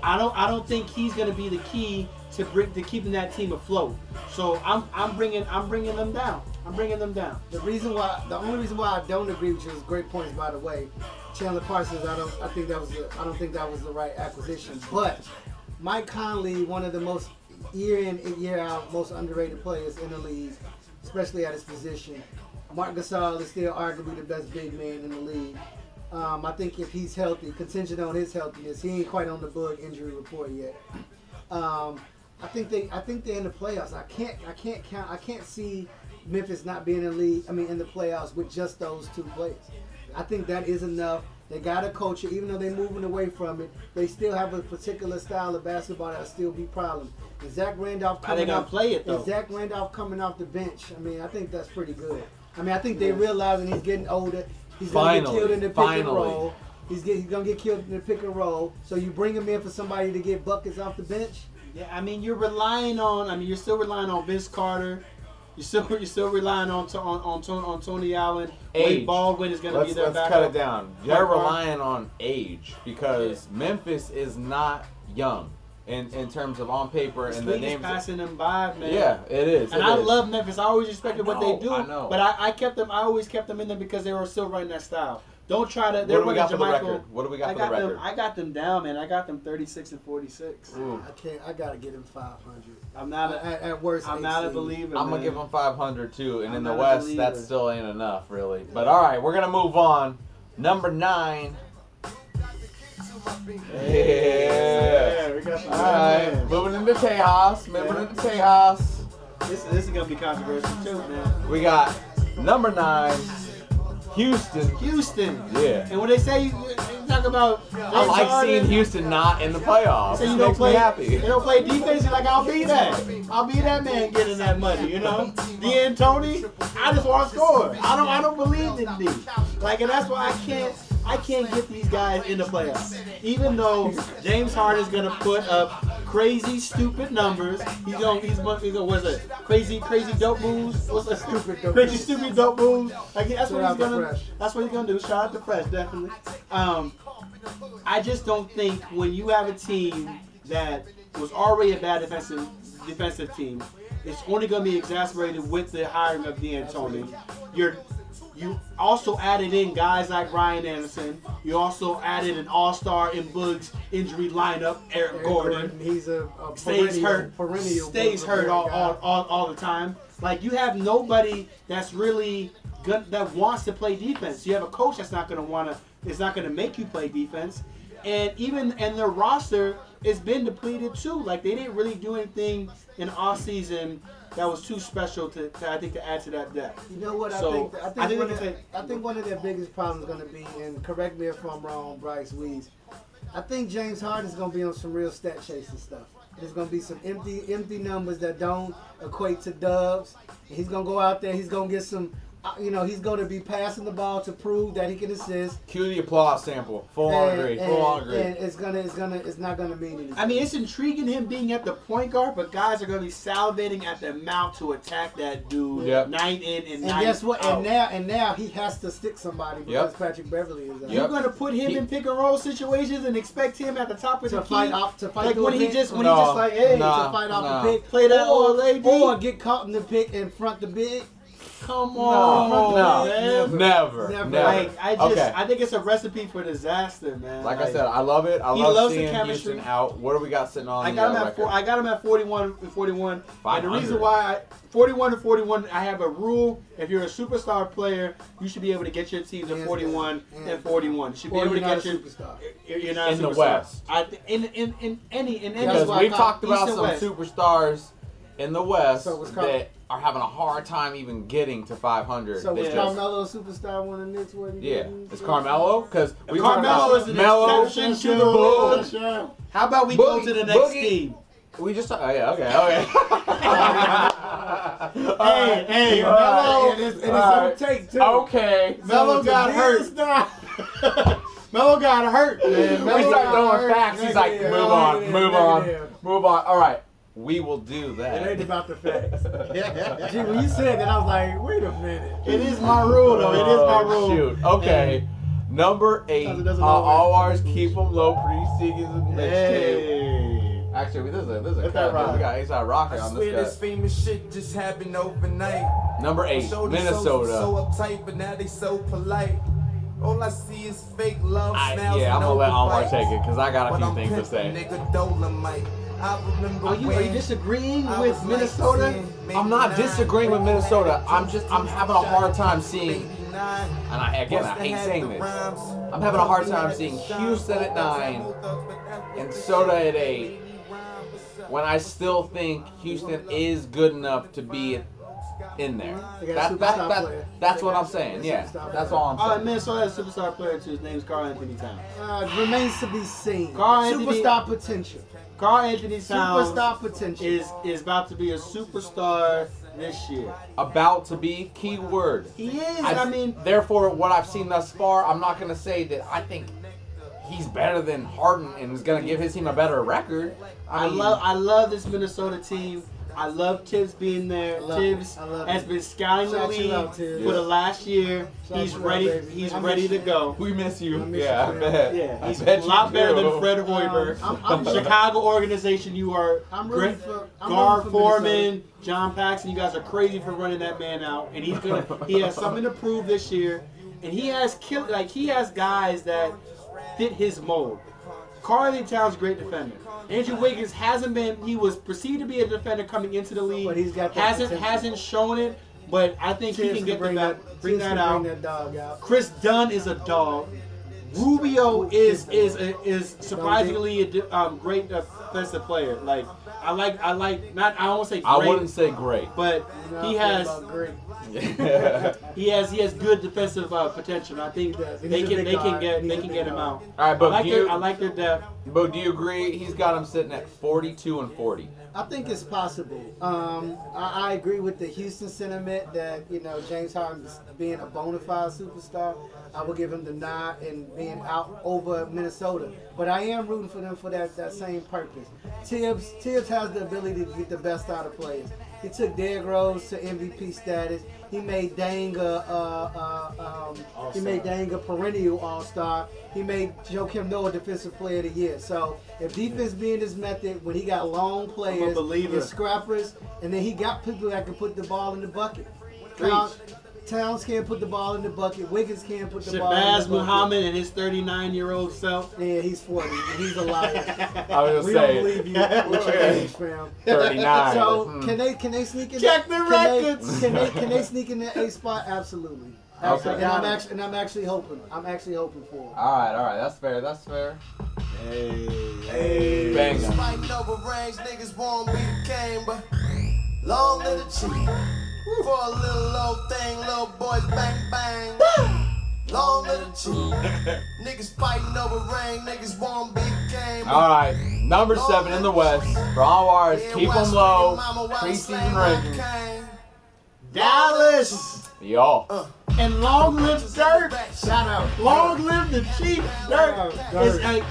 [SPEAKER 3] I don't. I don't think he's going to be the key to bring to keeping that team afloat. So I'm. I'm bringing. I'm bringing them down. I'm bringing them down.
[SPEAKER 4] The reason why, the only reason why I don't agree with you is great points, by the way. Chandler Parsons, I don't, I think that was, the, I don't think that was the right acquisition. But Mike Conley, one of the most year in and year out most underrated players in the league, especially at his position. Marc Gasol is still arguably the best big man in the league. Um, I think if he's healthy, contingent on his healthiness, he ain't quite on the Boog injury report yet. Um, I think they, I think they're in the playoffs. I can't, I can't count, I can't see Memphis not being in the league. I mean, in the playoffs with just those two players. I think that is enough. They got a culture, even though they're moving away from it. They still have a particular style of basketball that'll still be problem. And Zach Randolph coming
[SPEAKER 3] How they gonna
[SPEAKER 4] off,
[SPEAKER 3] play it, though?
[SPEAKER 4] Zach Randolph coming off the bench. I mean, I think that's pretty good. I mean, I think they realizing he's getting older. He's gonna get killed in the pick
[SPEAKER 2] finally.
[SPEAKER 4] and roll. He's, get, he's gonna get killed in the pick and roll. So you bring him in for somebody to get buckets off the bench.
[SPEAKER 3] Yeah, I mean you're relying on. I mean you're still relying on Vince Carter. You're still *laughs* you're still relying on on on, Tony, on Tony Allen.
[SPEAKER 2] Age.
[SPEAKER 3] Wade Baldwin is going to be their
[SPEAKER 2] let's
[SPEAKER 3] backup.
[SPEAKER 2] cut it down. They're relying on age because Memphis is not young in, in terms of on paper
[SPEAKER 3] This
[SPEAKER 2] and the names.
[SPEAKER 3] passing them by, man.
[SPEAKER 2] Yeah, it is.
[SPEAKER 3] And
[SPEAKER 2] it
[SPEAKER 3] I
[SPEAKER 2] is.
[SPEAKER 3] love Memphis. I always respected
[SPEAKER 2] I
[SPEAKER 3] what they do.
[SPEAKER 2] I know.
[SPEAKER 3] But I, I kept them. I always kept them in there because they were still running that style. Don't try to.
[SPEAKER 2] What
[SPEAKER 3] They're
[SPEAKER 2] do we
[SPEAKER 3] running
[SPEAKER 2] got for the
[SPEAKER 3] Jermichael-
[SPEAKER 2] record? What do we got
[SPEAKER 3] I
[SPEAKER 2] for the
[SPEAKER 3] got
[SPEAKER 2] record?
[SPEAKER 3] them. I got them down, man. I got them 36 and 46.
[SPEAKER 2] Ooh.
[SPEAKER 4] I can't. I gotta get them 500.
[SPEAKER 3] I'm not. A,
[SPEAKER 4] At, at worst,
[SPEAKER 3] I'm
[SPEAKER 4] eight
[SPEAKER 3] not a
[SPEAKER 4] seed.
[SPEAKER 3] believer.
[SPEAKER 2] I'm gonna
[SPEAKER 3] man.
[SPEAKER 2] give them 500 too, and
[SPEAKER 3] I'm
[SPEAKER 2] in the West,
[SPEAKER 3] believer.
[SPEAKER 2] that still ain't enough, really. But all right, we're gonna move on. Number nine. Yeah.
[SPEAKER 3] we got some
[SPEAKER 2] All right,
[SPEAKER 3] man.
[SPEAKER 2] moving into Tejas. Moving into Tejas.
[SPEAKER 3] This, this is gonna be controversial too, man.
[SPEAKER 2] We got number nine, Houston.
[SPEAKER 3] Houston.
[SPEAKER 2] Yeah.
[SPEAKER 3] And when they say you, talk about.
[SPEAKER 2] I like
[SPEAKER 3] Harden.
[SPEAKER 2] seeing Houston not in the playoffs. It
[SPEAKER 3] you don't
[SPEAKER 2] makes
[SPEAKER 3] play,
[SPEAKER 2] me happy.
[SPEAKER 3] you don't play defense. You're like, I'll be that. I'll be that man getting that money. You know, D'Antoni. I just want to score. I don't. I don't believe in D. Like, and that's why I can't. I can't get these guys in the playoffs. Even though James Harden is gonna put up crazy, stupid numbers. He's gonna. He's gonna. He's gonna what's it? Crazy, crazy dope moves. What's that?
[SPEAKER 4] Stupid dope
[SPEAKER 3] Crazy, stupid dope moves. Like that's what he's gonna. That's what he's gonna do. Shout out to Fresh, definitely. Um, I just don't think when you have a team that was already a bad defensive defensive team, it's only going to be exacerbated with the hiring of D'Antoni. You're you also added in guys like Ryan Anderson. You also added an all-star in Boog's injury lineup, Eric,
[SPEAKER 4] Eric
[SPEAKER 3] Gordon.
[SPEAKER 4] He's a, a
[SPEAKER 3] Stays
[SPEAKER 4] perennial,
[SPEAKER 3] hurt,
[SPEAKER 4] perennial
[SPEAKER 3] stays hurt all, all, all, all the time. Like you have nobody that's really good that wants to play defense. You have a coach that's not going to want to. It's not going to make you play defense. And even and their roster has been depleted too. Like they didn't really do anything in off season that was too special to, to I think to add to that deck.
[SPEAKER 4] You know what? I
[SPEAKER 3] So,
[SPEAKER 4] think I think,
[SPEAKER 3] I think
[SPEAKER 4] one of,
[SPEAKER 3] can
[SPEAKER 4] I think one of their biggest problems is going to be, and correct me if I'm wrong, Bryce Weeds. I think James Harden's going to be on some real stat chasing stuff. There's going to be some empty empty numbers that don't equate to dubs. And he's going to go out there. He's going to get some. Uh, You know, he's going to be passing the ball to prove that he can assist.
[SPEAKER 2] Cue the applause sample. Full on
[SPEAKER 4] And-
[SPEAKER 2] agree.
[SPEAKER 4] and-
[SPEAKER 2] Full on agree.
[SPEAKER 4] And it's gonna, it's gonna, it's not gonna mean anything.
[SPEAKER 3] I mean, it's intriguing him being at the point guard, but guys are going to be salivating at the mouth to attack that dude
[SPEAKER 2] Yep.
[SPEAKER 3] nine in and,
[SPEAKER 4] and
[SPEAKER 3] nine
[SPEAKER 4] guess what?
[SPEAKER 3] out.
[SPEAKER 4] And now, and now he has to stick somebody because
[SPEAKER 2] Yep.
[SPEAKER 4] Patrick Beverley is out.
[SPEAKER 2] Yep.
[SPEAKER 3] You're gonna put him
[SPEAKER 2] He-
[SPEAKER 3] in pick and roll situations and expect him at the top of
[SPEAKER 4] To
[SPEAKER 3] the
[SPEAKER 4] fight
[SPEAKER 3] key?
[SPEAKER 4] off- to fight
[SPEAKER 3] like
[SPEAKER 4] through
[SPEAKER 3] when he
[SPEAKER 4] pick?
[SPEAKER 3] just when
[SPEAKER 2] No,
[SPEAKER 3] he just like hey
[SPEAKER 2] no.
[SPEAKER 4] to fight off
[SPEAKER 2] no.
[SPEAKER 4] the pick,
[SPEAKER 3] Play that
[SPEAKER 4] or,
[SPEAKER 3] old lady.
[SPEAKER 4] or get caught in the pick and front the big.
[SPEAKER 3] Come on
[SPEAKER 2] no,
[SPEAKER 3] man.
[SPEAKER 2] never,
[SPEAKER 4] Never.
[SPEAKER 2] never.
[SPEAKER 3] Like I just
[SPEAKER 2] okay.
[SPEAKER 3] I think it's a recipe for disaster, man.
[SPEAKER 2] like I said, I love it. I
[SPEAKER 3] He
[SPEAKER 2] love
[SPEAKER 3] loves the
[SPEAKER 2] seeing
[SPEAKER 3] chemistry.
[SPEAKER 2] Houston out. What do we got sitting on
[SPEAKER 3] I
[SPEAKER 2] the
[SPEAKER 3] got him
[SPEAKER 2] uh,
[SPEAKER 3] at
[SPEAKER 2] record?
[SPEAKER 3] four, I got him at 41 and 41. And the reason why I 41 to 41, I have a rule. If you're a superstar player, you should be able to get your team to
[SPEAKER 4] Hands
[SPEAKER 3] 41
[SPEAKER 4] down.
[SPEAKER 3] and 41. You should be
[SPEAKER 4] Or
[SPEAKER 3] able to get
[SPEAKER 4] a
[SPEAKER 3] your
[SPEAKER 4] superstar.
[SPEAKER 3] You're you're not a
[SPEAKER 2] In the. West.
[SPEAKER 3] I, th- in, in in any in any
[SPEAKER 2] because we've talked about
[SPEAKER 3] and
[SPEAKER 2] some
[SPEAKER 3] West.
[SPEAKER 2] superstars in the West
[SPEAKER 4] So was Car-
[SPEAKER 2] that are having a hard time even getting to 500.
[SPEAKER 4] So was
[SPEAKER 2] Because-
[SPEAKER 4] Carmelo a superstar when the Knicks were?
[SPEAKER 2] Yeah, it's Carmelo because we
[SPEAKER 3] Carmelo is an
[SPEAKER 2] about Melo.
[SPEAKER 3] exception to the
[SPEAKER 2] Boog.
[SPEAKER 3] rule. How about we go to the next
[SPEAKER 2] Boogie-
[SPEAKER 3] team?
[SPEAKER 2] We just oh yeah okay okay.
[SPEAKER 3] Hey, *laughs* *laughs* hey,
[SPEAKER 2] All right.
[SPEAKER 3] Melo,
[SPEAKER 4] And it's, and it's
[SPEAKER 2] All
[SPEAKER 4] on
[SPEAKER 2] right.
[SPEAKER 4] tape too.
[SPEAKER 2] Okay.
[SPEAKER 3] Melo
[SPEAKER 4] So
[SPEAKER 3] got hurt.
[SPEAKER 4] a *laughs* star-
[SPEAKER 3] Melo got hurt, man.
[SPEAKER 2] We start
[SPEAKER 3] got
[SPEAKER 2] throwing
[SPEAKER 3] hurt.
[SPEAKER 2] facts. He's like,
[SPEAKER 4] Negative,
[SPEAKER 2] move on,
[SPEAKER 4] negative,
[SPEAKER 2] move on,
[SPEAKER 4] negative.
[SPEAKER 2] move on. All right, we will do that.
[SPEAKER 4] It ain't about the facts. *laughs* Gee, when you said that, I was like, wait a minute.
[SPEAKER 3] It is my rule, though. It is my
[SPEAKER 2] Oh,
[SPEAKER 3] rule.
[SPEAKER 2] Shoot. Okay. Number eight. Uh, all ours keep them low Pretty pre-season mixtape.
[SPEAKER 3] Hey.
[SPEAKER 2] Actually, this is a this is a
[SPEAKER 3] Let that
[SPEAKER 2] cut.
[SPEAKER 3] ride.
[SPEAKER 2] We got ASAP Rocky
[SPEAKER 10] I
[SPEAKER 2] on
[SPEAKER 10] swear
[SPEAKER 2] this
[SPEAKER 10] this famous shit just happened overnight.
[SPEAKER 2] Number eight, Minnesota.
[SPEAKER 10] So, so uptight, but now they so polite. All I see is fake love.
[SPEAKER 2] I, yeah, I'm gonna let Omar take it because I got a
[SPEAKER 10] But
[SPEAKER 2] few
[SPEAKER 10] I'm
[SPEAKER 2] things to say.
[SPEAKER 10] Nigga Dolomite.
[SPEAKER 3] Are you, are you disagreeing with Minnesota?
[SPEAKER 2] I'm not disagreeing with Minnesota. I'm just I'm having a hard time seeing. And I, again, I hate saying this. I'm having a hard time seeing Houston at nine and Soda at eight. When I still think Houston is good enough to be in there.
[SPEAKER 4] They got a
[SPEAKER 2] That, that, that, that's what I'm saying. Yeah, that's
[SPEAKER 4] player.
[SPEAKER 2] all I'm saying.
[SPEAKER 3] All right,
[SPEAKER 2] saying.
[SPEAKER 3] Minnesota has a superstar player too. His name's Karl Anthony Towns.
[SPEAKER 4] Uh, remains to be seen.
[SPEAKER 3] Karl Anthony-
[SPEAKER 4] Superstar potential.
[SPEAKER 3] Karl Anthony Towns
[SPEAKER 4] Superstar potential.
[SPEAKER 3] is is about to be a superstar this year.
[SPEAKER 2] About to be key word.
[SPEAKER 3] He is. I, mean,
[SPEAKER 2] therefore, what I've seen thus far, I'm not going to say that I think he's better than Harden and is going to give his team a better record. I,
[SPEAKER 3] I love I love this Minnesota team. I love Thibs being there.
[SPEAKER 4] I love Thibs. I love
[SPEAKER 3] has been scouting the
[SPEAKER 4] Shout you
[SPEAKER 3] league
[SPEAKER 4] out, Thibs.
[SPEAKER 3] for the last year.
[SPEAKER 4] Shout
[SPEAKER 3] he's
[SPEAKER 4] you out,
[SPEAKER 3] ready.
[SPEAKER 4] baby.
[SPEAKER 3] He's
[SPEAKER 4] I
[SPEAKER 3] ready to go.
[SPEAKER 2] we miss you.
[SPEAKER 4] Miss
[SPEAKER 2] yeah,
[SPEAKER 4] you,
[SPEAKER 2] I bet.
[SPEAKER 3] Yeah,
[SPEAKER 2] I
[SPEAKER 3] he's
[SPEAKER 2] bet
[SPEAKER 3] a lot better
[SPEAKER 2] do.
[SPEAKER 3] than Fred Hoiberg.
[SPEAKER 4] Um, I'm- I'm-
[SPEAKER 3] Chicago organization, you are
[SPEAKER 4] I'm
[SPEAKER 3] great.
[SPEAKER 4] for-
[SPEAKER 3] Gar
[SPEAKER 4] rooting for Forman,
[SPEAKER 3] John Paxson, you guys are crazy for running that man out, and he's gonna. he has something to prove this year, and he has kill like he has guys that fit his mold. Karl Anthony Towns, great defender. Andrew Wiggins hasn't been. He was perceived to be a defender coming into the league.
[SPEAKER 4] But he's got that
[SPEAKER 3] hasn't
[SPEAKER 4] potential.
[SPEAKER 3] hasn't shown it. But I think he can get
[SPEAKER 4] bring
[SPEAKER 3] the
[SPEAKER 4] that,
[SPEAKER 3] back, bring that out.
[SPEAKER 4] Bring that dog out.
[SPEAKER 3] Kris Dunn is a dog. Rubio is is is surprisingly a um, great defensive player. Like I like I like not I won't say great,
[SPEAKER 2] I wouldn't say great.
[SPEAKER 3] but
[SPEAKER 4] You
[SPEAKER 3] he has
[SPEAKER 4] great. *laughs*
[SPEAKER 3] he has he has good defensive uh, potential. I think
[SPEAKER 4] He
[SPEAKER 3] they can
[SPEAKER 4] big
[SPEAKER 3] they can get
[SPEAKER 4] He's
[SPEAKER 3] they can
[SPEAKER 4] big
[SPEAKER 3] get him out.
[SPEAKER 2] All right,
[SPEAKER 3] I like
[SPEAKER 2] do
[SPEAKER 3] their
[SPEAKER 2] you,
[SPEAKER 3] I like their depth.
[SPEAKER 2] but do you agree he's got him sitting at 42 and 40?
[SPEAKER 4] I think it's possible. Um, I, I agree with the Houston sentiment that you know James Harden's being a bona fide superstar. I will give him the nod and being out over Minnesota. But I am rooting for them for that, that same purpose. Thibs Thibs has the ability to get the best out of players. He took Derrick Rose to MVP status. He made Deng a, uh, uh, um, he made Deng a perennial All Star. He made Joakim Noah Defensive Player of the Year. So if defense being his method, when he got long players, and scrappers, and then he got people that can put the ball in the bucket.
[SPEAKER 3] Preach.
[SPEAKER 4] Towns, Towns can't put the ball in the bucket. Wiggins can't put the ball in the bucket.
[SPEAKER 3] Muhammad and his 39 year old self.
[SPEAKER 4] Yeah, he's 40. and He's a liar. *laughs*
[SPEAKER 2] I was
[SPEAKER 4] we
[SPEAKER 2] gonna
[SPEAKER 4] don't
[SPEAKER 2] say
[SPEAKER 4] believe you with your age, fam.
[SPEAKER 2] 39.
[SPEAKER 4] So
[SPEAKER 2] Hmm.
[SPEAKER 4] can they can they sneak in?
[SPEAKER 3] Check the
[SPEAKER 4] can
[SPEAKER 3] records.
[SPEAKER 4] They, can they can they *laughs* sneak in the A spot? Absolutely. Absolutely.
[SPEAKER 2] Okay.
[SPEAKER 4] And I'm actually and I'm actually hoping. I'm actually hoping for. it.
[SPEAKER 2] All right, all right, that's fair. That's fair.
[SPEAKER 3] Hey,
[SPEAKER 2] Bang 'em.
[SPEAKER 9] Fighting over range, niggas won't be game, but long live the chief. For a little old thing, little boys bang bang. Long live the chief. *laughs* niggas fighting over range, niggas won't be game.
[SPEAKER 2] All right, number seven in the West. For all wars,
[SPEAKER 9] Yeah,
[SPEAKER 2] keep them low.
[SPEAKER 9] Street mama while
[SPEAKER 2] Preseason
[SPEAKER 9] slang
[SPEAKER 2] rankings.
[SPEAKER 3] Dallas
[SPEAKER 2] Y'all.
[SPEAKER 3] and long live Dirk.
[SPEAKER 4] Shout out.
[SPEAKER 3] Long live the Chief. Dirk.
[SPEAKER 4] Dirk.
[SPEAKER 3] It's like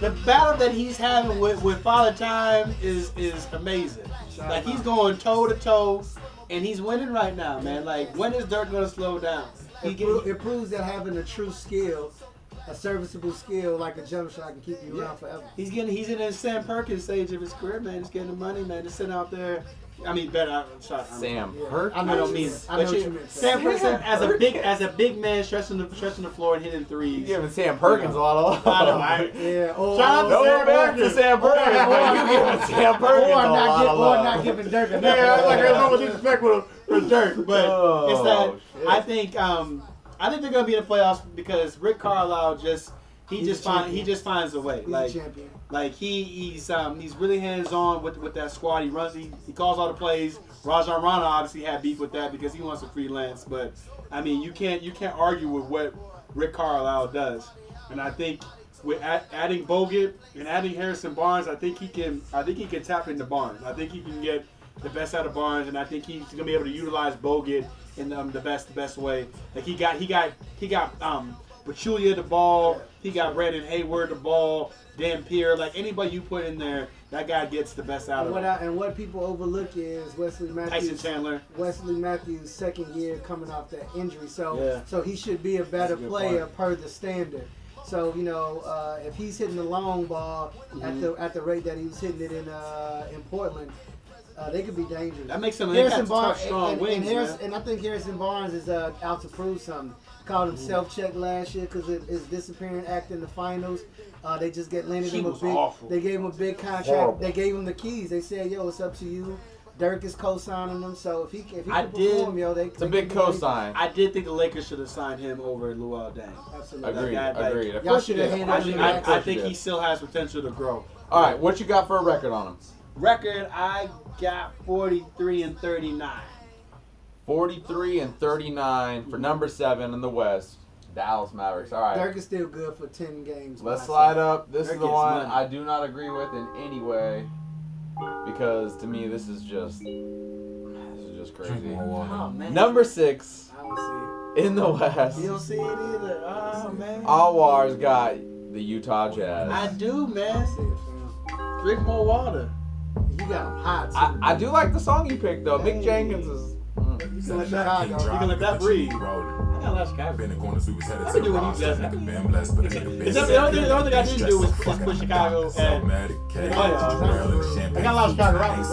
[SPEAKER 3] the battle that he's having with with Father Time is is amazing. Like he's going toe to toe, and he's winning right now, man. Like when is Dirk gonna slow down? He
[SPEAKER 4] It, pro- it proves that having a true skill, a serviceable skill like a jump shot can keep you
[SPEAKER 3] Yeah.
[SPEAKER 4] around forever.
[SPEAKER 3] He's getting he's in his Sam Perkins stage of his career, man. He's getting the money, man. Just sitting out there. I mean, better. I'm sorry. I'm-
[SPEAKER 2] Sam
[SPEAKER 4] Yeah.
[SPEAKER 2] Perkins.
[SPEAKER 3] I know what I mean.
[SPEAKER 4] I know what
[SPEAKER 3] you-
[SPEAKER 4] you meant.
[SPEAKER 3] Sam Perkins as a big as a big man stretching the stretching the floor and hitting
[SPEAKER 2] You
[SPEAKER 3] threes.
[SPEAKER 2] giving Sam Perkins a lot of
[SPEAKER 3] I know,
[SPEAKER 2] love. *laughs*
[SPEAKER 3] I-
[SPEAKER 4] Yeah. Or,
[SPEAKER 3] Shout out
[SPEAKER 2] No
[SPEAKER 3] Sam
[SPEAKER 2] offense to
[SPEAKER 3] Perkins.
[SPEAKER 2] Sam Perkins, *laughs* but you giving Sam Perkins
[SPEAKER 4] or
[SPEAKER 2] a lot
[SPEAKER 4] give,
[SPEAKER 2] of
[SPEAKER 4] or
[SPEAKER 2] love.
[SPEAKER 4] not giving Dirk enough.
[SPEAKER 3] Yeah, I was like, there's no much *laughs* disrespect with, with Dirk, but
[SPEAKER 2] Oh,
[SPEAKER 3] it's that
[SPEAKER 2] shit.
[SPEAKER 3] I think um I think they're gonna be in the playoffs because Rick Carlisle just he
[SPEAKER 4] He's
[SPEAKER 3] just
[SPEAKER 4] a
[SPEAKER 3] find
[SPEAKER 4] champion.
[SPEAKER 3] he just finds a way.
[SPEAKER 4] He's
[SPEAKER 3] like
[SPEAKER 4] a champion.
[SPEAKER 3] like he he's um he's really hands on with with that squad. He runs he, he calls all the plays. Rajon Rondo obviously had beef with that because he wants to freelance, but I mean you can't you can't argue with what Rick Carlisle does, and I think. With add, adding Bogut and adding Harrison Barnes, I think he can. I think he can tap into Barnes. I think he can get the best out of Barnes, and I think he's gonna be able to utilize Bogut in um, the best the best way. Like he got he got he got um Pachulia the ball, he got Brendan Haywood the ball, Dan Pierre, like anybody you put in there, that guy gets the best out of
[SPEAKER 4] what,
[SPEAKER 3] him.
[SPEAKER 4] I, and what people overlook is Wesley
[SPEAKER 3] Tyson
[SPEAKER 4] Matthews.
[SPEAKER 3] Chandler.
[SPEAKER 4] Wesley Matthews' second year coming off that injury, so
[SPEAKER 3] Yeah.
[SPEAKER 4] so he should be a better
[SPEAKER 3] a
[SPEAKER 4] player
[SPEAKER 3] point.
[SPEAKER 4] per the standard. So you know, uh, if he's hitting the long ball
[SPEAKER 3] Mm-hmm.
[SPEAKER 4] at the at the rate that he was hitting it in uh, in Portland, uh, they could be dangerous.
[SPEAKER 3] That makes him they
[SPEAKER 4] Harrison Barnes
[SPEAKER 3] tough, strong
[SPEAKER 4] and,
[SPEAKER 3] wings,
[SPEAKER 4] and, Harris, and I think Harrison Barnes is uh, out to prove something. Called him
[SPEAKER 3] Mm-hmm.
[SPEAKER 4] self check last year because of his disappearing act in the finals. Uh, they just get landed
[SPEAKER 3] He
[SPEAKER 4] him a big.
[SPEAKER 3] awful.
[SPEAKER 4] They gave him a big contract.
[SPEAKER 2] Horrible.
[SPEAKER 4] They gave him the keys. They said, "Yo, it's up to you." Dirk is co-signing them, so if he if he
[SPEAKER 3] I
[SPEAKER 4] can
[SPEAKER 3] did-
[SPEAKER 4] perform, yo, they
[SPEAKER 2] It's a big cosign.
[SPEAKER 3] I did think the Lakers should have signed him over Luol Deng.
[SPEAKER 4] Absolutely.
[SPEAKER 2] Agreed.
[SPEAKER 3] That guy, like,
[SPEAKER 2] Agreed. Of
[SPEAKER 4] y'all
[SPEAKER 2] you
[SPEAKER 4] should have
[SPEAKER 2] did.
[SPEAKER 4] handed
[SPEAKER 3] I
[SPEAKER 4] him
[SPEAKER 3] I. I think he still has potential to grow.
[SPEAKER 2] All right, what you got for a record on him?
[SPEAKER 3] Record, I got 43 and 39.
[SPEAKER 2] 43 and 39 for number seven in the West. Dallas Mavericks. All right.
[SPEAKER 4] Dirk is still good for ten games.
[SPEAKER 2] Let's slide
[SPEAKER 4] himself.
[SPEAKER 2] up. This
[SPEAKER 3] Dirk
[SPEAKER 2] is the one
[SPEAKER 3] money.
[SPEAKER 2] I do not agree with in any way because to me this is just this is just crazy.
[SPEAKER 3] Oh, man.
[SPEAKER 2] Number six
[SPEAKER 4] I don't see
[SPEAKER 2] in the West.
[SPEAKER 3] You don't see it either. Oh, man.
[SPEAKER 2] Anwar's got the Utah Jazz.
[SPEAKER 3] I do,
[SPEAKER 4] it.
[SPEAKER 3] Man.
[SPEAKER 4] don't see it, fam.
[SPEAKER 3] Drink more water.
[SPEAKER 4] You got him hot.
[SPEAKER 2] I, I do like the song you picked though. Mick Jenkins is.
[SPEAKER 4] You can let
[SPEAKER 5] that
[SPEAKER 4] Chicago.
[SPEAKER 3] You can let that breathe. I got last guy.
[SPEAKER 5] Been in the corner, was headed
[SPEAKER 3] I can do what he does.
[SPEAKER 5] Been blessed, but a nigga been
[SPEAKER 3] Except the only thing- the only thing I didn't do was- put Chicago
[SPEAKER 5] doctor,
[SPEAKER 3] at-
[SPEAKER 5] Self-medic,
[SPEAKER 3] playoffs.
[SPEAKER 5] girl in the champagne
[SPEAKER 3] I got a lot of Chicago rappers.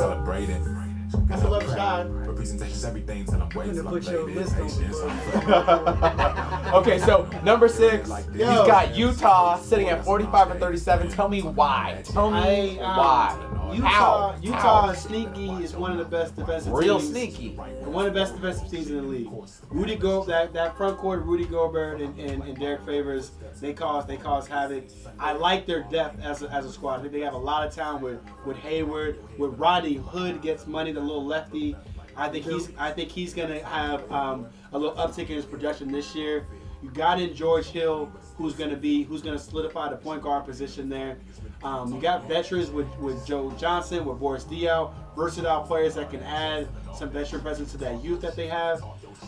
[SPEAKER 3] I love Chicago.
[SPEAKER 5] Representation's everything till I'm waiting
[SPEAKER 4] gonna
[SPEAKER 5] till I'm
[SPEAKER 4] put your list on the *laughs*
[SPEAKER 2] okay, so number six, he's got Utah sitting at 45 and 37. Tell me why. Tell me
[SPEAKER 3] I, um,
[SPEAKER 2] why.
[SPEAKER 3] Utah,
[SPEAKER 2] How?
[SPEAKER 3] Utah
[SPEAKER 2] How?
[SPEAKER 3] is sneaky is one of the best defensive
[SPEAKER 2] Real
[SPEAKER 3] teams.
[SPEAKER 2] sneaky.
[SPEAKER 3] One of the best defensive teams in the league. Rudy Go that, that front court, Rudy Gobert and, and, and Derrick Favors, they cause they cause havoc. I like their depth as a, as a squad. I think they have a lot of talent with with Hayward, with Rodney Hood gets money, the little lefty. I think he's I think he's gonna have um, a little uptick in his production this year. You got in George Hill, who's gonna be who's gonna solidify the point guard position there. Um, you got veterans with, with Joe Johnson, with Boris Diaw, versatile players that can add some veteran presence to that youth that they have.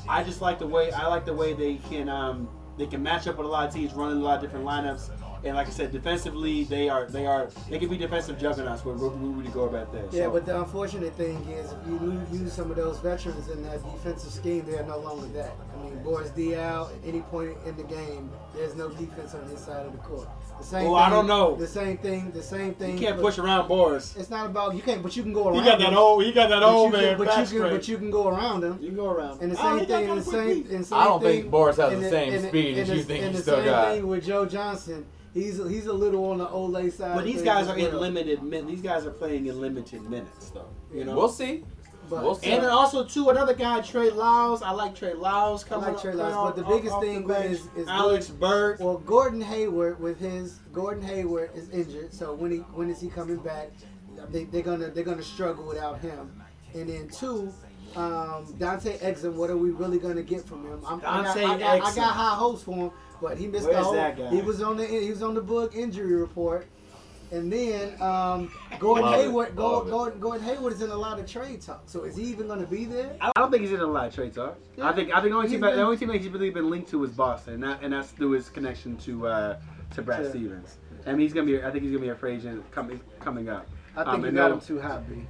[SPEAKER 3] I just like the way I like the way they can um, they can match up with a lot of teams, running a lot of different lineups. And like I said, defensively they are they are they can be defensive juggernauts with Ru- Rudy Gobert there.
[SPEAKER 4] Yeah,
[SPEAKER 3] So- yeah
[SPEAKER 4] but the unfortunate thing is, if you lo- use some of those veterans in that defensive scheme, they are no longer that. I mean, Boris Diaw, at any point in the game, there's no defense on his side of the court. The same
[SPEAKER 3] Oh,
[SPEAKER 4] thing,
[SPEAKER 3] I don't know.
[SPEAKER 4] The same thing. The same thing.
[SPEAKER 3] you can't
[SPEAKER 4] for-
[SPEAKER 3] push around Boris.
[SPEAKER 4] It's not about you can't, but you can go around.
[SPEAKER 3] He got that
[SPEAKER 4] him.
[SPEAKER 3] old he got that old man
[SPEAKER 4] can, but you can, but you can go around him.
[SPEAKER 3] You can go around.
[SPEAKER 4] And the
[SPEAKER 3] Oh,
[SPEAKER 4] same
[SPEAKER 3] he got
[SPEAKER 4] thing, and the
[SPEAKER 3] quick
[SPEAKER 4] same,
[SPEAKER 3] feet.
[SPEAKER 4] and same
[SPEAKER 2] I don't
[SPEAKER 4] thing,
[SPEAKER 2] think Boris has
[SPEAKER 4] and
[SPEAKER 2] the same
[SPEAKER 4] and
[SPEAKER 2] speed as
[SPEAKER 4] and
[SPEAKER 2] you
[SPEAKER 4] the-
[SPEAKER 2] think
[SPEAKER 4] and
[SPEAKER 2] he
[SPEAKER 4] the
[SPEAKER 2] still
[SPEAKER 4] same
[SPEAKER 2] got.
[SPEAKER 4] thing with Joe Johnson. He's he's a little on the old late side.
[SPEAKER 3] But these guys are in
[SPEAKER 4] well.
[SPEAKER 3] limited min. These guys are playing in limited minutes, though. You know.
[SPEAKER 2] We'll see.
[SPEAKER 4] But-
[SPEAKER 2] We'll see.
[SPEAKER 3] and then also too another guy, Trey Lyles. I like Trey Lyles
[SPEAKER 4] I like Trey Lyles,
[SPEAKER 3] coming
[SPEAKER 4] but the
[SPEAKER 3] off-
[SPEAKER 4] biggest
[SPEAKER 3] off the
[SPEAKER 4] thing
[SPEAKER 3] bench.
[SPEAKER 4] is- is
[SPEAKER 3] Alec Burks.
[SPEAKER 4] Well, Gordon Hayward with his Gordon Hayward is injured, so when he when is he coming back? They, they're gonna they're gonna struggle without him. And then two, um, Dante Exum. What are we really gonna get from him? I'm, I, got,
[SPEAKER 3] Dante
[SPEAKER 4] I, got, I
[SPEAKER 3] Exum.
[SPEAKER 4] got high hopes for him, but he missed the
[SPEAKER 3] Where's
[SPEAKER 4] whole.
[SPEAKER 3] that guy?
[SPEAKER 4] He was on the he was on the Boog injury report. And then um, Gordon
[SPEAKER 2] Love
[SPEAKER 4] Hayward, Gordon. Gordon, Gordon Hayward is in a lot of trade talk. So is he even going to be there?
[SPEAKER 3] I don't think he's in a lot of trade talk. I think I think the only team
[SPEAKER 4] He's
[SPEAKER 3] the only team that he's really been linked to is Boston, and, that, and that's through his connection to uh, to Brad
[SPEAKER 4] To-
[SPEAKER 3] Stevens. I mean, he's gonna be. I think he's gonna be a free agent coming coming up.
[SPEAKER 4] I think
[SPEAKER 3] Um,
[SPEAKER 4] you got him too high, B.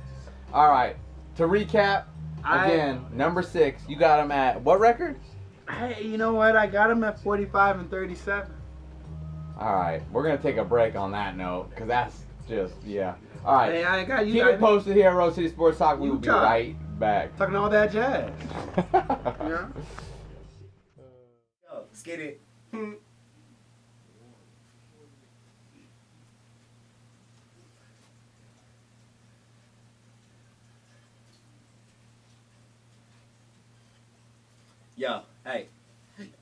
[SPEAKER 2] All right. To recap,
[SPEAKER 3] I-
[SPEAKER 2] again, number six, you got him at what record?
[SPEAKER 3] Hey, you know what? I got him at 45 and 37.
[SPEAKER 2] All right, we're gonna take a break on that note because that's just yeah. All right,
[SPEAKER 3] Hey, I got you.
[SPEAKER 2] keep
[SPEAKER 3] I-
[SPEAKER 2] it posted here at Rose City Sports Talk. We will be right back.
[SPEAKER 3] Talking all that jazz. *laughs* Yeah.
[SPEAKER 11] Yo, let's get it. *laughs* Yo, hey.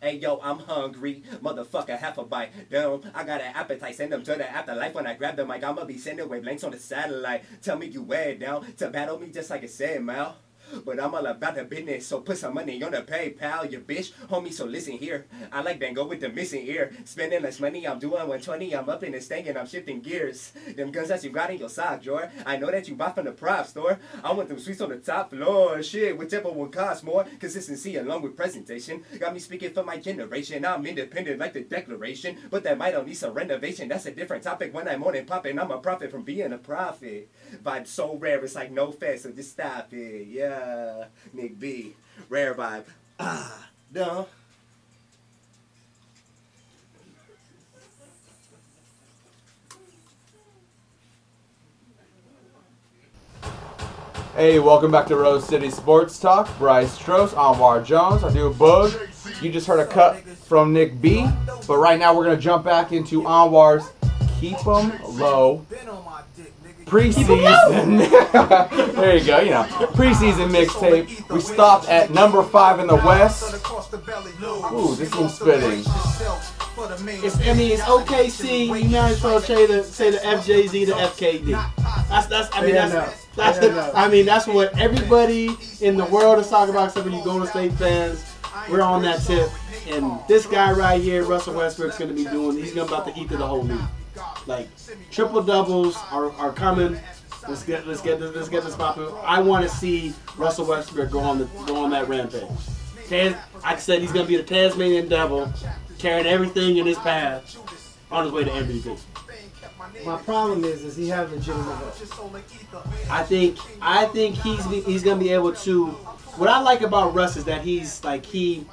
[SPEAKER 11] Hey yo, I'm hungry, motherfucker, half a bite. Damn, I got an appetite, send them to the afterlife. When I grab the mic, I'ma be sending wavelengths on the satellite. Tell me you wear it down to battle me just like it said, Mal. But I'm all about the business, so put some money on the PayPal, you bitch. Homie, so listen here. I like Van Gogh with the missing ear. Spending less money, I'm doing 120. I'm up in the stank and I'm shifting gears. Them guns that you got in your sock drawer. I know that you bought from the prop store. I want them sweets on the top floor. Shit, whichever one costs more. Consistency along with presentation. Got me speaking for my generation. I'm independent like the declaration. But that might need some renovation. That's a different topic when I'm on and popping. I'm a prophet from being a prophet. Vibe so rare, it's like no fair, so just stop it. Yeah, Nick B. Rare vibe. Ah, no.
[SPEAKER 2] Hey, welcome back to Rose City Sports Talk. Bryce Stross, Anwar Jones. I do a bug. You just heard a cut from Nick B. But right now we're gonna jump back into Anwar's Keep 'em Low preseason. *laughs* there you go. You know, preseason mixtape. We stopped at number five in the West. Ooh, this one's spitting.
[SPEAKER 3] It's, I mean, it's OKC. You might as well say the say the FJZ to FKD. That's that's. I mean, that's that's. I mean, that's what everybody in the world is talking about. Except for you Golden State fans, we're on that tip. And this guy right here, Russell Westbrook's going to be doing. He's going to about to eat to the whole league. Like triple doubles are, are coming. Let's get let's get this let's get this popping. I want to see Russell Westbrook go on the go on that rampage. I said he's gonna be the Tasmanian devil, carrying everything in his path on his way to MVP.
[SPEAKER 4] My problem is, is he have legitimate hope?
[SPEAKER 3] I think I think he's he's gonna be able to. What I like about Russ is that he's like he,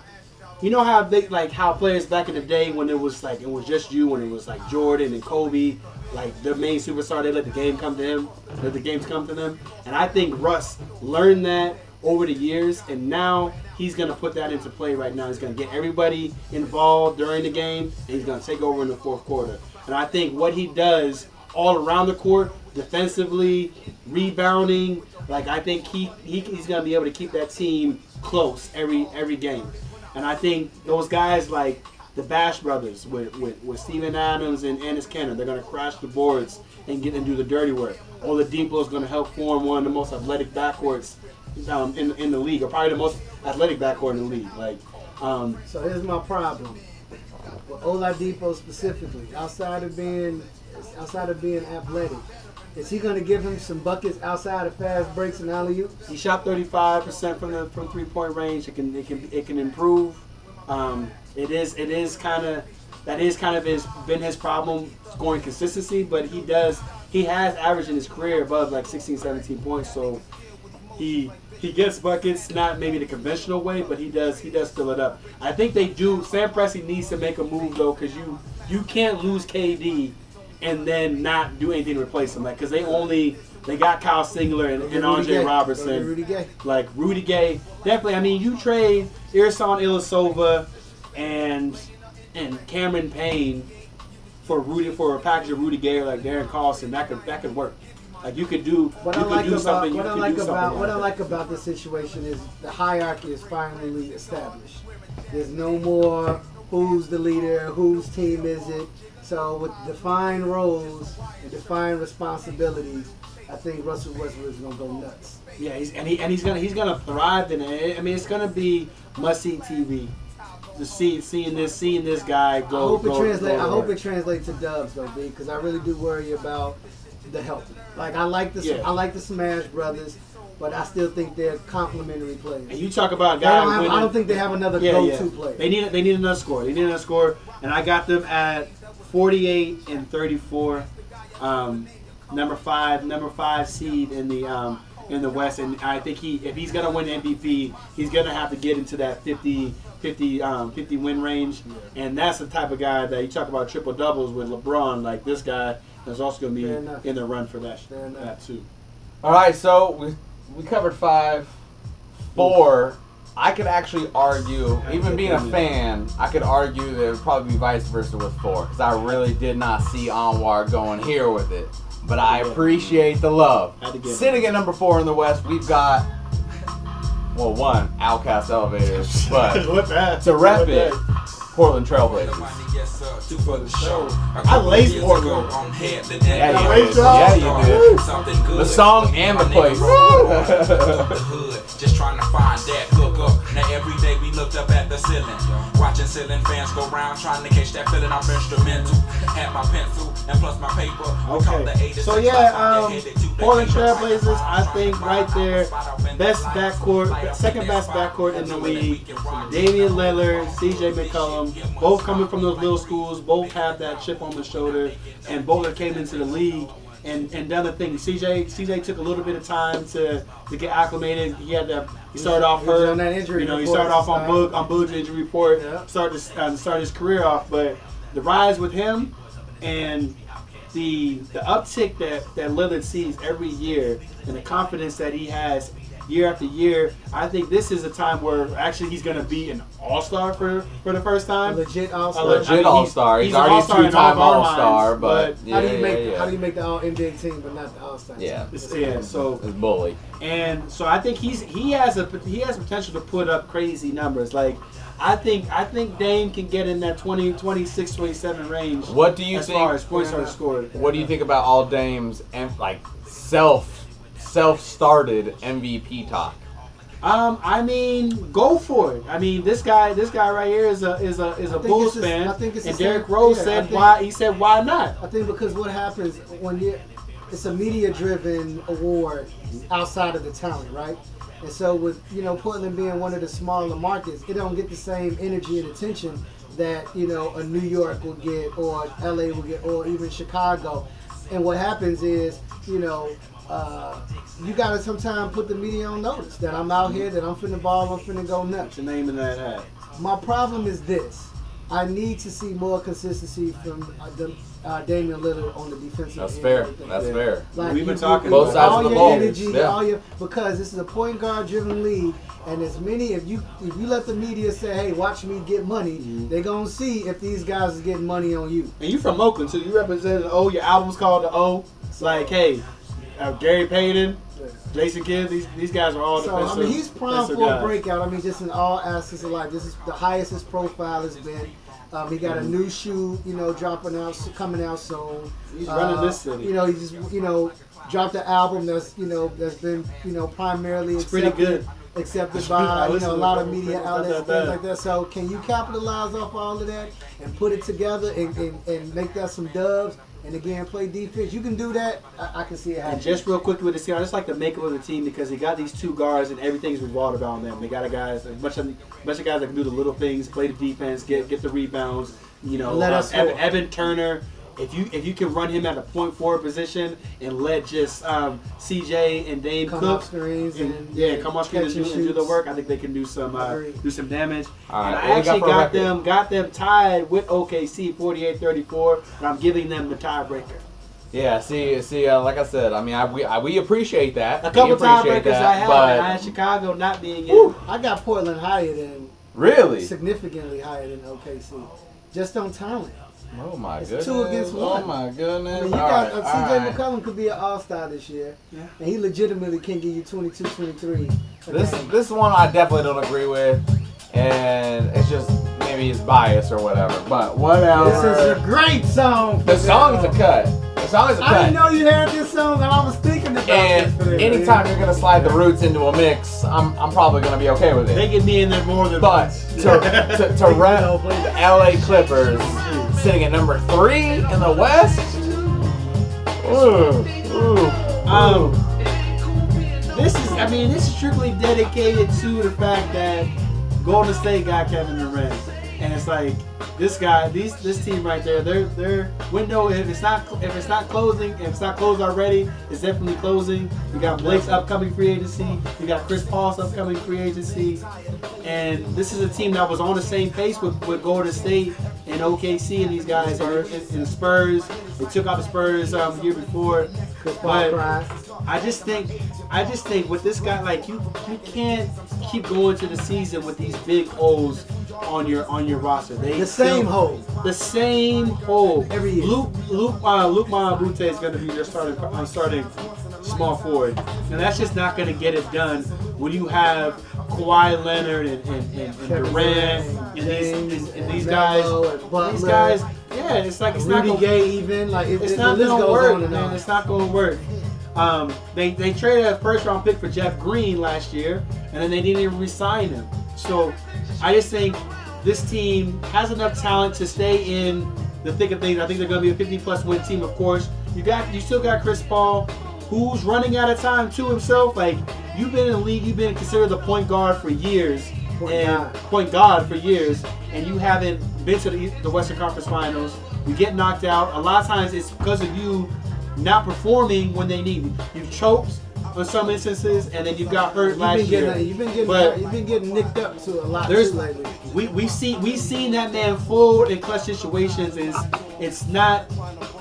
[SPEAKER 3] you know how they like how players back in the day when it was like it was just you when it was like Jordan and Kobe, like the main superstar. They let the game come to him, let the games come to them. And I think Russ learned that over the years, and now he's gonna put that into play right now. He's gonna get everybody involved during the game, and he's gonna take over in the fourth quarter. And I think what he does all around the court defensively, rebounding. Like I think he, he he's gonna be able to keep that team close every every game. And I think those guys like the Bash brothers with, with, with Steven Adams and Enes Kanter, they're gonna crash the boards and get and do the dirty work. Oladipo is gonna help form one of the most athletic backcourts um, in in the league, or probably the most athletic backcourt in the league. Like um,
[SPEAKER 4] So here's my problem with Oladipo specifically. Outside of being, outside of being athletic, is he going to give him some buckets outside of fast breaks and alley oops?
[SPEAKER 3] He shot 35% from the from three point range. It can it can it can improve. Um, it is it is kind of that is kind of his been his problem scoring consistency, but he does he has averaged in his career above like 16 17 points. So he he gets buckets not maybe the conventional way, but he does he does fill it up. I think they do. Sam Presti needs to make a move though, because you you can't lose KD and then not do anything to replace him. Like because they only they got Kyle Singler and, and Andre
[SPEAKER 4] Gay.
[SPEAKER 3] Robertson
[SPEAKER 4] Rudy Gay.
[SPEAKER 3] like Rudy Gay. Definitely, I mean, you trade Ersan Ilyasova and and Cameron Payne for Rudy for a package of Rudy Gay or like Darren Collison. That could that could work. Like you could do
[SPEAKER 4] What
[SPEAKER 3] you
[SPEAKER 4] I
[SPEAKER 3] could
[SPEAKER 4] like
[SPEAKER 3] do
[SPEAKER 4] about
[SPEAKER 3] something.
[SPEAKER 4] what I like about what I
[SPEAKER 3] like
[SPEAKER 4] like about this situation is the hierarchy is finally established. There's no more who's the leader, whose team is it. So with defined roles and defined responsibilities, I think Russell Westbrook is gonna go nuts.
[SPEAKER 3] Yeah, he's, and he and he's gonna he's gonna thrive in it. I mean, it's gonna be must see TV. To see seeing this seeing this guy go.
[SPEAKER 4] I hope it
[SPEAKER 3] go-
[SPEAKER 4] translates. I hope it translates to Dubs though, B, because I really do worry about the health. Like I like the
[SPEAKER 3] Yeah.
[SPEAKER 4] I like the Smash Brothers, but I still think they're complementary players.
[SPEAKER 3] And you talk about guys.
[SPEAKER 4] don't have- I don't think they have another
[SPEAKER 3] Yeah,
[SPEAKER 4] go-to
[SPEAKER 3] yeah.
[SPEAKER 4] player.
[SPEAKER 3] They need they need another score. They need another score, and I got them at 48 and 34. Um, number five, number five seed in the um, in the West, and I think he if he's gonna win MVP, he's gonna have to get into that 50. 50, um, 50 win range, and that's the type of guy that you talk about triple doubles with LeBron. Like this guy is also going to be in the run for that, that too.
[SPEAKER 2] All right, so we we covered five, four. I could actually argue, even being a fan, I could argue that it would probably be vice versa with four, because I really did not see Anwar going here with it. But I appreciate the love.
[SPEAKER 3] Had to get it.
[SPEAKER 2] Sitting at number four in the West, we've got well, one OutKast Elevators, but *laughs*
[SPEAKER 3] What's that?
[SPEAKER 2] to rep
[SPEAKER 3] What's
[SPEAKER 2] it,
[SPEAKER 3] that?
[SPEAKER 2] Portland Trailblazers.
[SPEAKER 5] for the show.
[SPEAKER 3] I laced Portland.
[SPEAKER 2] Yeah, you
[SPEAKER 3] I
[SPEAKER 2] did.
[SPEAKER 3] laced
[SPEAKER 2] Yeah,
[SPEAKER 3] y'all.
[SPEAKER 2] you did. The song and the place.
[SPEAKER 5] just trying to find that looked up at the ceiling, watching ceiling fans go round, trying to catch that feeling. I'm instrumental, had my pencil and plus my paper. We caught the
[SPEAKER 3] Okay. So yeah, um,
[SPEAKER 5] they headed to the
[SPEAKER 3] Portland. Trailblazers, I think right there, best backcourt, second best backcourt in the league. Damian Lillard, C.J. McCollum, both coming from those little schools, both have that chip on the shoulder, and both came into the league and, and done the thing. C.J. C.J. took a little bit of time to, to get acclimated. He had to. He started off hurt.
[SPEAKER 4] on that injury
[SPEAKER 3] you know, he started off on Boog, on Boog's injury report.
[SPEAKER 4] Yeah.
[SPEAKER 3] Started to, uh, start his career off, but the rise with him and the the uptick that that Lillard sees every year and the confidence that he has year after year, I think this is a time where actually he's going to be an all star for for the first
[SPEAKER 4] A
[SPEAKER 3] time.
[SPEAKER 4] legit All Star.
[SPEAKER 3] legit-
[SPEAKER 2] Legit
[SPEAKER 3] he's-
[SPEAKER 2] all star. He's,
[SPEAKER 3] he's an
[SPEAKER 2] already a
[SPEAKER 3] all-star
[SPEAKER 2] two-time all star, but,
[SPEAKER 3] but
[SPEAKER 2] yeah,
[SPEAKER 4] how do you
[SPEAKER 2] yeah,
[SPEAKER 4] make
[SPEAKER 2] yeah.
[SPEAKER 4] how do you make the all NBA team but not the all star?
[SPEAKER 2] Yeah.
[SPEAKER 3] It's- yeah, so
[SPEAKER 2] It's bully.
[SPEAKER 3] and so I think he's he has a he has potential to put up crazy numbers. Like I think I think Dame can get in that 20, 26, 27 range.
[SPEAKER 2] What do you
[SPEAKER 3] as
[SPEAKER 2] think?
[SPEAKER 3] far as points are scored?
[SPEAKER 2] What do you think about all Dame's and like self self started MVP talk?
[SPEAKER 3] Um, I mean, go for it. I mean, this guy, this guy right here is a is a is a
[SPEAKER 4] think
[SPEAKER 3] Bulls
[SPEAKER 4] it's
[SPEAKER 3] fan,
[SPEAKER 4] I think it's the
[SPEAKER 3] and Derrick Rose
[SPEAKER 4] yeah,
[SPEAKER 3] said
[SPEAKER 4] think-
[SPEAKER 3] why he said why not?
[SPEAKER 4] I think because what happens when you it's a media driven award outside of the talent, right? And so with you know Portland being one of the smaller markets, it don't get the same energy and attention that you know a New York will get or LA will get or even Chicago. And what happens is you know uh, you gotta sometimes put the media on notice that I'm out here, that I'm finna ball, I'm finna go nuts.
[SPEAKER 3] The name of that hat.
[SPEAKER 4] My problem is this. I need to see more consistency from uh, the, uh, Damian Lillard on the defensive
[SPEAKER 2] That's
[SPEAKER 4] end.
[SPEAKER 2] fair. That's
[SPEAKER 3] Yeah.
[SPEAKER 2] fair.
[SPEAKER 4] Like
[SPEAKER 3] We've been talking
[SPEAKER 2] Both sides
[SPEAKER 4] all
[SPEAKER 2] of the
[SPEAKER 4] your
[SPEAKER 2] ball.
[SPEAKER 4] energy,
[SPEAKER 2] Yeah.
[SPEAKER 4] all your because this is a point guard driven league, and as many if you if you let the media say, "Hey, watch me get money,"
[SPEAKER 3] Mm-hmm.
[SPEAKER 4] they're gonna see if these guys is getting money on you.
[SPEAKER 3] And you from Oakland so You represent the O. Your album's called the O. It's like, hey, uh, Gary Payton, Jason Kidd, these these guys are all
[SPEAKER 4] So I mean, he's prime
[SPEAKER 3] defensive
[SPEAKER 4] for a
[SPEAKER 3] guys.
[SPEAKER 4] breakout. I mean, just in all aspects of life, this is the highest his profile has been. Um, he got a new shoe, you know, dropping out, coming out soon.
[SPEAKER 3] Mm-hmm.
[SPEAKER 4] Uh,
[SPEAKER 3] He's running this city.
[SPEAKER 4] You know, he just, you know, dropped an album that's, you know, that's been, you know, primarily
[SPEAKER 3] It's pretty
[SPEAKER 4] accepted,
[SPEAKER 3] good.
[SPEAKER 4] accepted
[SPEAKER 3] pretty-
[SPEAKER 4] by, you know, a lot of media outlets, and things like that. So, can you capitalize off all of that and put it together and, and, and make that some dubs? And again, play defense. You can do that. I, I can see it happening.
[SPEAKER 3] And just real quickly with the I just like the makeup of the team because he got these two guards and everything's revolved around them. They got a guys, a bunch of bunch of guys that can do the little things, play the defense, get get the rebounds. You know,
[SPEAKER 4] Let
[SPEAKER 3] uh,
[SPEAKER 4] us
[SPEAKER 3] Evan. Evan Turner. If you if you can run him at a point forward position and let just um, CJ and Dame
[SPEAKER 4] Come
[SPEAKER 3] cook,
[SPEAKER 4] off screens
[SPEAKER 3] and,
[SPEAKER 4] and,
[SPEAKER 3] yeah,
[SPEAKER 4] yeah,
[SPEAKER 3] come off screen and do,
[SPEAKER 4] and
[SPEAKER 3] and do the work, I think they can do some uh, do some damage.
[SPEAKER 2] All
[SPEAKER 3] and
[SPEAKER 2] right,
[SPEAKER 3] I
[SPEAKER 2] what we got
[SPEAKER 3] actually got them got them tied with OKC 48-34, and I'm giving them the tiebreaker.
[SPEAKER 2] Yeah, see, see, uh, like I said, I mean, I, we, I, we appreciate that.
[SPEAKER 3] A couple tiebreakers I have.
[SPEAKER 2] but
[SPEAKER 3] I had Chicago not being in.
[SPEAKER 4] I got Portland higher than
[SPEAKER 2] really,
[SPEAKER 4] significantly higher than OKC. Just on talent.
[SPEAKER 2] Oh my
[SPEAKER 4] It's
[SPEAKER 2] goodness,
[SPEAKER 4] two against one.
[SPEAKER 2] oh my goodness.
[SPEAKER 4] I mean, you
[SPEAKER 2] All
[SPEAKER 4] got
[SPEAKER 2] right,
[SPEAKER 4] uh, CJ
[SPEAKER 2] right.
[SPEAKER 4] McCollum could be an All Star this year,
[SPEAKER 3] Yeah.
[SPEAKER 4] and he legitimately can give you 22, 23.
[SPEAKER 2] This
[SPEAKER 4] game.
[SPEAKER 2] this one I definitely don't agree with, and it's just maybe it's bias or whatever. But whatever.
[SPEAKER 4] This is a great song.
[SPEAKER 2] the song is a cut. The song is a
[SPEAKER 4] I didn't know you had this song, and I was thinking about this. For
[SPEAKER 2] And anytime you're gonna slide the roots into a mix, I'm, I'm probably gonna be okay with it.
[SPEAKER 3] They
[SPEAKER 2] it.
[SPEAKER 3] get me in there more than
[SPEAKER 2] But
[SPEAKER 3] once.
[SPEAKER 2] to to, to rep the LA Clippers sitting at number three in the West. Ooh, ooh,
[SPEAKER 3] Um, this is, I mean, this is strictly dedicated to the fact that Golden State got Kevin Durant, and it's like this guy, these this team right there, their their window, if it's not if it's not closing, if it's not closed already, it's definitely closing. You got Blake's upcoming free agency, you got Chris Paul's upcoming free agency, and this is a team that was on the same pace with, with Golden State and OKC and these guys and, and Spurs. They took out the Spurs um, year before, but. I just think, I just think with this guy, like you, you can't keep going to the season with these big holes on your on your roster. They
[SPEAKER 4] The same hole.
[SPEAKER 3] the same hole
[SPEAKER 4] Every year.
[SPEAKER 3] Luke Luke uh, Luc Mbah a Moute is going to be your starting uh, starting small forward, and that's just not going to get it done when you have Kawhi Leonard and, and, and, and Durant, and, these
[SPEAKER 4] James,
[SPEAKER 3] and, these guys.
[SPEAKER 4] Butler.
[SPEAKER 3] These guys, yeah, it's like it's not gonna,
[SPEAKER 4] Gay, even like it,
[SPEAKER 3] it's
[SPEAKER 4] it,
[SPEAKER 3] not gonna work, man.
[SPEAKER 4] on.
[SPEAKER 3] It's not gonna work. Um, they they traded a first round pick for Jeff Green last year, and then they didn't even re-sign him. So I just think this team has enough talent to stay in the thick of things. I think they're gonna be a 50 plus win team, of course. You got you still got Chris Paul, who's running out of time to himself. Like you've been in the league, you've been considered the point guard for years.
[SPEAKER 4] Point
[SPEAKER 3] and
[SPEAKER 4] guard.
[SPEAKER 3] point guard for years, and you haven't been to the, the Western Conference Finals. You get knocked out. A lot of times it's because of you not performing when they need you. You've choked on some instances, and then you got hurt
[SPEAKER 4] You've
[SPEAKER 3] last
[SPEAKER 4] been
[SPEAKER 3] year.
[SPEAKER 4] you've been getting,
[SPEAKER 3] But-
[SPEAKER 4] you've been getting nicked up to a lot
[SPEAKER 3] There's-
[SPEAKER 4] too lately.
[SPEAKER 3] we we see we seen that man fold in clutch situations is it's not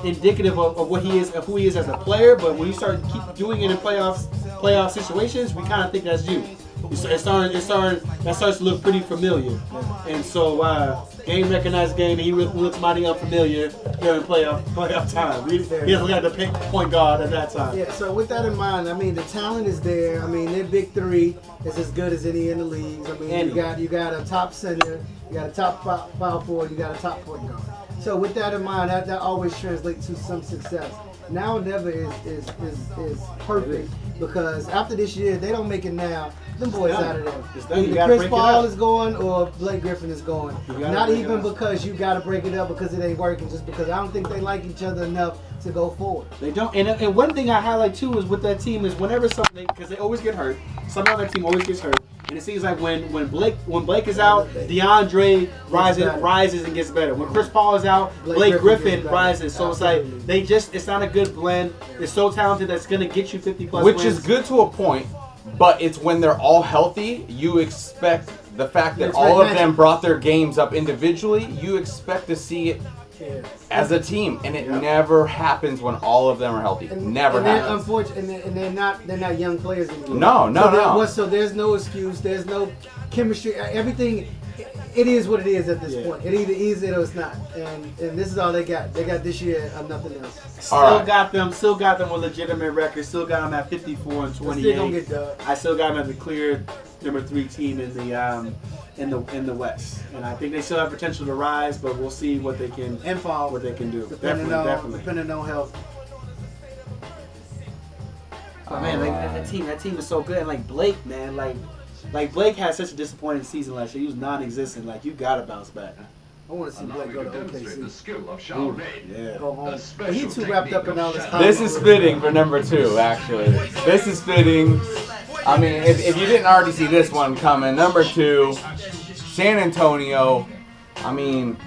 [SPEAKER 3] indicative of, of what he is of who he is as a player but when you start keep doing it in playoffs playoff situations we kind of think that's you it's, it's starting it's starting that starts to look pretty familiar and so uh game recognized game and he looks mighty unfamiliar during playoff playoff time he, he doesn't got the pick point guard at that time
[SPEAKER 4] Yeah, so with that in mind, I mean the talent is there. I mean their big three is as good as any in the leagues. I mean
[SPEAKER 3] Any.
[SPEAKER 4] you got you got a top center, you got a top pow- power forward, you got a top point guard. So with that in mind, that, that always translates to some success. Now never is is, is, is perfect because after this year, they don't make it now. Them boys out of there.
[SPEAKER 3] It's done. You
[SPEAKER 4] Either Chris Paul is going or Blake Griffin is going. Not even because you got to break it up because it ain't working, just because I don't think they like each other enough to go forward.
[SPEAKER 3] They don't. And, and one thing I highlight too is with that team is whenever something because they always get hurt. Someone on that team always gets hurt, and it seems like when when Blake when Blake is out, DeAndre rises rises and gets better. When Chris Paul is out,
[SPEAKER 4] Blake
[SPEAKER 3] Blake,
[SPEAKER 4] Griffin
[SPEAKER 3] Griffin,
[SPEAKER 4] gets
[SPEAKER 3] rises. So it's like they just it's not a good blend. It's so talented that's gonna get you 50 plus
[SPEAKER 2] which
[SPEAKER 3] wins.
[SPEAKER 2] is good to a point, but it's when they're all healthy, you expect the fact that all of them brought their games up individually, you expect to see it as a team, and it never happens when all of them are healthy.
[SPEAKER 4] And,
[SPEAKER 2] never
[SPEAKER 4] and
[SPEAKER 2] happens.
[SPEAKER 4] unfortunate, and they're, and they're not they're not young players anymore.
[SPEAKER 2] No, no,
[SPEAKER 4] so
[SPEAKER 2] no.
[SPEAKER 4] So there's no excuse. There's no chemistry. Everything. It is what it is at this
[SPEAKER 3] Yeah.
[SPEAKER 4] point. It either is it or it's not. And and this is all they got. They got this year and nothing else.
[SPEAKER 3] Still
[SPEAKER 2] All right.
[SPEAKER 3] got them. Still got them with legitimate records. Still got them at 54 and
[SPEAKER 4] They're still
[SPEAKER 3] 28.
[SPEAKER 4] get.
[SPEAKER 3] I still got them as the clear number three team in the um, in the in the West, and I think they still have potential to rise. But we'll see what they can
[SPEAKER 4] And fall.
[SPEAKER 3] what they can do.
[SPEAKER 4] Depending
[SPEAKER 3] Definitely,
[SPEAKER 4] on
[SPEAKER 3] definitely.
[SPEAKER 4] depending on health.
[SPEAKER 3] But man, like, that, that team, that team is so good. And like Blake, man, like, like Blake had such a disappointing season last year. He was non-existent. Like you gotta bounce back.
[SPEAKER 4] I want to see Blake go to OKC.
[SPEAKER 3] Ooh, yeah.
[SPEAKER 4] Go home. But he too wrapped up in all this.
[SPEAKER 2] This is fitting for number two, actually. This is fitting. I mean, if, if you didn't already see this one coming, number two, San Antonio. I mean,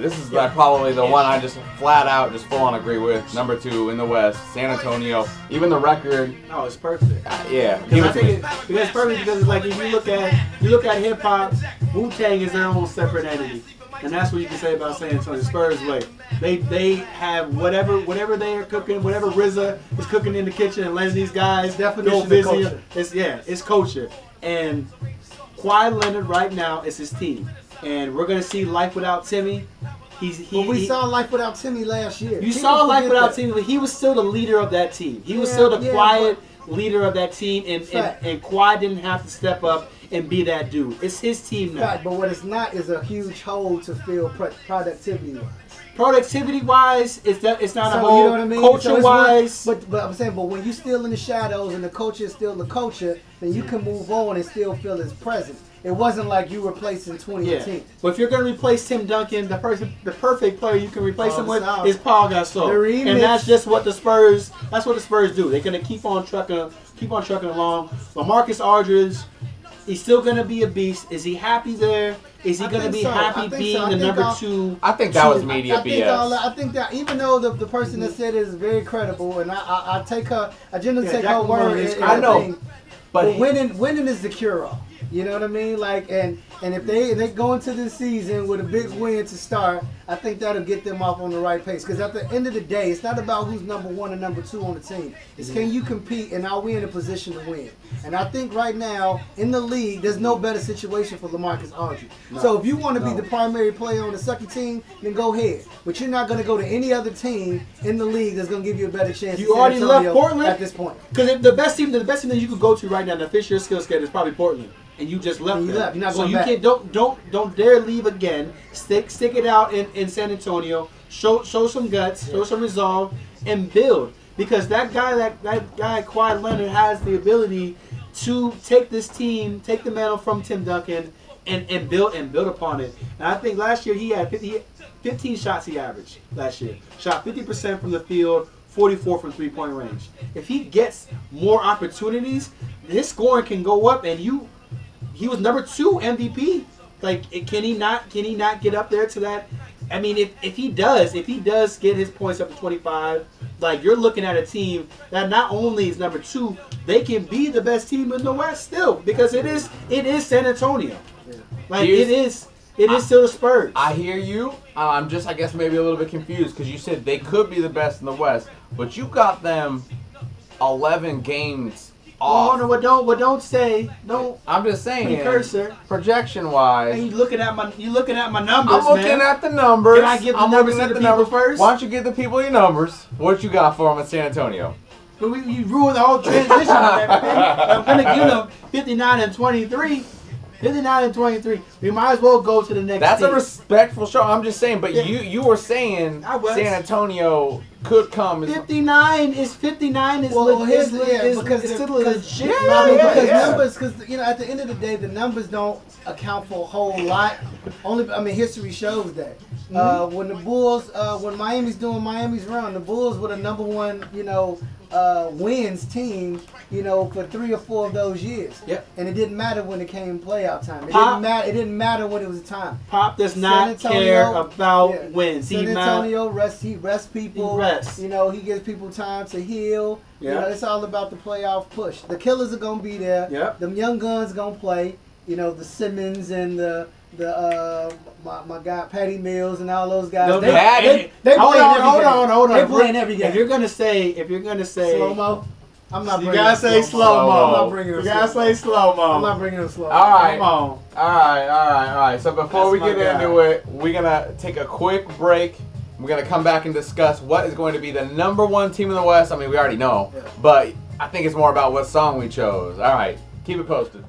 [SPEAKER 2] this is like probably the one I just flat out just full on agree with. Number two in the West, San Antonio. Even the record,
[SPEAKER 3] No, it's perfect.
[SPEAKER 2] uh, yeah.
[SPEAKER 3] Because
[SPEAKER 2] give
[SPEAKER 3] I think it, it's perfect because it's like if you look at you look at hip hop, Wu Tang is their own separate entity, and that's what you can say about San Antonio Spurs. Way they they have whatever whatever they are cooking, whatever RZA is cooking in the kitchen and letting these guys
[SPEAKER 4] Definition
[SPEAKER 3] go
[SPEAKER 4] of
[SPEAKER 3] busy.
[SPEAKER 4] culture.
[SPEAKER 3] It's yeah, it's culture. And Kawhi Leonard right now is his team, and we're gonna see life without Timmy. He's he.
[SPEAKER 4] But we
[SPEAKER 3] he-
[SPEAKER 4] saw Life Without Timmy last year.
[SPEAKER 3] you
[SPEAKER 4] People
[SPEAKER 3] saw life without
[SPEAKER 4] that.
[SPEAKER 3] Timmy, but he was still the leader of that team. He was still the
[SPEAKER 4] yeah,
[SPEAKER 3] quiet leader of that team, and, and
[SPEAKER 4] Fact.
[SPEAKER 3] and Kawhi didn't have to step up and be that dude. It's his team now.
[SPEAKER 4] Right, but what it's not is a huge hole to fill pro- productivity wise.
[SPEAKER 3] Productivity wise, it's that it's not a
[SPEAKER 4] So,
[SPEAKER 3] whole
[SPEAKER 4] you know what I mean?
[SPEAKER 3] culture
[SPEAKER 4] So
[SPEAKER 3] wise.
[SPEAKER 4] but but I'm saying, but when you're still in the shadows and the culture is still the culture, then you can move on and still feel his presence. It wasn't like you replacing
[SPEAKER 3] yeah,
[SPEAKER 4] 2018.
[SPEAKER 3] but if you're gonna replace Tim Duncan, the person, the perfect player you can replace
[SPEAKER 4] Paul
[SPEAKER 3] him with
[SPEAKER 4] Gasol.
[SPEAKER 3] is Paul Gasol,
[SPEAKER 4] The remix.
[SPEAKER 3] and that's just what the Spurs. That's what the Spurs do. They're gonna keep on trucking, keep on trucking along. Lamarcus Aldridge, he's still gonna be a beast. Is he happy there? Is he gonna be
[SPEAKER 4] so.
[SPEAKER 3] Happy being
[SPEAKER 4] so.
[SPEAKER 3] The number
[SPEAKER 4] I'll-
[SPEAKER 3] two?
[SPEAKER 2] I think that was
[SPEAKER 4] I-
[SPEAKER 2] media
[SPEAKER 4] I, think all
[SPEAKER 2] BS.
[SPEAKER 4] I think that even though the, the person that said it is very credible, and I, I, I take her, I generally
[SPEAKER 3] Yeah,
[SPEAKER 4] take her
[SPEAKER 3] Jacqueline
[SPEAKER 4] word.
[SPEAKER 3] Is
[SPEAKER 4] and-
[SPEAKER 3] credible.
[SPEAKER 4] and
[SPEAKER 2] I know,
[SPEAKER 4] thing.
[SPEAKER 2] but
[SPEAKER 4] But
[SPEAKER 2] he-
[SPEAKER 4] winning, winning is the cure all. You know what I mean? Like, and and if they they go into this season with a big win to start, I think that'll get them off on the right pace. Because at the end of the day, it's not about who's number one and number two on the team. It's can you compete, and are we in a position to win? And I think right now in the league, there's no better situation for LaMarcus Aldridge. So if you want to be the primary player on the second team, then go ahead. But you're not going to go to any other team in the league that's going to give you a better chance.
[SPEAKER 3] You already left Portland?
[SPEAKER 4] at this point.
[SPEAKER 3] Because the best team, the best team that you could go to right now to fish your skill set is probably Portland, and you just left.
[SPEAKER 4] And you
[SPEAKER 3] them.
[SPEAKER 4] left. You're not
[SPEAKER 3] so
[SPEAKER 4] going
[SPEAKER 3] you
[SPEAKER 4] back.
[SPEAKER 3] can't don't don't don't dare leave again. Stick stick it out in, in San Antonio. Show show some guts, show some resolve, and build. Because that guy that that guy Kawhi Leonard has the ability to take this team, take the mantle from Tim Duncan, and and build and build upon it. And I think last year he had 50, 15 shots he averaged last year. Shot 50% from the field, 44 from three point range. If he gets more opportunities, his scoring can go up. And you, he was number two MVP. Like, can he not? Can he not get up there to that? I mean, if, if he does, if he does get his points up to 25, like you're looking at a team that not only is number two, they can be the best team in the West still because it is it is San Antonio. Like
[SPEAKER 2] Here's-
[SPEAKER 3] it is it is still the Spurs.
[SPEAKER 2] I hear you. Uh, I'm just, I guess, maybe a little bit confused because you said they could be the best in the West, but you got them 11 games
[SPEAKER 3] Oh
[SPEAKER 2] off.
[SPEAKER 3] no! What don't what don't say? Don't
[SPEAKER 2] I'm just saying,
[SPEAKER 3] precursor.
[SPEAKER 2] projection
[SPEAKER 3] And
[SPEAKER 2] wise.
[SPEAKER 3] you looking at my you looking at my numbers,
[SPEAKER 2] I'm looking
[SPEAKER 3] man.
[SPEAKER 2] at the numbers.
[SPEAKER 3] Can I give the
[SPEAKER 2] I'm
[SPEAKER 3] numbers
[SPEAKER 2] looking at
[SPEAKER 3] the people first?
[SPEAKER 2] Why don't you give the people your numbers? What you got for them in San Antonio?
[SPEAKER 3] But we, you ruined the whole transition of everything. *laughs* I'm gonna give them 59 and 23. 59 and 23. We might as well go to the next.
[SPEAKER 2] That's a respectful show. I'm just saying, but
[SPEAKER 3] Yeah.
[SPEAKER 2] you you were saying San Antonio could come as
[SPEAKER 3] 59 is 59 is,
[SPEAKER 4] Well,
[SPEAKER 3] le-
[SPEAKER 4] here's
[SPEAKER 3] is,
[SPEAKER 4] yeah,
[SPEAKER 3] is,
[SPEAKER 4] because
[SPEAKER 3] is still legit.
[SPEAKER 2] Yeah,
[SPEAKER 4] I mean,
[SPEAKER 2] yeah,
[SPEAKER 4] because
[SPEAKER 2] yeah.
[SPEAKER 4] numbers, because you know, at the end of the day, the numbers don't account for a whole lot. Only, I mean, history shows that.
[SPEAKER 3] Mm-hmm.
[SPEAKER 4] Uh, when the Bulls, uh, when Miami's doing Miami's run, the Bulls were the number one, you know, uh, wins team, you know, for three or four of those years.
[SPEAKER 3] Yep.
[SPEAKER 4] And it didn't matter when it came playoff time. It
[SPEAKER 3] Pop-
[SPEAKER 4] didn't matter. It didn't matter when it was time.
[SPEAKER 3] Pop does not
[SPEAKER 4] Antonio-
[SPEAKER 3] care about
[SPEAKER 4] yeah.
[SPEAKER 3] wins. He
[SPEAKER 4] San Antonio rest he rests people.
[SPEAKER 3] He rests.
[SPEAKER 4] You know, he gives people time to heal. You
[SPEAKER 3] Yeah.
[SPEAKER 4] know, it's all about the playoff push. The killers are gonna be there.
[SPEAKER 3] Yep.
[SPEAKER 4] Them young guns gonna play. You know, the Simmons and the the uh my, my guy Patty Mills and all those guys.
[SPEAKER 3] No,
[SPEAKER 4] they,
[SPEAKER 2] Patty-
[SPEAKER 4] they, they
[SPEAKER 3] hold
[SPEAKER 4] playing
[SPEAKER 3] on,
[SPEAKER 4] every
[SPEAKER 3] hold
[SPEAKER 4] game.
[SPEAKER 3] on, hold on.
[SPEAKER 4] They playing every game.
[SPEAKER 3] If you're gonna say, if you're gonna say,
[SPEAKER 4] slow mo. I'm not
[SPEAKER 3] You gotta say
[SPEAKER 4] slow
[SPEAKER 3] slow
[SPEAKER 4] mo. I'm not bringing it
[SPEAKER 3] You gotta say slow mo.
[SPEAKER 4] I'm not bringing it slow.
[SPEAKER 2] All right.
[SPEAKER 3] Come on.
[SPEAKER 2] All right, all right, all right. So before
[SPEAKER 3] That's
[SPEAKER 2] we get
[SPEAKER 3] guy.
[SPEAKER 2] into it, we're gonna take a quick break. We're gonna come back and discuss what is going to be the number one team in the West. I mean, we already know,
[SPEAKER 4] Yeah.
[SPEAKER 2] but I think it's more about what song we chose. All right, keep it posted.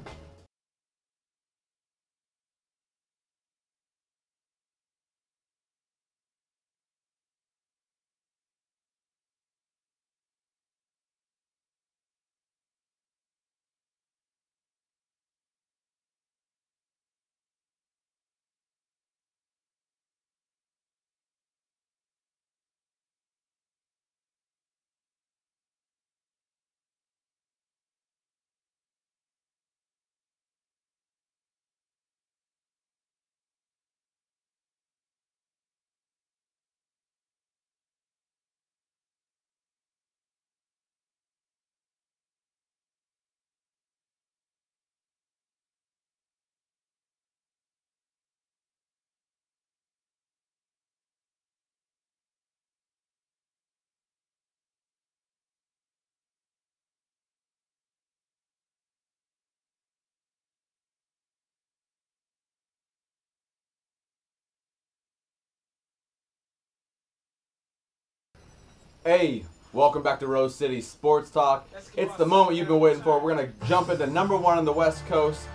[SPEAKER 2] Hey, welcome back to Rose City Sports Talk. It's the moment you've been waiting for. We're gonna jump into number one on the West Coast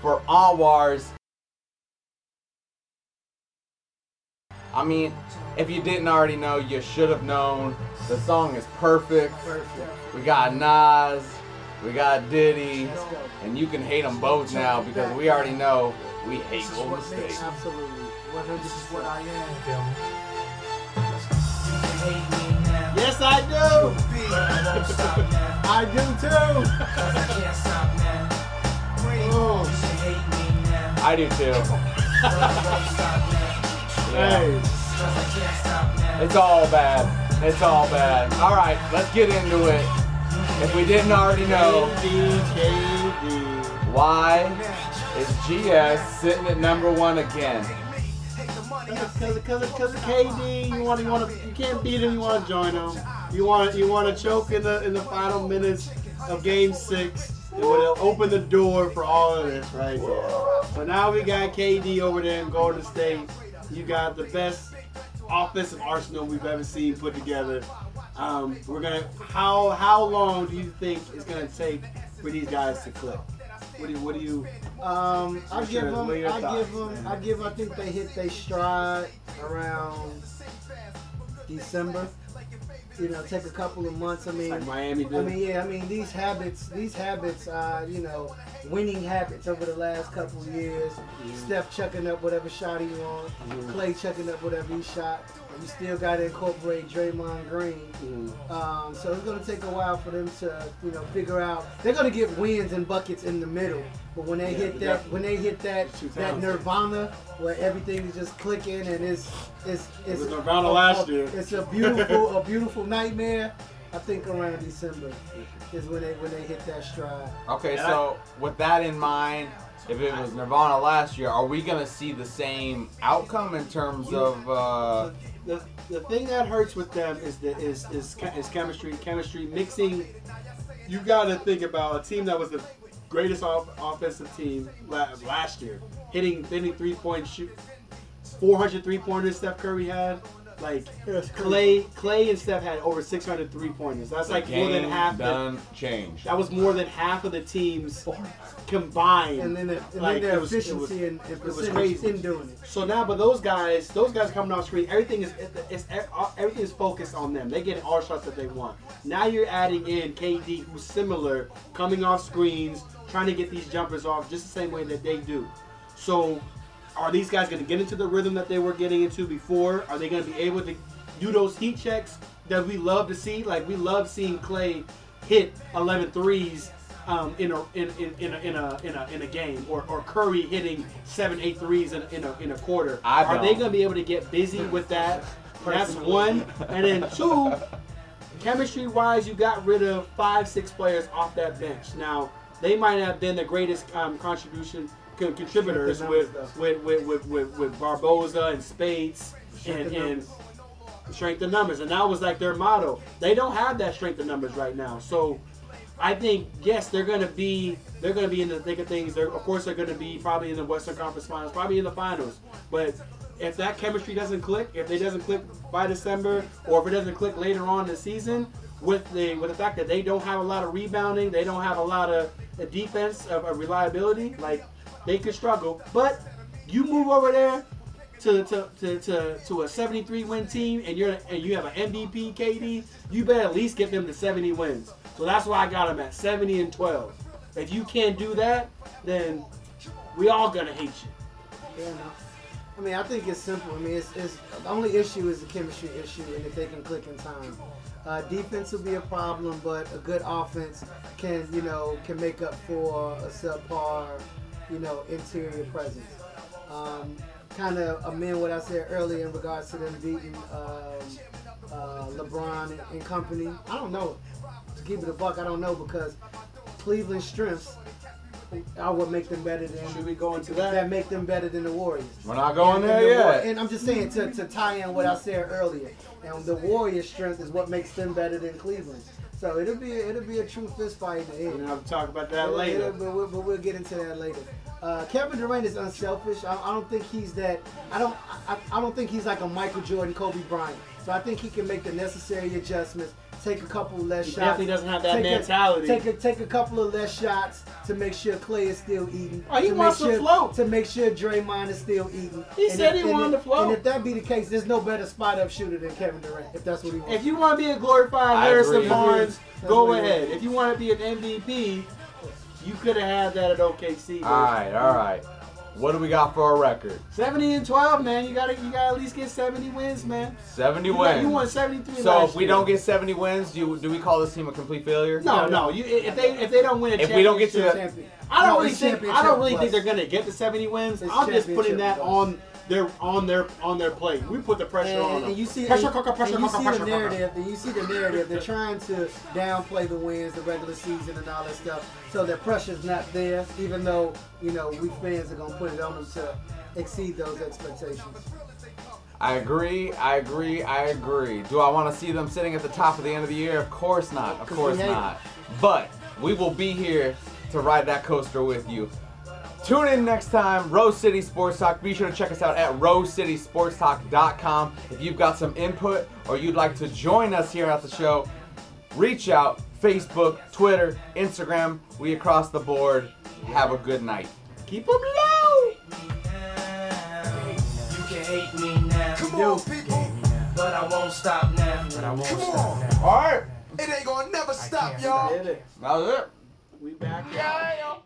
[SPEAKER 2] for Anwar's. I mean, if you didn't already know, you should have known. The song is perfect.
[SPEAKER 4] Perfect.
[SPEAKER 2] We got Nas, we got Diddy, and you can hate them both now because we already know we hate Golden State.
[SPEAKER 4] Absolutely. 100
[SPEAKER 10] This is what I am.
[SPEAKER 3] Yes, I do.
[SPEAKER 10] I won't stop now.
[SPEAKER 4] I do too.
[SPEAKER 10] I can't stop now. Breathe.
[SPEAKER 4] Oh.
[SPEAKER 10] You hate me now.
[SPEAKER 2] I do too.
[SPEAKER 10] But I won't stop now.
[SPEAKER 4] Hey.
[SPEAKER 10] Cause I can't stop now.
[SPEAKER 2] It's all bad. It's all bad. All right, let's get into it. If we didn't already know, why is GS sitting at number one again?
[SPEAKER 3] Because because because KD, you want you want to you can't beat him. You want to join him. You want you want to choke in the in the final minutes of Game Six. It would opened the door for all of this right here. But now we got KD over there in Golden State. You got the best offensive arsenal we've ever seen put together. Um, we're gonna how how long do you think it's gonna take for these guys to click? What do you what do you
[SPEAKER 4] Um, I give them.
[SPEAKER 3] What are your
[SPEAKER 4] I
[SPEAKER 3] thoughts,
[SPEAKER 4] give them.
[SPEAKER 3] man?
[SPEAKER 4] I give. I think they hit their stride around December. You know, take a couple of months. I mean,
[SPEAKER 3] like Miami
[SPEAKER 4] I mean, yeah. I mean, these habits. These habits. Uh, you know, winning habits over the last couple of years. Steph chucking up whatever shot he wants.
[SPEAKER 3] Mhm.
[SPEAKER 4] Klay chucking up whatever he shot. And you still got to incorporate Draymond Green.
[SPEAKER 3] Mm.
[SPEAKER 4] Um, so it's going to take a while for them to, you know, figure out. They're going to get wins and buckets in the middle, but when they
[SPEAKER 3] Yeah,
[SPEAKER 4] hit that, when they hit that, that. Nirvana where everything is just clicking and it's it's it's
[SPEAKER 3] was Nirvana
[SPEAKER 4] a-
[SPEAKER 3] last
[SPEAKER 4] a-
[SPEAKER 3] year.
[SPEAKER 4] It's a beautiful *laughs* a beautiful nightmare. I think around December is when they when they hit that stride.
[SPEAKER 2] Okay,
[SPEAKER 3] And
[SPEAKER 2] so with that in mind, if it was Nirvana last year, are we gonna see the same outcome in terms of? Uh,
[SPEAKER 3] the, the thing that hurts with them is the is is, is chemistry chemistry mixing. You got to think about a team that was the greatest off, offensive team la- last year, hitting hitting three point shoot, 400 three pointers Steph Curry had. Like
[SPEAKER 4] That's.
[SPEAKER 3] Klay, Klay and Steph had over 600 three pointers. That's
[SPEAKER 2] the
[SPEAKER 3] like more than
[SPEAKER 2] game
[SPEAKER 3] half. The,
[SPEAKER 2] done changed.
[SPEAKER 3] that was more than half of the teams combined.
[SPEAKER 4] And then, the, and
[SPEAKER 3] Like,
[SPEAKER 4] then their
[SPEAKER 3] it was- it was-
[SPEAKER 4] efficiency and, and
[SPEAKER 3] it was
[SPEAKER 4] percentage in doing it.
[SPEAKER 3] So now, but those guys, those guys coming off screen, everything is it's, everything is focused on them. They get all shots that they want. Now you're adding in KD, who's similar, coming off screens, trying to get these jumpers off just the same way that they do. So, are these guys going to get into the rhythm that they were getting into before? Are they going to be able to do those heat checks that we love to see? Like we love seeing Klay hit 11 threes um, in, a, in, in, in, a, in, a, in, a, in a game, or, or Curry hitting seven, eight threes in, in, a, in a quarter. Are they going to be able to get busy with that? That's one. And then *laughs* two, chemistry wise, you got rid of five, six players off that bench. Now, they might have been the greatest um, contribution con- contributors with, with, with, with, with, with Barbosa and Speights and, and strength of numbers. And that was like their motto. They don't have that strength of numbers right now. So I think yes, they're gonna be they're gonna be in the thick of things. They're, of course, they're gonna be probably in the Western Conference Finals, probably in the finals. But if that chemistry doesn't click, if they doesn't click by December, or if it doesn't click later on in the season, with the with the fact that they don't have a lot of rebounding, they don't have a lot of defense of, of reliability, like they can struggle. But you move over there to to, to, to, to a 73 win team and you're and you have an MVP KD, you better at least get them to 70 wins. So that's why I got them at 70 and 12. If you can't do that, then we all gonna hate you.
[SPEAKER 4] Yeah. I mean, I think it's simple. I mean, it's, it's the only issue is the chemistry issue, and if they can click in time. Uh, defense will be a problem, but a good offense can, you know, can make up for a subpar, you know, interior presence. Um, kind of amend what I said earlier in regards to them beating um, uh, LeBron and, and company. I don't know. To keep it a buck, I don't know because Cleveland's strengths I would make them better than.
[SPEAKER 3] Should we go into that?
[SPEAKER 4] That make them better than the Warriors.
[SPEAKER 2] We're not going
[SPEAKER 4] And-
[SPEAKER 2] there
[SPEAKER 4] and the War-
[SPEAKER 2] yet.
[SPEAKER 4] And I'm just saying to, to tie in what I said earlier. And the Warriors' strength is what makes them better than Cleveland. So it'll be it'll be a true fist fight in the end.
[SPEAKER 3] gonna have to talk about that
[SPEAKER 4] Yeah,
[SPEAKER 3] later.
[SPEAKER 4] yeah, but, we'll, but we'll get into that later. Uh, Kevin Durant is unselfish. I, I don't think he's that. I don't. I, I don't think he's like a Michael Jordan, Kobe Bryant. So I think he can make the necessary adjustments. Take a couple less
[SPEAKER 3] He
[SPEAKER 4] shots.
[SPEAKER 3] definitely doesn't have that
[SPEAKER 4] take
[SPEAKER 3] mentality.
[SPEAKER 4] A, take a take a couple of less shots to make sure Klay is still eating.
[SPEAKER 3] Oh, he
[SPEAKER 4] to
[SPEAKER 3] wants
[SPEAKER 4] make
[SPEAKER 3] to
[SPEAKER 4] sure,
[SPEAKER 3] float.
[SPEAKER 4] To make sure Draymond is still eating.
[SPEAKER 3] He
[SPEAKER 4] And
[SPEAKER 3] said
[SPEAKER 4] if-
[SPEAKER 3] he wanted
[SPEAKER 4] if-
[SPEAKER 3] to float.
[SPEAKER 4] And if that be the case, there's no better spot up shooter than Kevin Durant. If that's what he wants.
[SPEAKER 3] If you want to be a glorified
[SPEAKER 2] I
[SPEAKER 3] Harrison
[SPEAKER 2] agree.
[SPEAKER 3] Barnes,
[SPEAKER 4] That's
[SPEAKER 3] go ahead. If you want to be an MVP, you could have had that at OKC.
[SPEAKER 2] All right, all right. What do we got for a record?
[SPEAKER 3] 70 and 12, man. You gotta, you gotta at least get 70 wins, man.
[SPEAKER 2] 70
[SPEAKER 3] You, got-
[SPEAKER 2] wins.
[SPEAKER 3] you won 73
[SPEAKER 2] so
[SPEAKER 3] last
[SPEAKER 2] if we
[SPEAKER 3] year.
[SPEAKER 2] don't get 70 wins, do you, do we call this team a complete failure?
[SPEAKER 3] no, no. You, if they if they don't win a
[SPEAKER 2] If we don't get to
[SPEAKER 3] championship-
[SPEAKER 4] Champion.
[SPEAKER 3] I don't
[SPEAKER 4] No,
[SPEAKER 3] really think I don't really
[SPEAKER 4] plus.
[SPEAKER 3] think they're gonna get the 70 wins.
[SPEAKER 4] It's
[SPEAKER 3] I'm just putting that
[SPEAKER 4] plus.
[SPEAKER 3] on their on their on their plate. We put the pressure on
[SPEAKER 4] And,
[SPEAKER 3] them.
[SPEAKER 4] and you see,
[SPEAKER 3] pressure
[SPEAKER 4] and,
[SPEAKER 3] cooker, pressure
[SPEAKER 4] and you
[SPEAKER 3] cooker,
[SPEAKER 4] see
[SPEAKER 3] pressure
[SPEAKER 4] the
[SPEAKER 3] cooker.
[SPEAKER 4] narrative. And you see the narrative. They're trying to downplay the wins, the regular season, and all that stuff. So their pressure's not there, even though you know we fans are gonna put it on them to exceed those expectations.
[SPEAKER 2] I agree, I agree, I agree. Do I want to see them sitting at the top of the end of the year? Of course not, of course
[SPEAKER 4] we hate
[SPEAKER 2] not. But we will be here to ride that coaster with you. Tune in next time, Rose City Sports Talk. Be sure to check us out at rosecitysportstalk.com. If you've got some input or you'd like to join us here at the show, reach out. Facebook, Twitter, Instagram, we across the board. Have a good night.
[SPEAKER 3] Keep them low.
[SPEAKER 1] You can hate me now,
[SPEAKER 9] Come on, people.
[SPEAKER 1] but I won't stop now. But I won't
[SPEAKER 9] Come
[SPEAKER 1] stop
[SPEAKER 9] on.
[SPEAKER 1] now.
[SPEAKER 2] All right,
[SPEAKER 9] It ain't gonna never stop, y'all.
[SPEAKER 3] Did it.
[SPEAKER 2] that was it.
[SPEAKER 3] We back.
[SPEAKER 2] Yeah.